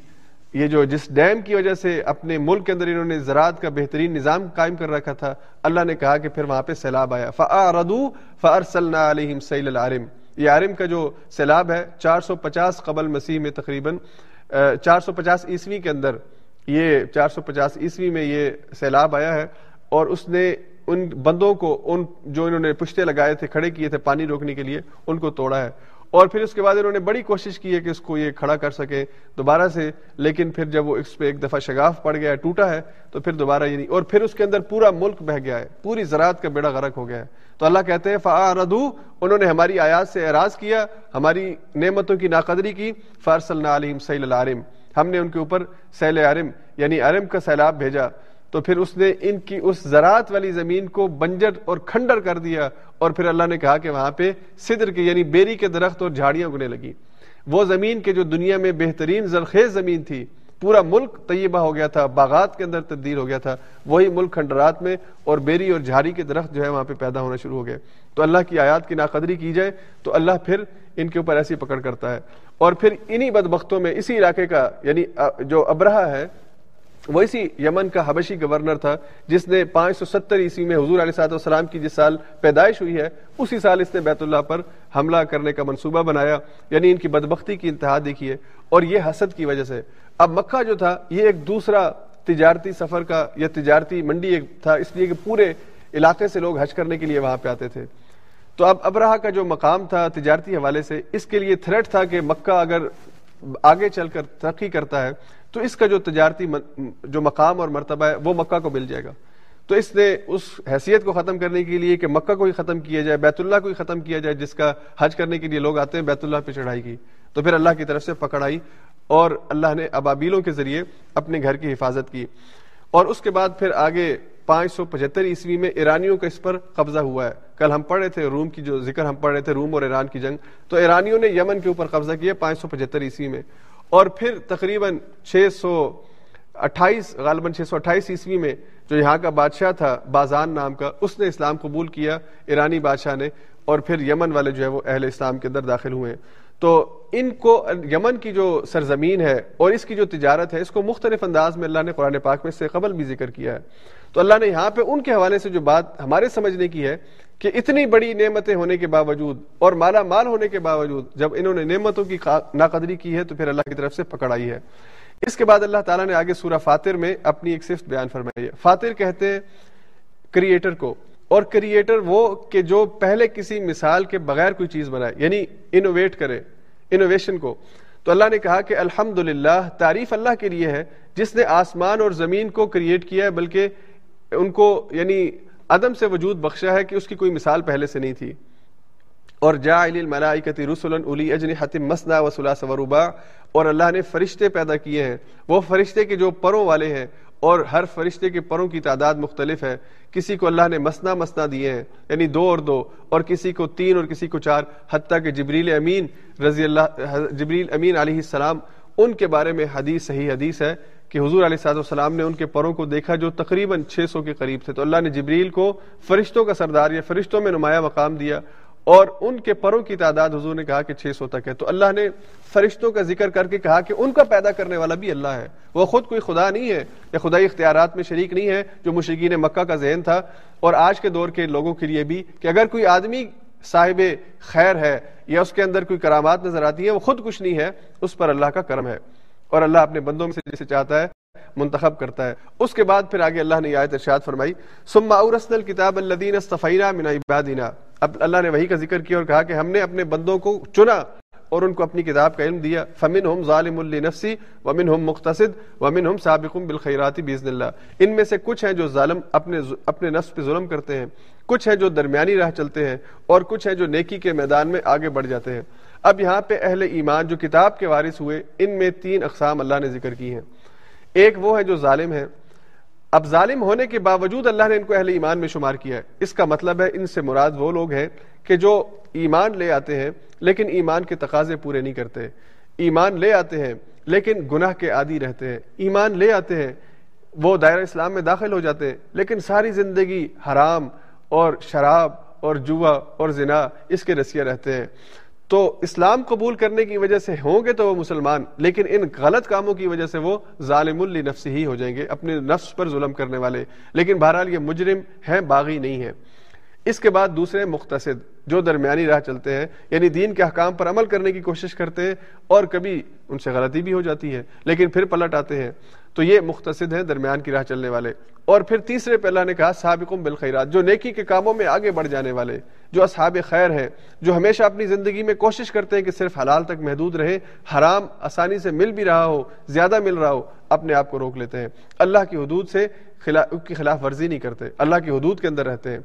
یہ جو جس ڈیم کی وجہ سے اپنے ملک کے اندر انہوں نے زراعت کا بہترین نظام قائم کر رکھا تھا، اللہ نے کہا کہ پھر وہاں پہ سیلاب آیا۔ فَأَعْرَضُوا فَأَرْسَلْنَا عَلَيْهِمْ سَيْلَ الْعَرِمِ۔ یہ عارم کا جو سیلاب ہے، چار سو پچاس قبل مسیح میں تقریباً چار سو پچاس عیسوی کے اندر یہ، چار سو پچاس عیسوی میں یہ سیلاب آیا ہے اور اس نے ان بندوں کو، ان جو انہوں نے پشتے لگائے تھے، کھڑے کیے تھے پانی روکنے کے لیے، ان کو توڑا ہے۔ اور پھر اس کے بعد انہوں نے بڑی کوشش کی ہے کہ اس کو یہ کھڑا کر سکے دوبارہ سے، لیکن پھر جب وہ اس پہ ایک دفعہ شگاف پڑ گیا ہے ٹوٹا ہے، تو پھر دوبارہ یہ نہیں۔ اور پھر اس کے اندر پورا ملک بہ گیا ہے، پوری زراعت کا بیڑا غرق ہو گیا ہے۔ تو اللہ کہتے ہیں فعردو انہوں نے ہماری آیات سے اعراض کیا، ہماری نعمتوں کی ناقدری کی فارسل علیہم سیل العارم۔ ہم نے ان کے اوپر سیل عرم یعنی عرم کا سیلاب بھیجا۔ تو پھر اس نے ان کی اس زراعت والی زمین کو بنجر اور کھنڈر کر دیا اور پھر اللہ نے کہا کہ وہاں پہ صدر کے یعنی بیری کے درخت اور جھاڑیاں اگنے لگی وہ زمین کے جو دنیا میں بہترین زرخیز زمین تھی، پورا ملک طیبہ ہو گیا تھا، باغات کے اندر تبدیل ہو گیا تھا، وہی ملک کھنڈرات میں اور بیری اور جھاڑی کے درخت جو ہے وہاں پہ پیدا ہونا شروع ہو گئے۔ تو اللہ کی آیات کی ناقدری کی جائے تو اللہ پھر ان کے اوپر ایسی پکڑ کرتا ہے۔ اور پھر انہی بدبختوں میں اسی علاقے کا یعنی جو ابرہ ہے وہ اسی یمن کا حبشی گورنر تھا، جس نے پانچ سو ستر عیسوی میں حضور علیہ صاحب والسلام کی جس سال پیدائش ہوئی ہے، اسی سال اس نے بیت اللہ پر حملہ کرنے کا منصوبہ بنایا۔ یعنی ان کی بدبختی کی انتہا دیکھی ہے اور یہ حسد کی وجہ سے۔ اب مکہ جو تھا، یہ ایک دوسرا تجارتی سفر کا یا تجارتی منڈی ایک تھا، اس لیے کہ پورے علاقے سے لوگ حج کرنے کے لیے وہاں پہ آتے تھے۔ تو اب ابراہ کا جو مقام تھا تجارتی حوالے سے، اس کے لیے تھریٹ تھا کہ مکہ اگر آگے چل کر ترقی کرتا ہے تو اس کا جو تجارتی جو مقام اور مرتبہ ہے وہ مکہ کو مل جائے گا۔ تو اس نے اس حیثیت کو ختم کرنے کے لیے کہ مکہ کو ہی ختم کیا جائے، بیت اللہ کو ہی ختم کیا جائے، جس کا حج کرنے کے لیے لوگ آتے ہیں، بیت اللہ پہ چڑھائی کی۔ تو پھر اللہ کی طرف سے پکڑائی اور اللہ نے ابابیلوں کے ذریعے اپنے گھر کی حفاظت کی۔ اور اس کے بعد پھر آگے پانچ سو پچہتر عیسوی میں ایرانیوں کا اس پر قبضہ ہوا ہے۔ کل ہم پڑھ رہے تھے روم کی جو ذکر ہم پڑھ رہے تھے، روم اور ایران کی جنگ۔ تو ایرانیوں نے یمن کے اوپر قبضہ کیا پانچ سو پچہتر عیسوی میں۔ اور پھر تقریباً چھ سو اٹھائیس، غالباً چھ سو اٹھائیس عیسوی میں جو یہاں کا بادشاہ تھا، بازان نام کا، اس نے اسلام قبول کیا، ایرانی بادشاہ نے، اور پھر یمن والے جو ہے وہ اہل اسلام کے اندر داخل ہوئے تو ان کو، یمن کی جو سرزمین ہے اور اس کی جو تجارت ہے، اس کو مختلف انداز میں اللہ نے قرآن پاک میں سے قبل بھی ذکر کیا ہے۔ تو اللہ نے یہاں پہ ان کے حوالے سے جو بات ہمارے سمجھنے کی ہے کہ اتنی بڑی نعمتیں ہونے کے باوجود اور مالا مال ہونے کے باوجود جب انہوں نے نعمتوں کی ناقدری کی ہے تو پھر اللہ کی طرف سے پکڑائی ہے۔ اس کے بعد اللہ تعالیٰ نے آگے سورہ فاتر میں اپنی ایک صفت بیان فرمائی ہے۔ فاتر کہتے ہیں کریٹر کو اور کریٹر وہ کہ جو پہلے کسی مثال کے بغیر کوئی چیز بنائے یعنی انوویٹ کرے انوویشن کو۔ تو اللہ نے کہا کہ الحمد تعریف اللہ کے لیے ہے، جس نے آسمان اور زمین کو کریٹ کیا ہے، بلکہ ان کو یعنی عدم سے وجود بخشا ہے کہ اس کی کوئی مثال پہلے سے نہیں تھی۔ اور جا الملائکتی رسولن الی اجن حتم مسنا و سلاس اور اللہ نے فرشتے پیدا کیے ہیں۔ وہ فرشتے کے جو پروں والے ہیں۔ اور ہر فرشتے کے پروں کی تعداد مختلف ہے۔ کسی کو اللہ نے مسنا مسنا دیے ہیں۔ یعنی دو اور دو۔ اور کسی کو تین اور کسی کو چار۔ حتیٰ کہ جبریل امین رضی اللہ جبریل امین علیہ السلام، ان کے بارے میں حدیث، صحیح حدیث ہے۔ کہ حضور علیہ صاحب السلام نے ان کے پروں کو دیکھا جو تقریباً چھ سو کے قریب تھے۔ تو اللہ نے جبریل کو فرشتوں کا سردار یا فرشتوں میں نمایاں مقام دیا اور ان کے پروں کی تعداد حضور نے کہا کہ چھ سو تک ہے۔ تو اللہ نے فرشتوں کا ذکر کر کے کہا کہ ان کا پیدا کرنے والا بھی اللہ ہے۔ وہ خود کوئی خدا نہیں ہے یا خدائی اختیارات میں شریک نہیں ہے جو مشرقین مکہ کا ذہن تھا۔ اور آج کے دور کے لوگوں کے لیے بھی کہ اگر کوئی آدمی صاحب خیر ہے یا اس کے اندر کوئی کرامات نظر آتی ہے وہ خود کچھ نہیں ہے، اس پر اللہ کا کرم ہے۔ اور اللہ اپنے بندوں میں سے جسے چاہتا ہے منتخب کرتا ہے۔ اس کے بعد پھر آگے اللہ نے آیت ارشاد فرمائی، ثم اورثنا الكتاب الذين اصطفينا من عبادنا۔ اب اللہ نے وہی کا ذکر کیا اور کہا کہ ہم نے اپنے بندوں کو چنا اور ان کو اپنی کتاب کا علم دیا۔ فمن ہم ظالم النفسی ومن ہم مختصد ومن ہم سابق بالخیراتی بزن اللہ ان میں سے کچھ ہیں جو ظالم اپنے اپنے نفس پہ ظلم کرتے ہیں۔ کچھ ہیں جو درمیانی راہ چلتے ہیں اور کچھ ہیں جو نیکی کے میدان میں آگے بڑھ جاتے ہیں۔ اب یہاں پہ اہل ایمان جو کتاب کے وارث ہوئے، ان میں تین اقسام اللہ نے ذکر کی ہیں۔ ایک وہ ہے جو ظالم ہے اب ظالم ہونے کے باوجود اللہ نے ان کو اہل ایمان میں شمار کیا ہے۔ اس کا مطلب ہے ان سے مراد وہ لوگ ہیں کہ جو ایمان لے آتے ہیں، لیکن ایمان کے تقاضے پورے نہیں کرتے۔ ایمان لے آتے ہیں، لیکن گناہ کے عادی رہتے ہیں۔ ایمان لے آتے ہیں، وہ دائرہ اسلام میں داخل ہو جاتے ہیں، لیکن ساری زندگی حرام اور شراب اور جوا اور زنا اس کے رسیہ رہتے ہیں۔ تو اسلام قبول کرنے کی وجہ سے ہوں گے تو وہ مسلمان، لیکن ان غلط کاموں کی وجہ سے وہ ظالم النفس ہی ہو جائیں گے، اپنے نفس پر ظلم کرنے والے۔ لیکن بہرحال یہ مجرم ہیں، باغی نہیں ہے اس کے بعد دوسرے مختصد جو درمیانی راہ چلتے ہیں یعنی دین کے احکام پر عمل کرنے کی کوشش کرتے ہیں اور کبھی ان سے غلطی بھی ہو جاتی ہے، لیکن پھر پلٹ آتے ہیں۔ تو یہ مختصد ہیں درمیان کی راہ چلنے والے۔ اور پھر تیسرے پہ اللہ نے کہا سابقم بالخیرات، جو نیکی کے کاموں میں آگے بڑھ جانے والے، جو اصحاب خیر ہیں، جو ہمیشہ اپنی زندگی میں کوشش کرتے ہیں کہ صرف حلال تک محدود رہے حرام آسانی سے مل بھی رہا ہو، زیادہ مل رہا ہو، اپنے آپ کو روک لیتے ہیں۔ اللہ کی حدود سے خلاف کی خلاف ورزی نہیں کرتے، اللہ کی حدود کے اندر رہتے ہیں۔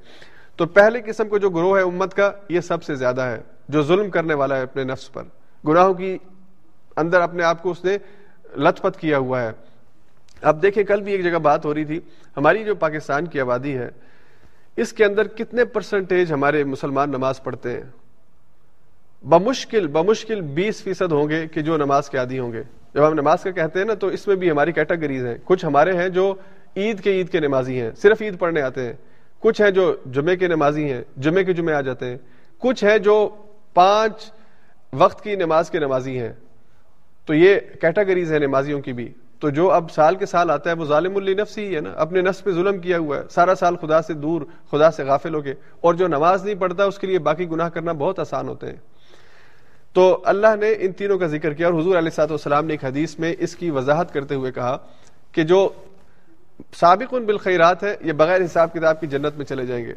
تو پہلے قسم کو جو گروہ ہے امت کا، یہ سب سے زیادہ ہے، جو ظلم کرنے والا ہے اپنے نفس پر۔ گناہوں کی اندر اپنے آپ کو اس نے لت پت کیا ہوا ہے۔ اب دیکھیں، کل بھی ایک جگہ بات ہو رہی تھی۔ ہماری جو پاکستان کی آبادی ہے، اس کے اندر کتنے پرسنٹیج ہمارے مسلمان نماز پڑھتے ہیں؟ بمشکل بمشکل بیس فیصد ہوں گے کہ جو نماز کے عادی ہوں گے۔ جب ہم نماز کا کہتے ہیں نا، تو اس میں بھی ہماری کیٹاگریز ہیں۔ کچھ ہمارے ہیں جو عید کے عید کے نمازی ہیں، صرف عید پڑھنے آتے ہیں۔ کچھ ہیں جو جمعے کے نمازی ہیں، جمعے کے جمعے آ جاتے ہیں۔ کچھ ہیں جو پانچ وقت کی نماز کے نمازی ہیں۔ تو یہ کیٹاگریز ہیں نمازیوں کی بھی۔ تو جو اب سال کے سال آتا ہے وہ ظالم النفس ہی ہے نا۔ اپنے نفس پہ ظلم کیا ہوا ہے۔ سارا سال خدا سے دور، خدا سے غافل ہو گئے اور جو نماز نہیں پڑھتا، اس کے لیے باقی گناہ کرنا بہت آسان ہوتے ہیں۔ تو اللہ نے ان تینوں کا ذکر کیا اور حضور علیہ سات والسلام نے ایک حدیث میں اس کی وضاحت کرتے ہوئے کہا کہ جو سابق ان بالخیرات ہے، یہ بغیر حساب کتاب کی جنت میں چلے جائیں گے۔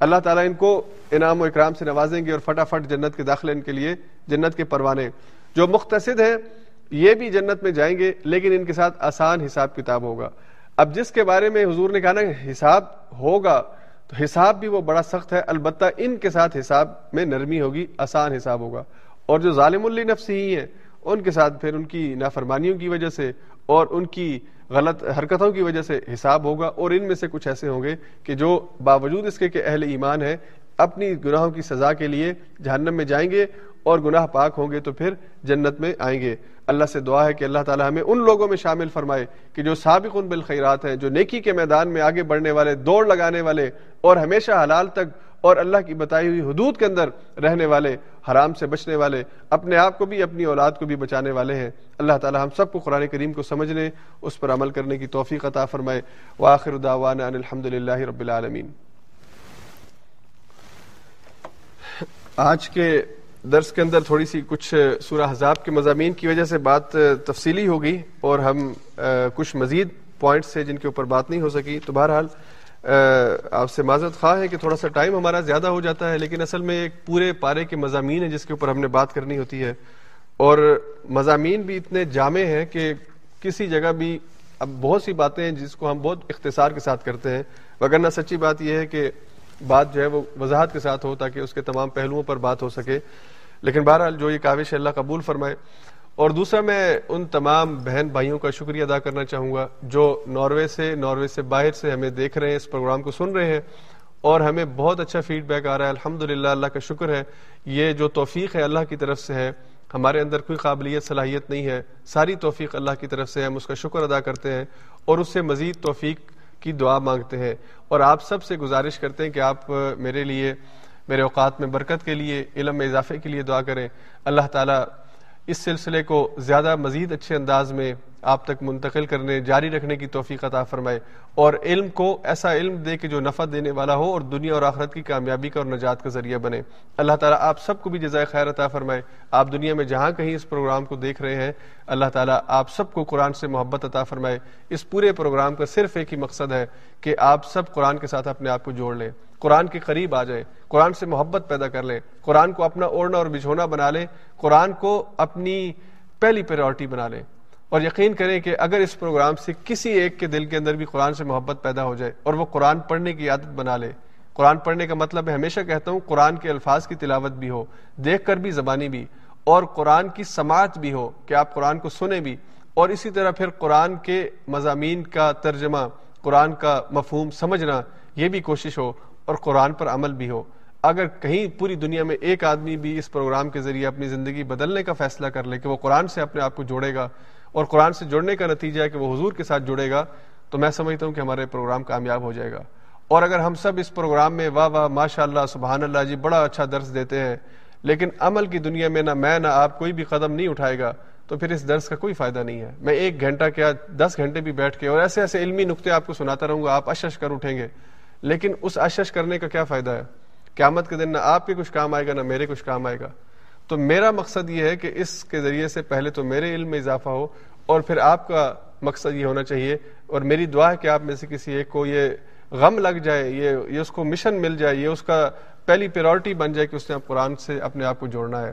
اللہ تعالیٰ ان کو انعام و اکرام سے نوازیں گے اور فٹافٹ جنت کے داخلے ان کے لیے، جنت کے پروانے۔ جو مختصد ہیں یہ بھی جنت میں جائیں گے، لیکن ان کے ساتھ آسان حساب کتاب ہوگا۔ اب جس کے بارے میں حضور نے کہا نا، حساب ہوگا، تو حساب بھی وہ بڑا سخت ہے۔ البتہ ان کے ساتھ حساب میں نرمی ہوگی، آسان حساب ہوگا۔ اور جو ظالم نفس ہی ہیں، ان کے ساتھ پھر ان کی نافرمانیوں کی وجہ سے اور ان کی غلط حرکتوں کی وجہ سے حساب ہوگا۔ اور ان میں سے کچھ ایسے ہوں گے کہ جو باوجود اس کے کہ اہل ایمان ہے اپنی گناہوں کی سزا کے لیے جہنم میں جائیں گے اور گناہ پاک ہوں گے تو پھر جنت میں آئیں گے۔ اللہ سے دعا ہے کہ اللہ تعالی ہمیں ان لوگوں میں شامل فرمائے کہ جو سابق ان بالخیرات ہیں، جو نیکی کے میدان میں آگے بڑھنے والے، دوڑ لگانے والے اور ہمیشہ حلال تک اور اللہ کی بتائی ہوئی حدود کے اندر رہنے والے، حرام سے بچنے والے، اپنے آپ کو بھی، اپنی اولاد کو بھی بچانے والے ہیں۔ اللہ تعالی ہم سب کو قرآن کریم کو سمجھنے، اس پر عمل کرنے کی توفیق عطا فرمائے۔ واخر دعوانا ان الحمد للہ رب العالمین۔ آج کے درس کے اندر تھوڑی سی کچھ سورہ حذاب کے مضامین کی وجہ سے بات تفصیلی ہو گئی اور ہم کچھ مزید پوائنٹس سے جن کے اوپر بات نہیں ہو سکی۔ تو بہرحال آپ سے معذرت خواہ ہے کہ تھوڑا سا ٹائم ہمارا زیادہ ہو جاتا ہے، لیکن اصل میں ایک پورے پارے کے مضامین ہیں جس کے اوپر ہم نے بات کرنی ہوتی ہے۔ اور مضامین بھی اتنے جامع ہیں کہ کسی جگہ بھی اب بہت سی باتیں ہیں جس کو ہم بہت اختصار کے ساتھ کرتے ہیں۔ وگرنہ سچی بات یہ ہے کہ بات جو ہے وہ وضاحت کے ساتھ ہو تاکہ اس کے تمام پہلوؤں پر بات ہو سکے۔ لیکن بہرحال جو یہ کاوش اللہ قبول فرمائے۔ اور دوسرا میں ان تمام بہن بھائیوں کا شکریہ ادا کرنا چاہوں گا جو ناروے سے ناروے سے باہر سے ہمیں دیکھ رہے ہیں، اس پروگرام کو سن رہے ہیں۔ اور ہمیں بہت اچھا فیڈ بیک آ رہا ہے۔ الحمد اللہ کا شکر ہے۔ یہ جو توفیق ہے اللہ کی طرف سے ہے، ہمارے اندر کوئی قابلیت، صلاحیت نہیں ہے۔ ساری توفیق اللہ کی طرف سے ہم اس کا شکر ادا کرتے ہیں۔ اور اس سے مزید توفیق کی دعا مانگتے ہیں۔ اور آپ سب سے گزارش کرتے ہیں کہ آپ میرے لیے میرے اوقات میں برکت کے لیے، علم میں اضافے کے لیے دعا کریں۔ اللہ تعالیٰ اس سلسلے کو زیادہ مزید اچھے انداز میں آپ تک منتقل کرنے، جاری رکھنے کی توفیق عطا فرمائے اور علم کو ایسا علم دے کہ جو نفع دینے والا ہو اور دنیا اور آخرت کی کامیابی کا اور نجات کا ذریعہ بنے۔ اللہ تعالیٰ آپ سب کو بھی جزائے خیر عطا فرمائے۔ آپ دنیا میں جہاں کہیں اس پروگرام کو دیکھ رہے ہیں، اللہ تعالیٰ آپ سب کو قرآن سے محبت عطا فرمائے۔ اس پورے پروگرام کا صرف ایک ہی مقصد ہے کہ آپ سب قرآن کے ساتھ اپنے آپ کو جوڑ لیں۔ قرآن کے قریب آ جائیں، قرآن سے محبت پیدا کر لیں۔ قرآن کو اپنا اوڑھنا اور بچھونا بنا لیں۔ قرآن کو اپنی پہلی پریورٹی بنا لیں۔ اور یقین کریں کہ اگر اس پروگرام سے کسی ایک کے دل کے اندر بھی قرآن سے محبت پیدا ہو جائے اور وہ قرآن پڑھنے کی عادت بنا لے، قرآن پڑھنے کا مطلب ہے ہمیشہ کہتا ہوں قرآن کے الفاظ کی تلاوت بھی ہو، دیکھ کر بھی زبانی بھی، اور قرآن کی سماعت بھی ہو کہ آپ قرآن کو سنیں بھی۔ اور اسی طرح پھر قرآن کے مضامین کا ترجمہ، قرآن کا مفہوم سمجھنا، یہ بھی کوشش ہو اور قرآن پر عمل بھی ہو۔ اگر کہیں پوری دنیا میں ایک آدمی بھی اس پروگرام کے ذریعے اپنی زندگی بدلنے کا فیصلہ کر لے کہ وہ قرآن سے اپنے آپ کو جوڑے گا اور قرآن سے جڑنے کا نتیجہ ہے کہ وہ حضور کے ساتھ جڑے گا، تو میں سمجھتا ہوں کہ ہمارے پروگرام کامیاب ہو جائے گا۔ اور اگر ہم سب اس پروگرام میں واہ واہ ماشاء اللہ سبحان اللہ جی بڑا اچھا درس دیتے ہیں، لیکن عمل کی دنیا میں نہ میں نہ آپ کوئی بھی قدم نہیں اٹھائے گا، تو پھر اس درس کا کوئی فائدہ نہیں ہے۔ میں ایک گھنٹہ کیا، دس گھنٹے بھی بیٹھ کے اور ایسے ایسے علمی نقطے آپ کو سناتا رہوں گا، آپ اشش کر اٹھیں گے۔ لیکن اس اشش کرنے کا کیا فائدہ ہے؟ قیامت کے دن نہ آپ کے کچھ کام آئے گا، نہ میرے کچھ کام آئے گا۔ تو میرا مقصد یہ ہے کہ اس کے ذریعے سے پہلے تو میرے علم میں اضافہ ہو اور پھر آپ کا مقصد یہ ہونا چاہیے اور میری دعا ہے کہ آپ میں سے کسی ایک کو یہ غم لگ جائے، یہ یہ اس کو مشن مل جائے، یہ اس کا پہلی پیورٹی بن جائے کہ اس نے قرآن سے اپنے آپ کو جوڑنا ہے۔